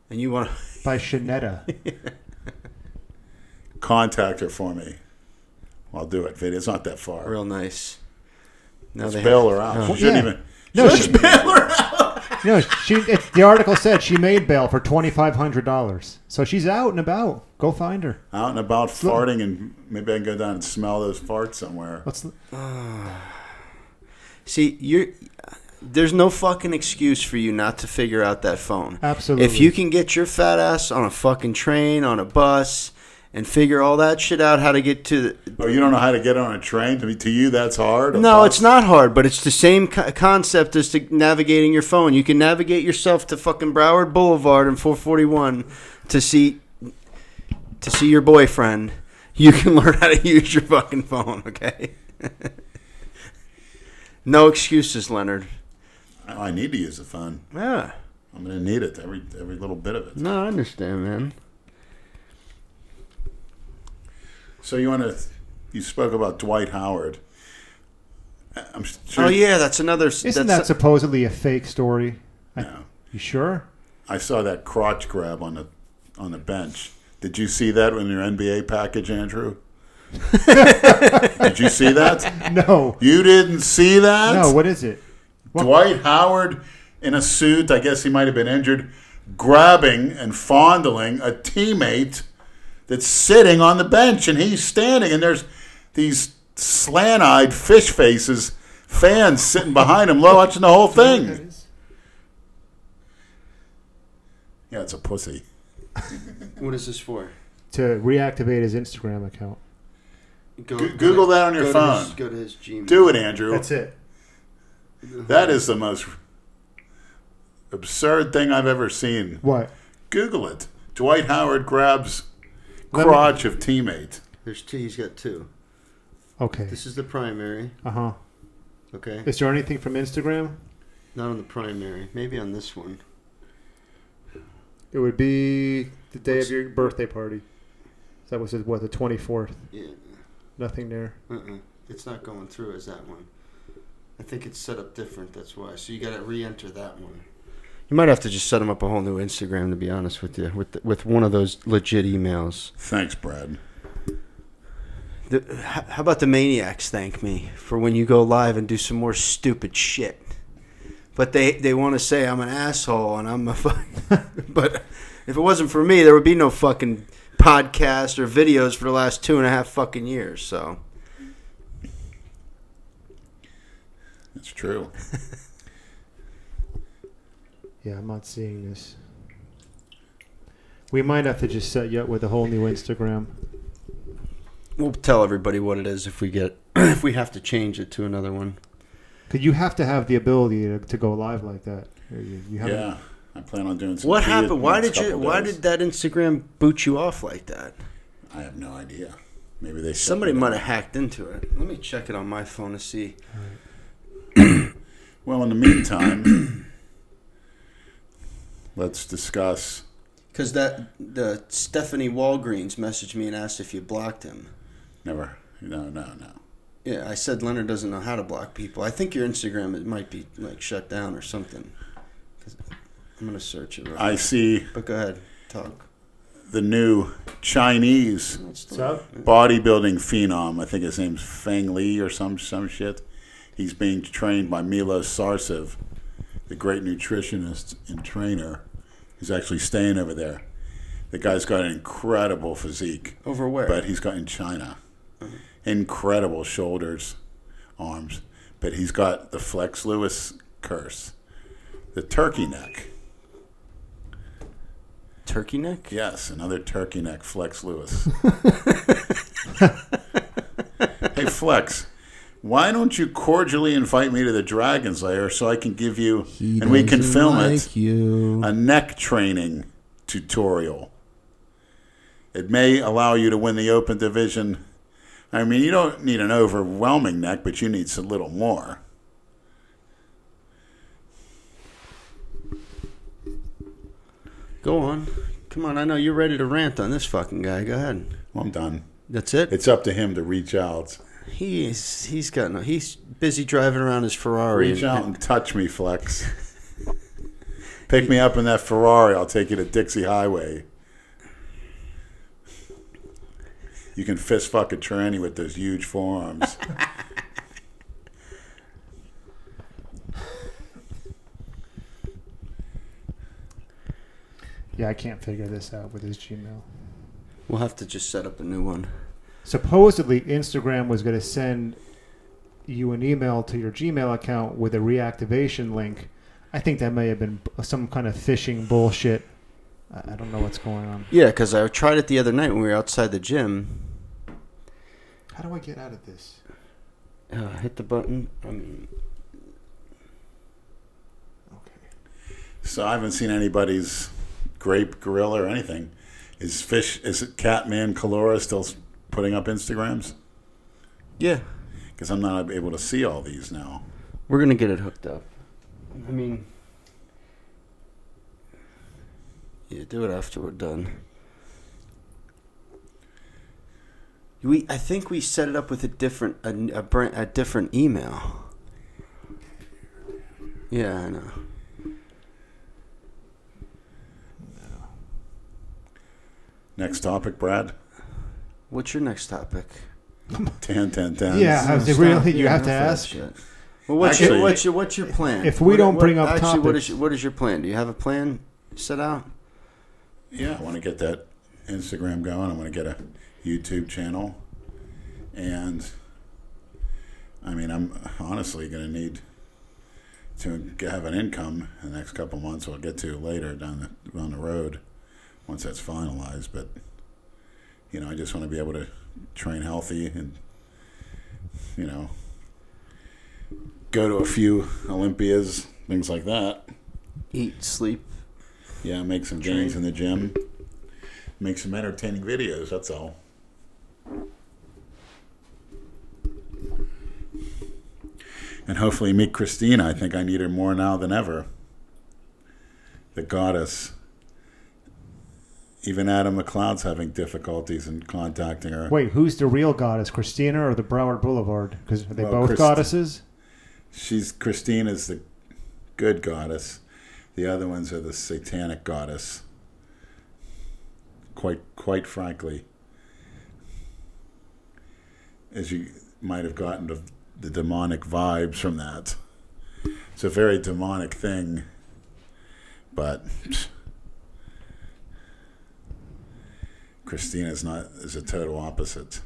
Speaker 2: and you want to.
Speaker 3: By Shanetta.
Speaker 1: Contact her for me. I'll do it. It's not that far.
Speaker 2: Real nice. Now
Speaker 1: Let's
Speaker 2: they
Speaker 1: bail her out.
Speaker 2: Oh.
Speaker 1: She shouldn't
Speaker 3: Yeah.
Speaker 1: even.
Speaker 3: No,
Speaker 1: she
Speaker 3: she,
Speaker 1: shouldn't even-
Speaker 3: no, she. It, the article said she made bail for twenty five hundred dollars. So she's out and about. Go find her.
Speaker 1: out and about farting, and maybe I can go down and smell those farts somewhere.
Speaker 3: What's the,
Speaker 2: See, you're. There's no fucking excuse for you not to figure out that phone.
Speaker 3: absolutely?
Speaker 2: If you can get your fat ass on a fucking train, on a bus, and figure all that shit out, how to get to the,
Speaker 1: Oh, you don't know how to get on a train? To, me, to you, that's hard?
Speaker 2: No,
Speaker 1: bus?
Speaker 2: it's not hard, but it's the same co- concept as to navigating your phone. You can navigate yourself to fucking Broward Boulevard and 441 to see to see your boyfriend. You can learn how to use your fucking phone, okay? no excuses, Leonard.
Speaker 1: I I need to use the phone.
Speaker 2: Yeah.
Speaker 1: I'm going to need it, every every little bit of it.
Speaker 2: No, I understand, man.
Speaker 1: So you want to? You spoke about Dwight Howard. I'm sure.
Speaker 2: Oh yeah, that's another.
Speaker 3: Isn't
Speaker 2: that's
Speaker 3: that supposedly a fake story? I,
Speaker 1: No.
Speaker 3: you sure?
Speaker 1: I saw that crotch grab on the on the bench. Did you see that in your NBA package, Andrew? Did you see that?
Speaker 3: No.
Speaker 1: You didn't see that?
Speaker 3: No. What is it? What-
Speaker 1: Dwight Howard in a suit, I guess he might have been injured, grabbing and fondling a teammate that's sitting on the bench and he's standing and there's these slant-eyed fish faces fans sitting behind him watching the whole thing. Yeah, it's a pussy.
Speaker 4: What is this for?
Speaker 3: To reactivate his Instagram account.
Speaker 4: Go,
Speaker 1: Go- Google that on your
Speaker 4: go
Speaker 1: phone.
Speaker 4: To his, go to his Gmail.
Speaker 1: Do it, Andrew.
Speaker 3: That's it.
Speaker 1: That is the most absurd thing I've ever seen.
Speaker 3: What?
Speaker 1: Google it. Dwight Howard grabs
Speaker 3: Let me-
Speaker 1: crotch of teammate.
Speaker 4: There's two. He's got two.
Speaker 3: Okay.
Speaker 4: This is the primary.
Speaker 3: Uh huh.
Speaker 4: Okay.
Speaker 3: Is there anything from Instagram?
Speaker 4: Not on the primary. Maybe on this one.
Speaker 3: It would be the day of your birthday party. That was it, what the twenty fourth.
Speaker 4: Yeah.
Speaker 3: Nothing there.
Speaker 4: Uh-uh. It's not going through as that one. I think it's set up different. That's why. So you got to re-enter that one.
Speaker 2: You might have to just set him up a whole new Instagram, to be honest with you, with with one of those legit emails.
Speaker 1: Thanks, Brad.
Speaker 2: The, how about the maniacs thank me for when you go live and do some more stupid shit? But they, they want to say I'm an asshole and I'm a fuck. but if it wasn't for me, there would be no fucking podcast or videos for the last two and a half fucking years. So
Speaker 1: that's true.
Speaker 3: Yeah, I'm not seeing this. We might have to just set you up with a whole new Instagram.
Speaker 2: we'll tell everybody what it is if we get if we have to change it to another one.
Speaker 3: Cause you have to have the ability to, to go live like that. You, you haven't-
Speaker 1: Yeah, I plan on doing some.
Speaker 2: What happened? Why did you? Why
Speaker 1: days.
Speaker 2: did that Instagram boot you off like that?
Speaker 1: I have no idea. Maybe they
Speaker 2: Somebody might have hacked into it. Let me check it on my phone to see.
Speaker 1: Well, in the meantime, let's discuss.
Speaker 2: Because that the Stephanie Walgreens messaged me and asked if you blocked him.
Speaker 1: Never. No, no, no.
Speaker 2: Yeah, I said Leonard doesn't know how to block people. I think your Instagram it might be like shut down or something. 'Cause I'm gonna search it. Real
Speaker 1: I
Speaker 2: quick.
Speaker 1: see
Speaker 2: But go ahead, talk.
Speaker 1: the new Chinese
Speaker 3: What's up?
Speaker 1: bodybuilding phenom. I think his name's Fang Li or some some shit. He's being trained by Milos Sarcev, the great nutritionist and trainer. He's actually staying over there. The guy's got an incredible physique,
Speaker 2: Over where?
Speaker 1: but he's got in China. Incredible shoulders, arms, but he's got the Flex Lewis curse, the turkey neck.
Speaker 2: Turkey neck.
Speaker 1: Yes, another turkey neck, Flex Lewis. hey, Flex, why don't you cordially invite me to the Dragon's Lair so I can give you, and we can film it,
Speaker 2: You.
Speaker 1: a neck training tutorial? It may allow you to win the open division. I mean, you don't need an overwhelming neck, but you need a little more.
Speaker 2: Go on. Come on. I know you're ready to rant on this fucking guy. Go ahead.
Speaker 1: Well, I'm done.
Speaker 2: That's it.
Speaker 1: It's up to him to reach out.
Speaker 2: He is. He's got no. He's busy driving around his Ferrari.
Speaker 1: Reach out and touch me, Flex. Pick me up in that Ferrari. I'll take you to Dixie Highway. You can fist fuck a tranny with those huge forearms.
Speaker 3: Yeah, I can't figure this out with his Gmail.
Speaker 2: We'll have to just set up a new one.
Speaker 3: Supposedly, Instagram was going to send you an email to your Gmail account with a reactivation link. I think that may have been some kind of phishing bullshit. I I don't know what's going on.
Speaker 2: Yeah, because I tried it the other night when we were outside the gym.
Speaker 3: How do I get out of this?
Speaker 2: Uh, hit the button. I mean,
Speaker 3: Okay.
Speaker 1: so I haven't seen anybody's grape gorilla or anything. Is fish? Is it Catman Calora still putting up Instagrams?
Speaker 2: yeah,
Speaker 1: Because I'm not able to see all these now.
Speaker 2: we're gonna get it hooked up. I mean, yeah, do it after we're done. We, I think we set it up with a different, a, a, brand, a different email. Yeah, I know.
Speaker 1: Next topic, Brad.
Speaker 2: What's your next topic?
Speaker 1: Ten, ten, ten.
Speaker 3: Yeah, I was
Speaker 2: Stop.
Speaker 3: really. You
Speaker 2: Yeah,
Speaker 3: have to
Speaker 2: enough of that
Speaker 3: ask.
Speaker 2: Well, what's
Speaker 1: Actually-
Speaker 2: your what's your what's your plan?
Speaker 3: If we
Speaker 2: What-
Speaker 3: don't
Speaker 2: what-
Speaker 3: bring up
Speaker 2: actually, what
Speaker 3: topics-
Speaker 2: is your, what is your plan? Do you have a plan set out?
Speaker 1: Yeah, I want to get that Instagram going. I want to get a YouTube channel. And I mean, I'm honestly going to need to g- have an income in the next couple months. We'll get to later down the on the road once that's finalized. But you know, I just want to be able to train healthy and you know go to a few Olympias, things like that.
Speaker 2: Eat, sleep.
Speaker 1: Yeah, make some gains in the gym. Make some entertaining videos, that's all. And hopefully meet Christina. I think I need her more now than ever. The goddess. Even Adam McLeod's having difficulties in contacting her.
Speaker 3: Wait, who's the real goddess, Christina or the Broward Boulevard? Because are they
Speaker 1: Well,
Speaker 3: both
Speaker 1: Christ-
Speaker 3: goddesses?
Speaker 1: She's Christina's the good goddess. The other ones are the satanic goddess. Quite quite frankly. As you might have gotten the, the demonic vibes from that. It's a very demonic thing. But Christina's not is a total opposite.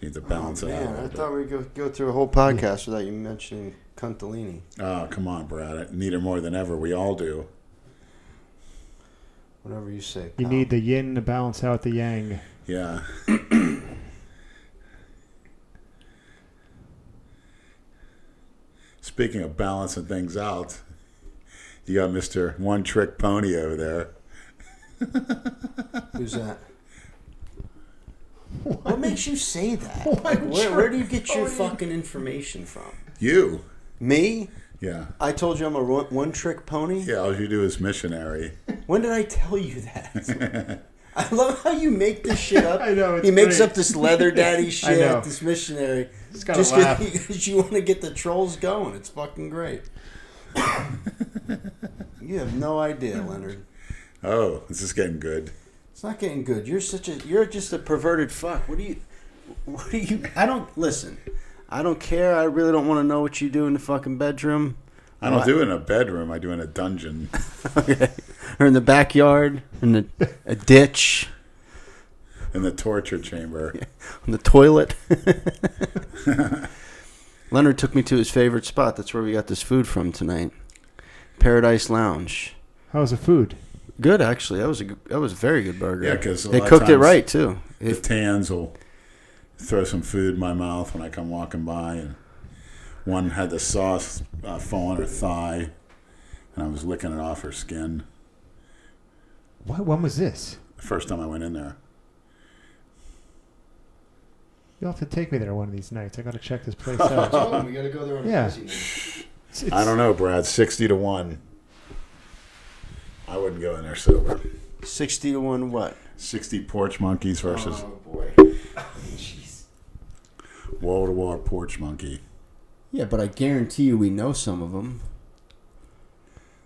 Speaker 1: Need to balance it oh, out. a
Speaker 2: Oh, man, I
Speaker 1: little bit.
Speaker 2: thought we'd go, go through a whole podcast without you mentioning Cuntalini.
Speaker 1: Oh, come on, Brad. I need her more than ever. We all do.
Speaker 2: Whatever you say.
Speaker 3: You
Speaker 2: pal.
Speaker 3: need the yin to balance out the yang.
Speaker 1: Yeah. Speaking of balancing things out, you got Mr. One Trick Pony over there.
Speaker 2: Who's that? What makes you say that? Like, where, where do you get your
Speaker 3: oh,
Speaker 2: fucking information from?
Speaker 1: You?
Speaker 2: Me?
Speaker 1: Yeah.
Speaker 2: I told you I'm a one trick pony?
Speaker 1: Yeah, all you do is missionary.
Speaker 2: When did I tell you that? I love how you make this shit up.
Speaker 3: I know, it's
Speaker 2: he makes
Speaker 3: great.
Speaker 2: up this leather daddy shit,
Speaker 3: know.
Speaker 2: this missionary.
Speaker 3: Just gotta laugh.
Speaker 2: because you want to get the trolls going. It's fucking great. you have no idea, Leonard.
Speaker 1: Oh, this is getting good.
Speaker 2: It's not getting good. You're such a you're just a perverted fuck. What do you what do you I don't listen. I don't care. I really don't want to know what you do in the fucking bedroom.
Speaker 1: I don't do it in a bedroom. I do it in a dungeon.
Speaker 2: Okay. Or in the backyard, in the a ditch,
Speaker 1: In the torture chamber.
Speaker 2: on the toilet. Leonard took me to his favorite spot. That's where we got this food from tonight. Paradise Lounge.
Speaker 3: How's the food?
Speaker 2: Good, actually. That was a that was a very good burger.
Speaker 1: Yeah, 'cause a
Speaker 2: they cooked it right too.
Speaker 1: The
Speaker 2: It,
Speaker 1: tans will throw some food in my mouth when I come walking by, and one had the sauce uh, fall on her thigh, and I was licking it off her skin.
Speaker 3: What? When was this?
Speaker 1: The first time I went in there.
Speaker 3: You'll have to take me there one of these nights. I got to check this place out.
Speaker 2: we gotta go there on
Speaker 3: Yeah.
Speaker 2: busy night.
Speaker 3: It's- it's-
Speaker 1: I don't know, Brad. Sixty to one. I wouldn't go in there sober.
Speaker 2: Sixty to one. What?
Speaker 1: Sixty porch monkeys versus
Speaker 2: Oh boy. Jeez.
Speaker 1: wall to wall porch monkey.
Speaker 2: Yeah, but I guarantee you, we know some of them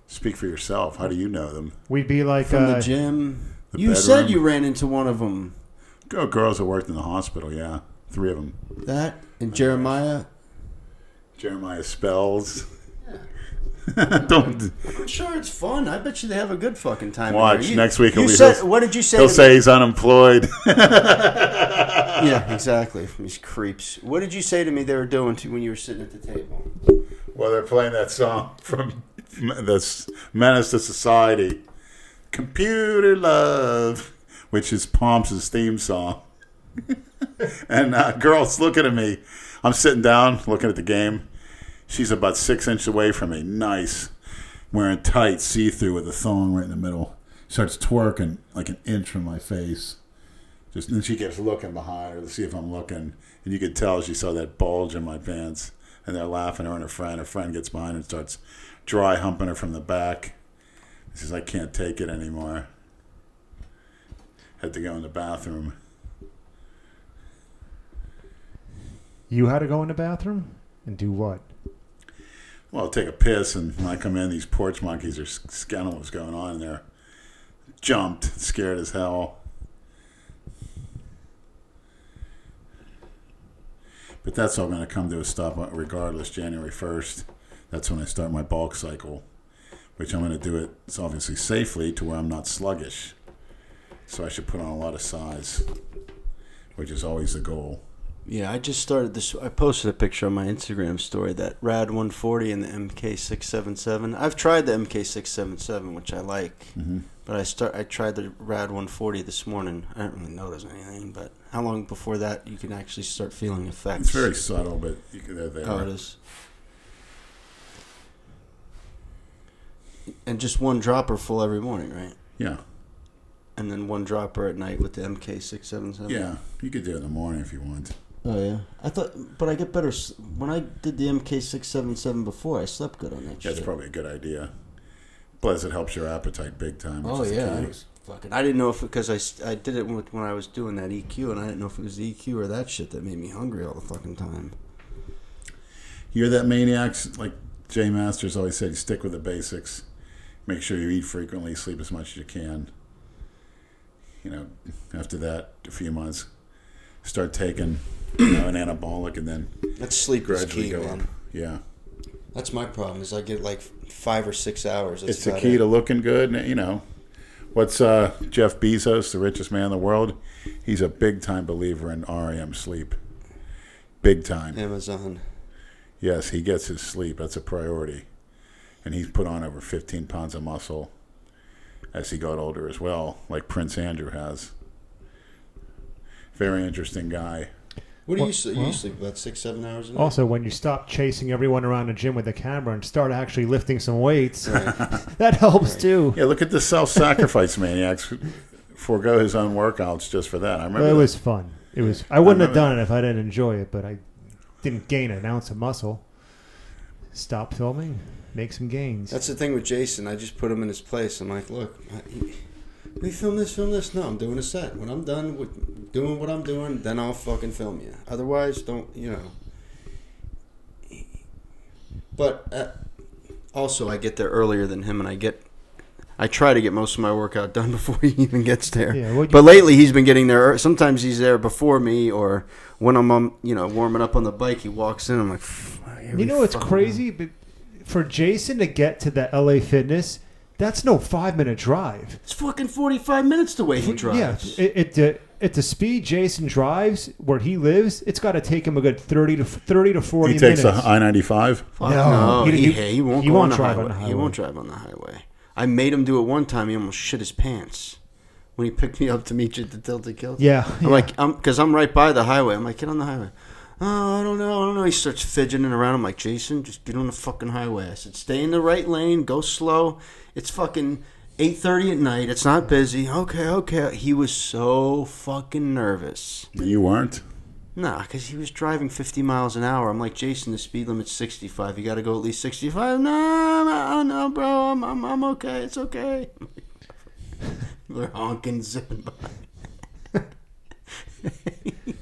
Speaker 1: Speak for yourself. How do you know them?
Speaker 3: We'd be like,
Speaker 2: from
Speaker 3: uh,
Speaker 2: the gym.
Speaker 1: The
Speaker 2: you
Speaker 1: bedroom?
Speaker 2: said you ran into one of them.
Speaker 1: Go girls that worked in the hospital. Yeah, three of them.
Speaker 2: That and Jeremiah.
Speaker 1: Jeremiah Spells. Don't
Speaker 2: I'm sure it's fun. I bet you they have a good fucking time.
Speaker 1: Watch.
Speaker 2: You-
Speaker 1: next week
Speaker 2: You said, what did you say?
Speaker 1: he'll say
Speaker 2: me?
Speaker 1: he's unemployed.
Speaker 2: Yeah, exactly. These creeps. What did you say to me they were doing to when you were sitting at the table?
Speaker 1: well, they're playing that song from that's Menace to Society, "Computer Love," which is Pomps' theme song. and uh, girls looking at me. I'm sitting down looking at the game. She's about six inches away from me. Nice, wearing tight see through with a thong right in the middle. Starts twerking like an inch from my face. Just then she keeps looking behind her to see if I'm looking, and you could tell she saw that bulge in my pants. And they're laughing her and her friend. Her friend gets behind her and starts dry humping her from the back. She says, "I can't take it anymore." Had to go in the bathroom.
Speaker 3: you had to go in the bathroom and do what?
Speaker 1: Well, I'll take a piss, and when I come in, these porch monkeys are scanning what's going on in there. Jumped, scared as hell. But that's all going to come to a stop uh, regardless. January 1st, that's when I start my bulk cycle, which I'm going to do it it's obviously safely to where I'm not sluggish. So I should put on a lot of size, which is always the goal.
Speaker 2: Yeah, I just started this. I posted a picture on my Instagram story that Rad 140 and the MK677. I've tried the MK677, which I like,
Speaker 1: hmm
Speaker 2: but I start. I tried the Rad 140 this morning. I didn't really notice anything, but how long before that you can actually start feeling effects?
Speaker 1: It's very subtle, but you can, they're there.
Speaker 2: Oh, it is. And just one dropper full every morning, right?
Speaker 1: Yeah.
Speaker 2: And then one dropper at night with the MK677.
Speaker 1: Yeah, you could do it in the morning if you want.
Speaker 2: Oh yeah. I thought, but I get better when I did the MK677 before. I slept good on that
Speaker 1: That's
Speaker 2: shit.
Speaker 1: probably a good idea. Plus, it helps your appetite big time.
Speaker 2: Oh yeah, was fucking. I didn't know if because I, I did it with, when I was doing that EQ, and I didn't know if it was the EQ or that shit that made me hungry all the fucking time.
Speaker 1: You're that maniacs, like Jay Masters always said, stick with the basics. Make sure you eat frequently, sleep as much as you can. You know, after that, a few months, start taking you know, an anabolic and then
Speaker 2: That sleep
Speaker 1: gradually
Speaker 2: key,
Speaker 1: go
Speaker 2: man.
Speaker 1: up. Yeah.
Speaker 2: That's my problem. Is I get like five or six hours. That's
Speaker 1: it's the key
Speaker 2: it.
Speaker 1: to looking good. You know, what's uh, Jeff Bezos, the richest man in the world? He's a big time believer in REM sleep. Big time.
Speaker 2: Amazon.
Speaker 1: Yes, he gets his sleep. That's a priority. And he's put on over 15 pounds of muscle as he got older as well, like Prince Andrew has. Very interesting guy.
Speaker 2: What do
Speaker 3: Well-
Speaker 2: you sleep?
Speaker 3: well-
Speaker 2: you sleep about six, seven hours a night.
Speaker 3: Also, when you stop chasing everyone around the gym with the camera and start actually lifting some weights, that helps too.
Speaker 1: Yeah, look at the self sacrifice maniacs who forego his own workouts just for that. I remember
Speaker 3: Well, it
Speaker 1: that.
Speaker 3: was fun. It was. I wouldn't have
Speaker 1: remember
Speaker 3: done it if I didn't enjoy it, but I didn't gain an ounce of muscle. Stop filming, make some gains.
Speaker 2: That's the thing with Jason. I just put him in his place. I'm like, look, I- we film this, film this. No, I'm doing a set. When I'm done with doing what I'm doing, then I'll fucking film you. Otherwise, don't you know? But uh, also, I get there earlier than him, and I get. I try to get most of my workout done before he even gets there.
Speaker 3: Yeah,
Speaker 2: but lately he's been getting there. Sometimes he's there before me, or when I'm, um, you know, warming up on the bike, he walks in. I'm like,
Speaker 3: you know what's
Speaker 2: fucking
Speaker 3: crazy? But For Jason to get to the LA Fitness, that's no five minute drive.
Speaker 2: It's fucking 45 minutes the way he drives.
Speaker 3: Yeah, it, it, the at the speed Jason drives where he lives, it's got to take him a good thirty to thirty to forty
Speaker 1: he takes
Speaker 3: minutes.
Speaker 1: I 95.
Speaker 2: Fuck
Speaker 3: No,
Speaker 2: no,
Speaker 3: he-
Speaker 2: he,
Speaker 3: he-
Speaker 2: he, won't
Speaker 3: he
Speaker 2: go
Speaker 3: won't
Speaker 2: on the
Speaker 3: drive
Speaker 2: highway.
Speaker 3: on the
Speaker 2: He
Speaker 3: highway.
Speaker 2: won't drive on the highway. I made him do it one time. He almost shit his pants when he picked me up to meet you at the Delta Kill.
Speaker 3: Yeah,
Speaker 2: I'm
Speaker 3: yeah.
Speaker 2: like, um, I'm because I'm right by the highway. I'm like, get on the highway. Oh, I don't know, I don't know. He starts fidgeting around. I'm like, Jason, just get on the fucking highway. I said, stay in the right lane, go slow. It's fucking eight thirty at night. It's not busy. Okay, okay. He was so fucking nervous.
Speaker 1: You weren't.
Speaker 2: Nah, because he was driving 50 miles an hour. I'm like, Jason, the speed limit's 65. You got to go at least 65. No, no, no, bro. I'm, I'm, I'm okay. It's okay. They're honking, zipping by.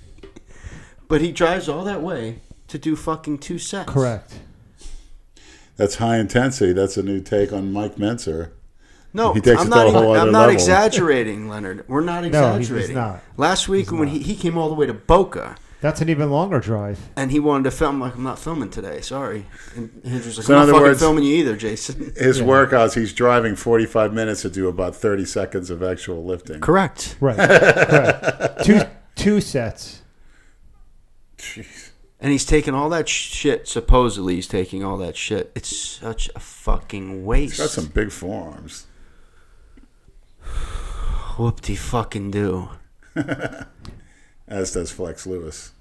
Speaker 2: but he drives all that way to do fucking two sets.
Speaker 3: correct.
Speaker 1: That's high intensity. That's a new take on Mike Mentzer.
Speaker 2: No,
Speaker 1: He takes
Speaker 2: I'm
Speaker 1: it
Speaker 2: not.
Speaker 1: to a whole
Speaker 2: I'm
Speaker 1: other
Speaker 2: not
Speaker 1: level.
Speaker 2: exaggerating, Leonard. We're not
Speaker 3: No,
Speaker 2: exaggerating.
Speaker 3: he's- he's not.
Speaker 2: Last week
Speaker 3: He's
Speaker 2: when
Speaker 3: not.
Speaker 2: he, he came all the way to Boca
Speaker 3: That's an even longer drive.
Speaker 2: and he wanted to film, like I'm not filming today. Sorry. And Andrew's like,
Speaker 1: So in
Speaker 2: I'm not
Speaker 1: other
Speaker 2: fucking
Speaker 1: words-
Speaker 2: filming you either, Jason.
Speaker 1: His
Speaker 3: Yeah.
Speaker 1: workouts, he's driving 45 minutes to do about 30 seconds of actual lifting.
Speaker 2: Correct.
Speaker 3: Right. correct. Two two sets.
Speaker 1: Jeez.
Speaker 2: And he's taking all that shit. Supposedly, he's taking all that shit. It's such a fucking waste.
Speaker 1: He's got some big forearms.
Speaker 2: whoop de fucking do.
Speaker 1: As does Flex Lewis.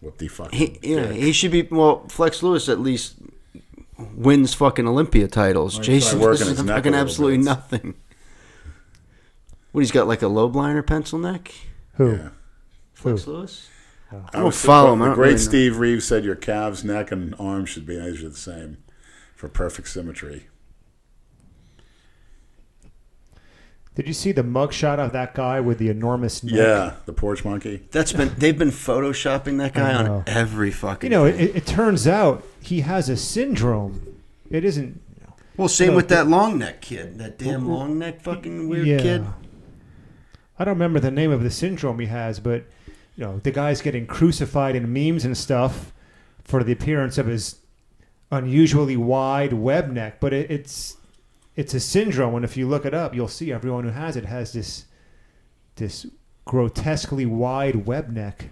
Speaker 1: Whoop the fucking.
Speaker 2: He, yeah,
Speaker 1: dick.
Speaker 2: he should be. Well, Flex Lewis at least wins fucking Olympia titles.
Speaker 1: Well,
Speaker 2: Jason
Speaker 1: probably working
Speaker 2: does
Speaker 1: his neck a
Speaker 2: fucking absolutely
Speaker 1: bit.
Speaker 2: nothing. What he's got like a low liner pencil neck?
Speaker 3: Who?
Speaker 1: Yeah.
Speaker 2: Flex
Speaker 3: Who?
Speaker 2: Lewis.
Speaker 1: I
Speaker 2: I don't follow him.
Speaker 1: The great
Speaker 2: really.
Speaker 1: Steve Reeves said your calves, neck, and arms should be measured the same for perfect symmetry.
Speaker 3: Did you see the mugshot of that guy with the enormous neck?
Speaker 1: Yeah, the porch monkey.
Speaker 2: That's been. They've been photoshopping that guy on every fucking.
Speaker 3: You know,
Speaker 2: thing.
Speaker 3: it, it turns out he has a syndrome. It isn't.
Speaker 2: well, same
Speaker 3: no,
Speaker 2: with
Speaker 3: the-
Speaker 2: that long neck kid. That damn long neck fucking weird
Speaker 3: yeah.
Speaker 2: kid.
Speaker 3: I don't remember the name of the syndrome he has, but you know, the guy's getting crucified in memes and stuff for the appearance of his unusually wide web neck. But it, it's it's a syndrome, and if you look it up, you'll see everyone who has it has this this grotesquely wide web neck.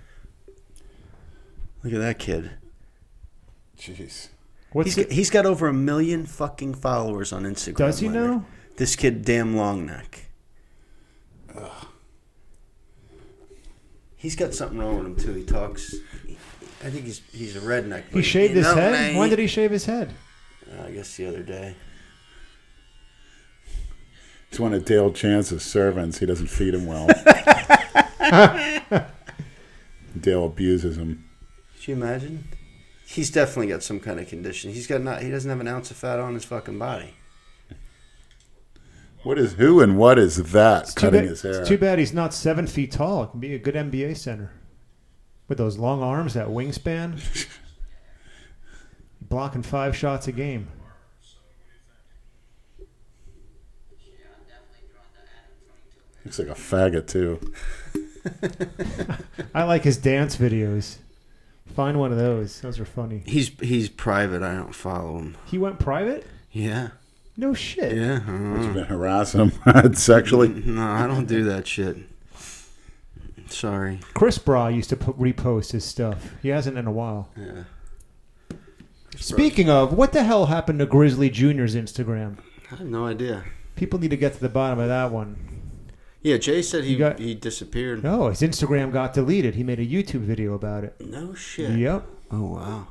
Speaker 2: Look at that kid.
Speaker 1: Jeez.
Speaker 3: What's
Speaker 2: He's got, he's got over a million fucking followers on Instagram.
Speaker 3: Does he
Speaker 2: Leonard.
Speaker 3: know?
Speaker 2: This kid, damn long neck. He's got something wrong with him too. He talks. I think he's he's a redneck.
Speaker 3: He shaved his head. When did
Speaker 2: he?
Speaker 3: he shave his head?
Speaker 2: Uh, I guess the other day.
Speaker 1: He's one of Dale Chance's servants. He doesn't feed him well. Dale abuses him.
Speaker 2: Could you imagine? He's definitely got some kind of condition. He's got not. He doesn't have an ounce of fat on his fucking body.
Speaker 1: What is who and what is that
Speaker 3: It's
Speaker 1: cutting
Speaker 3: bad,
Speaker 1: his hair?
Speaker 3: it's too bad he's not seven feet tall. It can be a good NBA center with those long arms, that wingspan, blocking five shots a game.
Speaker 1: Looks like a faggot too.
Speaker 3: I like his dance videos. Find one of those. Those are funny.
Speaker 2: He's he's private. I don't follow him.
Speaker 3: He went private?
Speaker 2: Yeah.
Speaker 3: No shit.
Speaker 2: Yeah.
Speaker 1: You've
Speaker 2: uh,
Speaker 1: been harassing him sexually.
Speaker 2: no, I don't do that shit. Sorry.
Speaker 3: Chris Bra used to put, repost his stuff. He hasn't in a while.
Speaker 2: Yeah.
Speaker 3: Speaking of, what the hell happened to Grizzly Jr.'s Instagram?
Speaker 2: I have no idea.
Speaker 3: People need to get to the bottom of that one.
Speaker 2: Yeah, Jay said he
Speaker 3: You got-
Speaker 2: he disappeared.
Speaker 3: No, his Instagram got deleted. He made a YouTube video about it.
Speaker 2: No shit.
Speaker 3: Yep.
Speaker 2: Oh wow.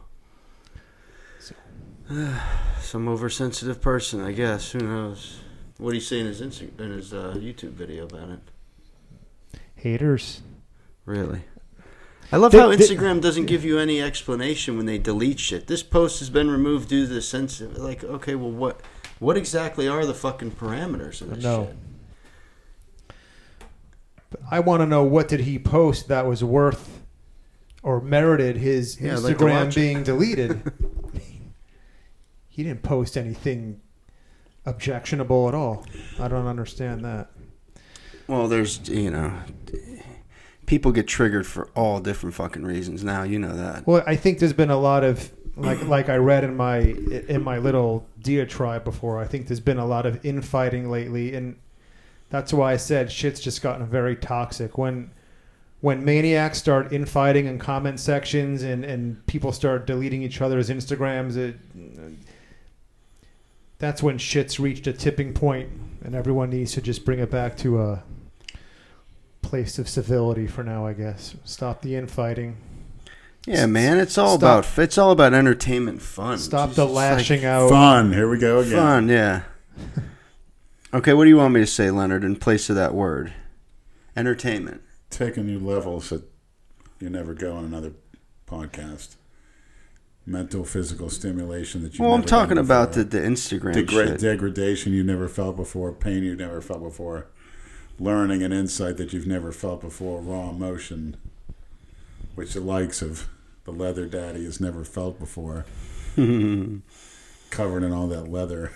Speaker 2: Some oversensitive person, I guess. Who knows? What do you say in his Insta- in his uh, YouTube video about it?
Speaker 3: Haters.
Speaker 2: Really? I love
Speaker 3: They-
Speaker 2: how
Speaker 3: they-
Speaker 2: Instagram doesn't give you any explanation when they delete shit. This post has been removed due to the sensitive. Like, okay, well, what what exactly are the fucking parameters of this
Speaker 3: No.
Speaker 2: shit?
Speaker 3: I want to know what did he post that was worth or merited his
Speaker 2: Yeah, I'd like
Speaker 3: Instagram being deleted. he didn't post anything objectionable at all. I don't understand that.
Speaker 2: Well, there's you know, people get triggered for all different fucking reasons. Now you know that.
Speaker 3: Well, I think there's been a lot of like like I read in my in my little diatribe before. I think there's been a lot of infighting lately, and that's why I said shit's just gotten very toxic. When when maniacs start infighting in comment sections and and people start deleting each other's Instagrams, it, that's when shit's reached a tipping point, and everyone needs to just bring it back to a place of civility for now. I guess stop the infighting,
Speaker 2: Yeah, man, it's all
Speaker 3: Stop.
Speaker 2: about it's all about entertainment, fun.
Speaker 3: stop
Speaker 2: Jesus,
Speaker 3: the
Speaker 2: it's like
Speaker 3: lashing out.
Speaker 1: Fun. Here we go again.
Speaker 2: Fun, yeah. okay, what do you want me to say, Leonard, in place of that word? Entertainment.
Speaker 1: Taking new levels that you never go on another podcast. Mental, physical stimulation that you.
Speaker 2: Well, I'm talking about the, the Instagram
Speaker 1: Degra-
Speaker 2: shit.
Speaker 1: degradation you never felt before, pain you never felt before, learning and insight that you've never felt before, raw emotion, which the likes of the leather daddy has never felt before, covered in all that leather.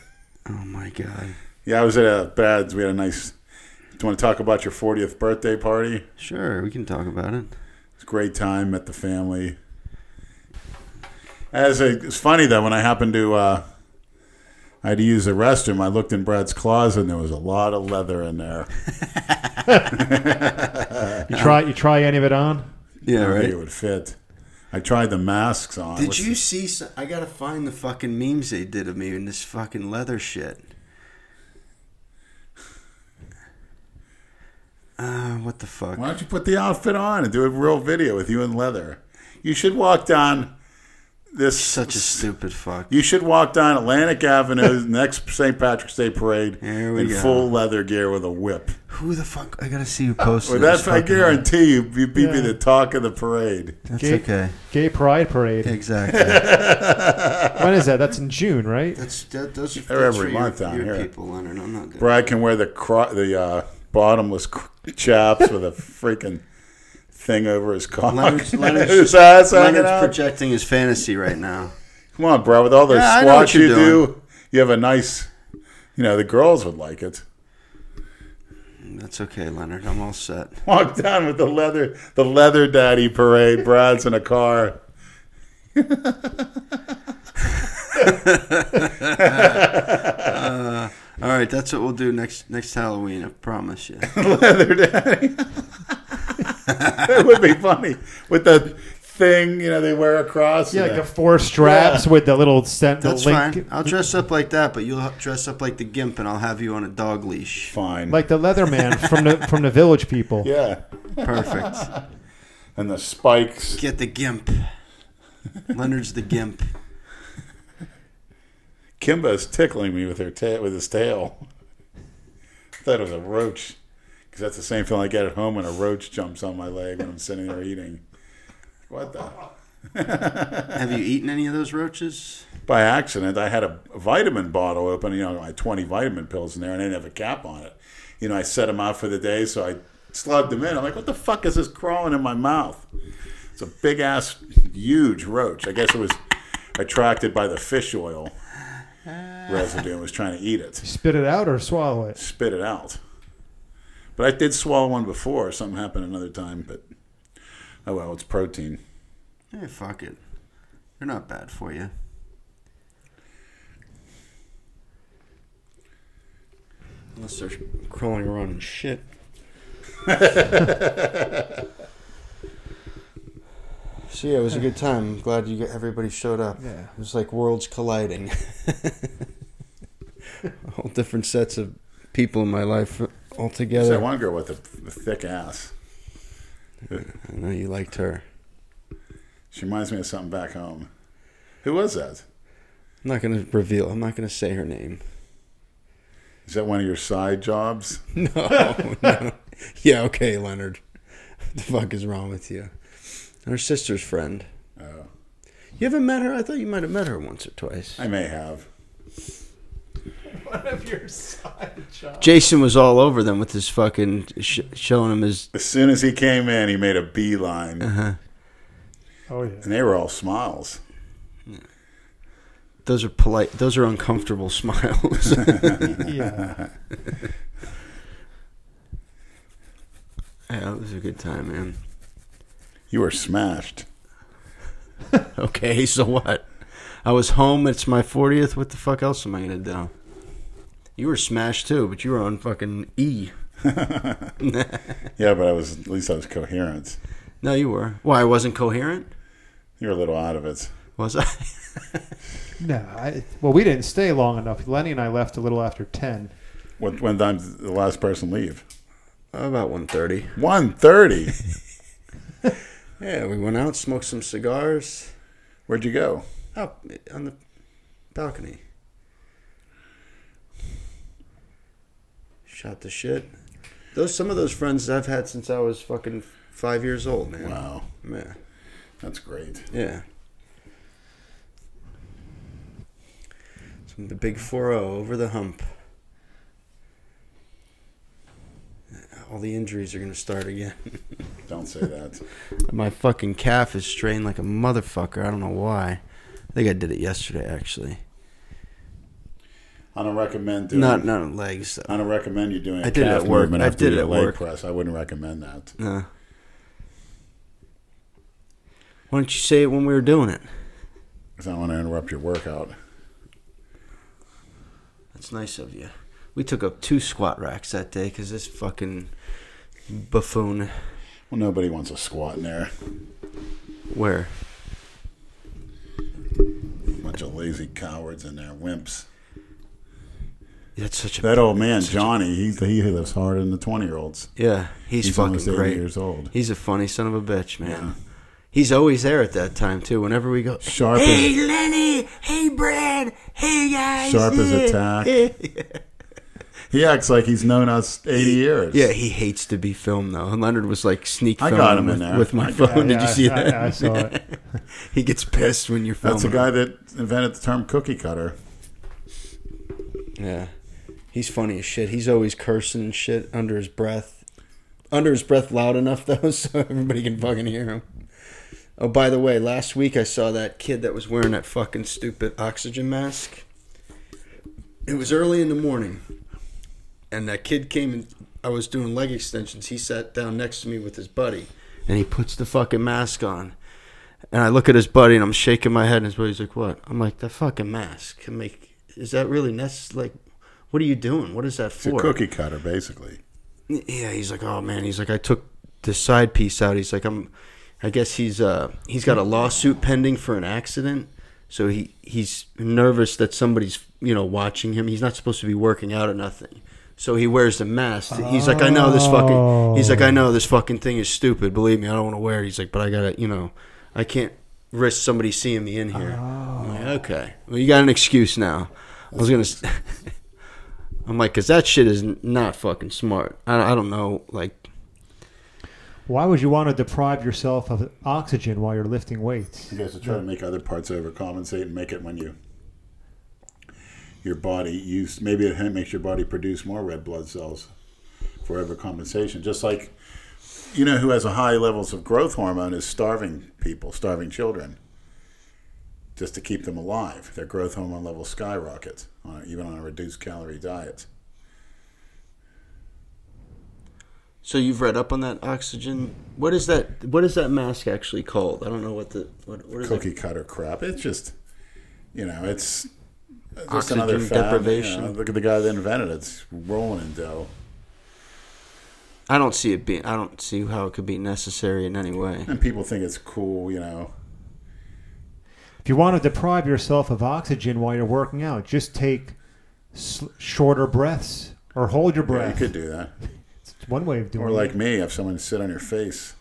Speaker 2: oh my god.
Speaker 1: Yeah, I was at a Bads. We had a nice. Do you want to talk about your 40th birthday party?
Speaker 2: Sure, we can talk about it.
Speaker 1: It's a great time. Met the family. As a, it's funny though when I happened to, uh, I had to use the restroom. I looked in Brad's closet and there was a lot of leather in there.
Speaker 3: You try you try any of it on?
Speaker 2: Yeah,
Speaker 1: I don't think
Speaker 2: right.
Speaker 1: it would fit. I tried the masks on.
Speaker 2: Did
Speaker 1: What's-
Speaker 2: you see? Some, I gotta find the fucking memes they did of me in this fucking leather shit. Uh, what the fuck?
Speaker 1: Why don't you put the outfit on and do a real video with you in leather? You should walk down this.
Speaker 2: Such a stupid fuck.
Speaker 1: You should walk down Atlantic Avenue next St. Patrick's Day parade
Speaker 2: Here we
Speaker 1: in
Speaker 2: go.
Speaker 1: full leather gear with a whip.
Speaker 2: Who the fuck? I gotta see who posted.
Speaker 1: Well,
Speaker 2: this
Speaker 1: that's I
Speaker 2: fucking-
Speaker 1: guarantee you. You'd be
Speaker 3: Yeah.
Speaker 1: the talk of the parade.
Speaker 2: That's
Speaker 3: Gay-
Speaker 2: okay.
Speaker 3: Gay Pride Parade.
Speaker 2: Exactly.
Speaker 3: When is that? That's in June, right?
Speaker 2: That's that, those are
Speaker 1: They're
Speaker 2: that's
Speaker 1: every
Speaker 2: for
Speaker 1: month
Speaker 2: your,
Speaker 1: down
Speaker 2: your
Speaker 1: here.
Speaker 2: people, Leonard. I'm not good.
Speaker 1: Brad can wear the cro- the uh, bottomless chaps with a freaking thing over his cock.
Speaker 2: Leonard's, Leonard's,
Speaker 1: his ass
Speaker 2: Leonard's
Speaker 1: out.
Speaker 2: projecting his fantasy right now.
Speaker 1: Come on, bro. With all those
Speaker 2: Yeah,
Speaker 1: squats
Speaker 2: you're doing.
Speaker 1: do, you have a nice. You know, the girls would like it.
Speaker 2: That's okay, Leonard. I'm all set.
Speaker 1: Walk down with the leather, the leather daddy parade. Brad's in a car.
Speaker 2: Uh, all right, that's what we'll do next next Halloween. I promise you.
Speaker 1: leather daddy. that would be funny with the thing you know they wear across.
Speaker 3: Yeah, like the
Speaker 1: the-
Speaker 3: four straps
Speaker 1: Yeah.
Speaker 3: with the little stent. the
Speaker 2: That's
Speaker 3: link,
Speaker 2: fine. I'll dress up like that, but you'll dress up like the gimp, and I'll have you on a dog leash.
Speaker 1: fine.
Speaker 3: like the leather man from the from the Village People.
Speaker 1: yeah,
Speaker 2: Perfect.
Speaker 1: and the spikes.
Speaker 2: Get the gimp. Leonard's the gimp.
Speaker 1: Kimba is tickling me with her ta- with his tail. I thought it was a roach because that's the same feeling I get at home when a roach jumps on my leg when I'm sitting there eating. What the?
Speaker 2: Have you eaten any of those roaches?
Speaker 1: By accident, I had a vitamin bottle open. You know, my 20 vitamin pills in there, and I didn't have a cap on it. You know, I set them out for the day, so I slugged them in. I'm like, what the fuck is this crawling in my mouth? It's a big ass, huge roach. I guess it was attracted by the fish oil residue and was trying to eat it.
Speaker 3: Spit it out or swallow it.
Speaker 1: spit it out. But I did swallow one before. Something happened another time, but oh well, it's protein.
Speaker 2: Hey, fuck it. They're not bad for you. Unless they're crawling around in shit. so yeah, it was a good time. I'm glad you everybody showed up.
Speaker 3: Yeah.
Speaker 2: It was like worlds colliding. All different sets of people in my life altogether.
Speaker 1: There's that one girl with a, a thick ass.
Speaker 2: I know you liked her.
Speaker 1: She reminds me of something back home. Who was that?
Speaker 2: I'm not gonna reveal. I'm not gonna say her name.
Speaker 1: Is that one of your side jobs?
Speaker 2: No, no. Yeah, okay, Leonard. What the fuck is wrong with you? Her sister's friend.
Speaker 1: Oh,
Speaker 2: You haven't met her? I thought you might have met her once or twice.
Speaker 1: I may have.
Speaker 3: One of your side jobs.
Speaker 2: Jason was all over them with his fucking sh- showing him his.
Speaker 1: As soon as he came in, he made a beeline,
Speaker 2: Uh-huh.
Speaker 3: Oh yeah.
Speaker 1: and they were all smiles.
Speaker 2: Those are polite. Those are uncomfortable smiles.
Speaker 3: Yeah.
Speaker 2: yeah, it was a good time, man.
Speaker 1: You were smashed.
Speaker 2: Okay, so what? I was home. It's my 40th. What the fuck else am I gonna do? You were smashed too, but you were on fucking E.
Speaker 1: Yeah, but I was at least I was coherent.
Speaker 2: No, you were. Why? I wasn't coherent.
Speaker 1: You were a little out of it.
Speaker 2: Was I?
Speaker 3: No, I, well, we didn't stay long enough. Lenny and I left a little after ten.
Speaker 1: What when time did the last person leave?
Speaker 2: About 1.30.
Speaker 1: One thirty.
Speaker 2: Yeah, we went out, smoked some cigars.
Speaker 1: Where'd you go?
Speaker 2: Out on the balcony. Shot the shit. Those some of those friends I've had since I was fucking five years old, man.
Speaker 1: Wow,
Speaker 2: Man.
Speaker 1: that's great.
Speaker 2: Yeah. Some the big 4 over the hump. All the injuries are going to start again.
Speaker 1: Don't say that.
Speaker 2: My fucking calf is strained like a motherfucker. I don't know why. I think I did it yesterday, actually.
Speaker 1: I don't recommend doing.
Speaker 2: Not not on legs.
Speaker 1: I don't recommend you doing. a
Speaker 2: I did it
Speaker 1: calf
Speaker 2: at work. I did it at
Speaker 1: leg
Speaker 2: work.
Speaker 1: press. I wouldn't recommend that.
Speaker 2: No. Why don't you say it when we were doing it?
Speaker 1: Because I don't want to interrupt your workout.
Speaker 2: That's nice of you. We took up two squat racks that day because this fucking buffoon.
Speaker 1: Well, nobody wants a squat in there.
Speaker 2: Where?
Speaker 1: A bunch of lazy cowards in there, wimps.
Speaker 2: That's such a
Speaker 1: That old man,
Speaker 2: such a-
Speaker 1: Johnny, he he lives harder than the twenty year olds.
Speaker 2: yeah, he's,
Speaker 1: He's
Speaker 2: fucking
Speaker 1: 80
Speaker 2: great.
Speaker 1: years old.
Speaker 2: He's a funny son of a bitch, man.
Speaker 1: Yeah.
Speaker 2: He's always there at that time too. Whenever we go,
Speaker 1: Sharp
Speaker 2: Hey
Speaker 1: as
Speaker 2: Lenny, hey Brad, hey guys.
Speaker 1: Sharp as a tack. he acts like he's known us eighty years.
Speaker 2: Yeah, he hates to be filmed though. And Leonard was like sneak
Speaker 1: I got him in there.
Speaker 2: with my
Speaker 1: I got-
Speaker 2: phone. Did you see
Speaker 3: I-
Speaker 2: that?
Speaker 3: I, I saw it.
Speaker 2: he gets pissed when you're filming.
Speaker 1: that's the guy that invented the term cookie cutter.
Speaker 2: Yeah. He's funny as shit. He's always cursing and shit under his breath. Under his breath loud enough though so everybody can fucking hear him. Oh, by the way, last week I saw that kid that was wearing that fucking stupid oxygen mask. It was early in the morning. And that kid came and I was doing leg extensions. He sat down next to me with his buddy. And he puts the fucking mask on. And I look at his buddy and I'm shaking my head and his buddy's like, What? I'm like, that fucking mask can make is that really necessary? Like, what are you doing? What is that
Speaker 1: It's a
Speaker 2: for?
Speaker 1: cookie cutter, basically.
Speaker 2: Yeah, he's like, oh man, he's like, I took the side piece out. He's like, I'm, I guess he's uh he's got a lawsuit pending for an accident, so he he's nervous that somebody's you know watching him. He's not supposed to be working out or nothing. So he wears the mask. He's like, I know this fucking. He's like, I know this fucking thing is stupid. Believe me, I don't want to wear it. He's like, but I gotta, you know, I can't risk somebody seeing me in here. I'm like, okay, well, you got an excuse now. I was gonna. s- I'm like, cause that shit is not fucking smart. I, I don't know, like,
Speaker 3: Why would you want to deprive yourself of oxygen while you're lifting weights?
Speaker 1: You guys to try to make other parts overcompensate and make it when you your body use maybe it makes your body produce more red blood cells for overcompensation. Just like you know who has a high levels of growth hormone is starving people, starving children. Just to keep them alive, their growth hormone levels skyrocket on a, even on a reduced calorie diet.
Speaker 2: so you've read up on that oxygen. What is that? What is that mask actually called? I don't know what the what, what is
Speaker 1: Cookie
Speaker 2: it?
Speaker 1: cutter crap. It's just, you know, it's just
Speaker 2: Oxygen
Speaker 1: another fad.
Speaker 2: deprivation.
Speaker 1: You know, look at the guy that invented it. It's rolling in dough.
Speaker 2: I don't see it being. I don't see how it could be necessary in any way.
Speaker 1: And people think it's cool, you know.
Speaker 3: If you want to deprive yourself of oxygen while you're working out, just take s- shorter breaths or hold your
Speaker 1: Yeah, you could do that.
Speaker 3: It's one way of doing
Speaker 1: Or
Speaker 3: it.
Speaker 1: Or like me, have someone sit on your face,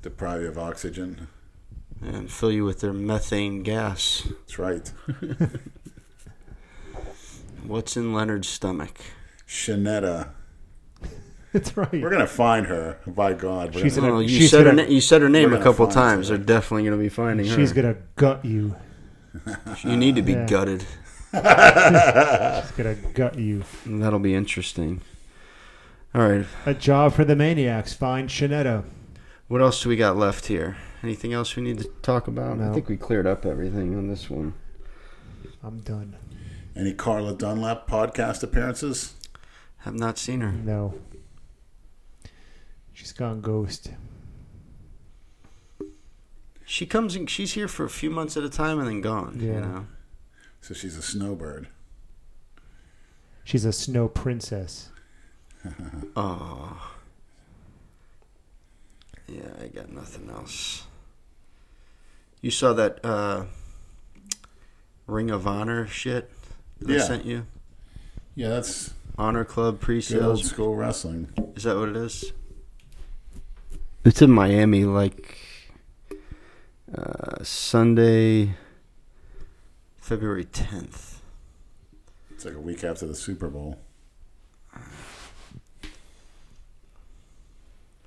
Speaker 1: deprive you of oxygen.
Speaker 2: And fill you with their methane gas.
Speaker 1: That's right.
Speaker 2: What's in Leonard's stomach?
Speaker 1: Shanetta.
Speaker 3: That's right.
Speaker 1: We're gonna find her. By God, we're
Speaker 3: She's
Speaker 1: gonna,
Speaker 3: in a-
Speaker 2: Oh, you
Speaker 3: she's
Speaker 2: said her.
Speaker 3: gonna-
Speaker 2: Na- you said her name a couple times.
Speaker 1: her.
Speaker 2: They're definitely going to be finding her.
Speaker 3: She's gonna gut you.
Speaker 2: You need to be
Speaker 3: Yeah.
Speaker 2: gutted.
Speaker 3: She's gonna gut you.
Speaker 2: That'll be interesting. All right.
Speaker 3: A job for the maniacs. Find Shanetta.
Speaker 2: What else do we got left here? Anything else we need to talk about? I
Speaker 3: No.
Speaker 2: think we cleared up everything on this one.
Speaker 3: I'm done.
Speaker 1: any Carla Dunlap podcast appearances?
Speaker 2: Have not seen her.
Speaker 3: No. She's gone ghost.
Speaker 2: She comes and she's here for a few months at a time and then gone. You
Speaker 3: Yeah.
Speaker 2: know.
Speaker 1: So she's a snowbird.
Speaker 3: She's a snow princess.
Speaker 2: Oh. Yeah, I got nothing else. You saw that uh Ring of Honor shit that I sent you?
Speaker 1: Yeah, that's
Speaker 2: Honor Club
Speaker 1: good old
Speaker 2: pre-sales.
Speaker 1: school wrestling.
Speaker 2: Is that what it is? It's in Miami, like uh, Sunday, February tenth.
Speaker 1: It's like a week after the Super Bowl.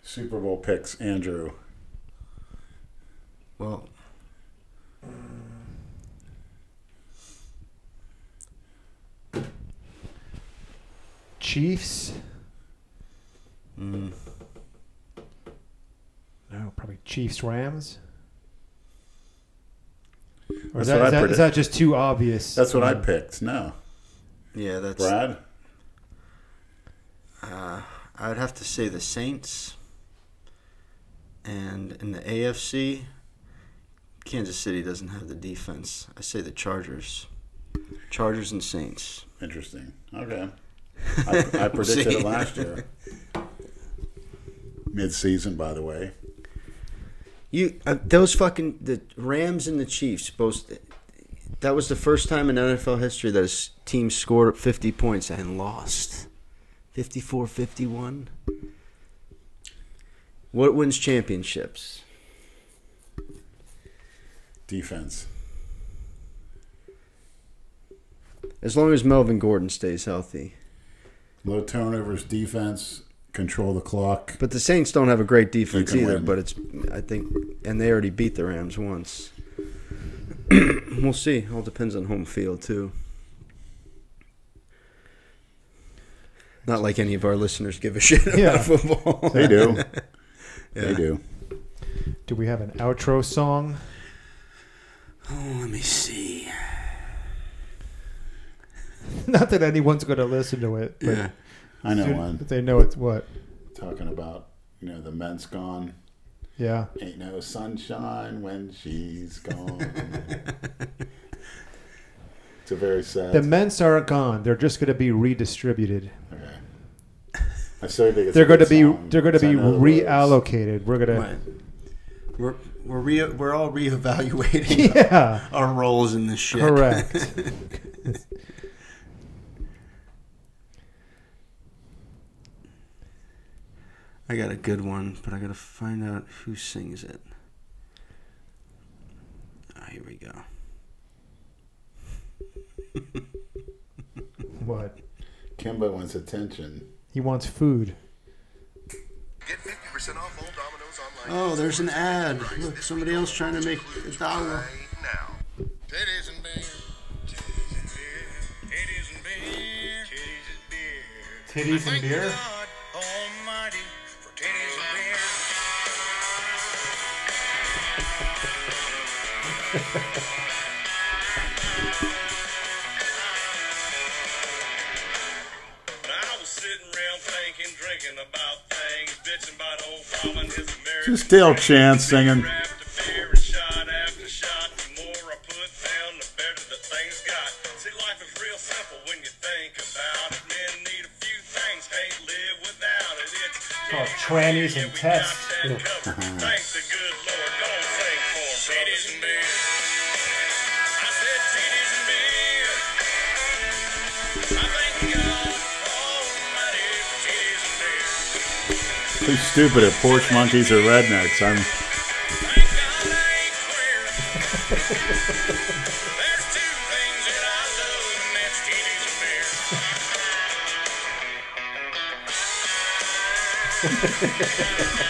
Speaker 1: Super Bowl picks, Andrew.
Speaker 2: Well,
Speaker 3: Chiefs.
Speaker 2: mm,
Speaker 3: No, probably Chiefs Rams. Or
Speaker 1: That's
Speaker 3: is that,
Speaker 1: what I
Speaker 3: is, that,
Speaker 1: predict-
Speaker 3: is that just too obvious?
Speaker 1: That's what I
Speaker 3: Um,
Speaker 1: picked. No,
Speaker 2: yeah, that's.
Speaker 1: Brad.
Speaker 2: Uh, I would have to say the Saints. And in the AFC, Kansas City doesn't have the defense. I say the Chargers. Chargers and Saints.
Speaker 1: Interesting. Okay, I, I predicted
Speaker 2: See?
Speaker 1: it last year. Mid-season, by the way.
Speaker 2: You uh, those fucking the Rams and the Chiefs both. That was the first time in NFL history that a team scored 50 points and lost. 54-51. What wins championships?
Speaker 1: Defense.
Speaker 2: As long as Melvin Gordon stays healthy.
Speaker 1: Low turnovers, defense, control the clock.
Speaker 2: But the Saints don't have a great defense either.
Speaker 1: win.
Speaker 2: But it's I think, and they already beat the Rams once. we'll see. All depends on home field too. Not like any of our listeners give a shit about
Speaker 3: Yeah.
Speaker 2: football.
Speaker 1: They do.
Speaker 2: Yeah.
Speaker 1: They do.
Speaker 3: Do we have an outro song?
Speaker 2: Oh, let me see.
Speaker 3: Not that anyone's going to listen to it. But
Speaker 2: Yeah.
Speaker 1: I know
Speaker 3: soon-
Speaker 1: one.
Speaker 3: But they know it's what.
Speaker 1: Talking about, you know, the mint's gone.
Speaker 3: Yeah.
Speaker 1: Ain't no sunshine when she's gone. it's a very sad.
Speaker 3: The Mints aren't gone. They're just going to be redistributed.
Speaker 1: okay. I still think it's
Speaker 3: They're
Speaker 1: a
Speaker 3: going to
Speaker 1: good
Speaker 3: be
Speaker 1: song,
Speaker 3: they're going to be
Speaker 1: know words.
Speaker 3: reallocated. We're going to
Speaker 2: We're we're re- we're all reevaluating
Speaker 3: Yeah.
Speaker 2: our roles in this shit.
Speaker 3: Correct.
Speaker 2: I got a good one, but I gotta find out who sings it. Ah, here we go.
Speaker 3: what?
Speaker 1: Kimbo wants attention.
Speaker 3: He wants food.
Speaker 5: Get 50% off all Domino's online.
Speaker 2: Oh, there's an ad. Look, somebody else trying to make a dollar.
Speaker 5: Now. Titties and beer. Titties and beer. Titties and beer. Titties and beer. Without it. It's
Speaker 3: Called trannies and
Speaker 5: we
Speaker 3: tests.
Speaker 5: got
Speaker 1: Too stupid at porch monkeys or rednecks. I'm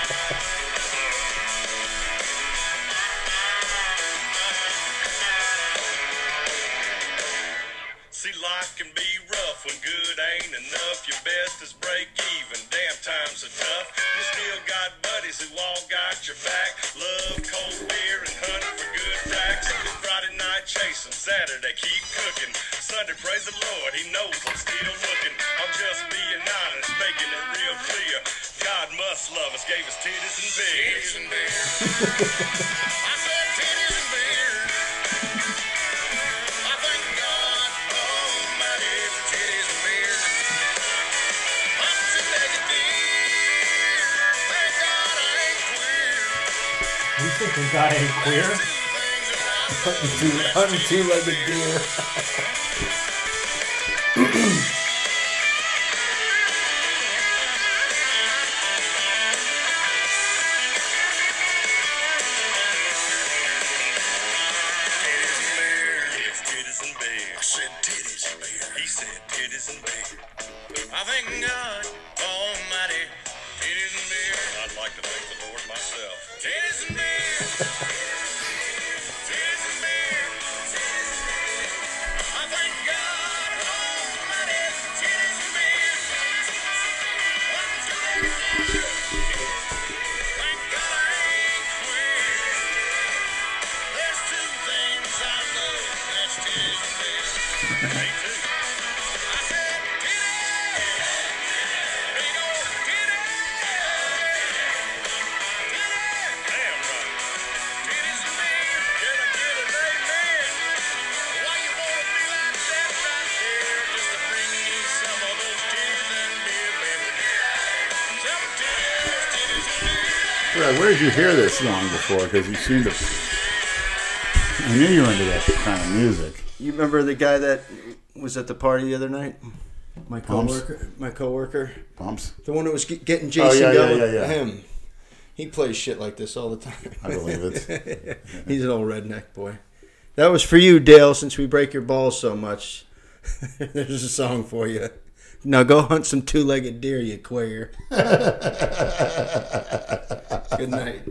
Speaker 5: Hunting two-legged deer.
Speaker 1: you hear this song before? Because you seem to. I knew you were into that kind of music.
Speaker 5: You remember the guy that was at the party the other night? My
Speaker 1: Pumps?
Speaker 5: coworker. My coworker.
Speaker 1: Pumps.
Speaker 5: The one that was ge- getting
Speaker 1: Oh,
Speaker 5: Jason
Speaker 1: yeah, yeah,
Speaker 5: going.
Speaker 1: yeah, yeah.
Speaker 5: Him. He plays shit like this all the time.
Speaker 1: I believe it.
Speaker 5: He's an old redneck boy. That was for you, Dale, since we break your balls so much. There's a song for you. Now go hunt some two legged deer, you queer. Good night.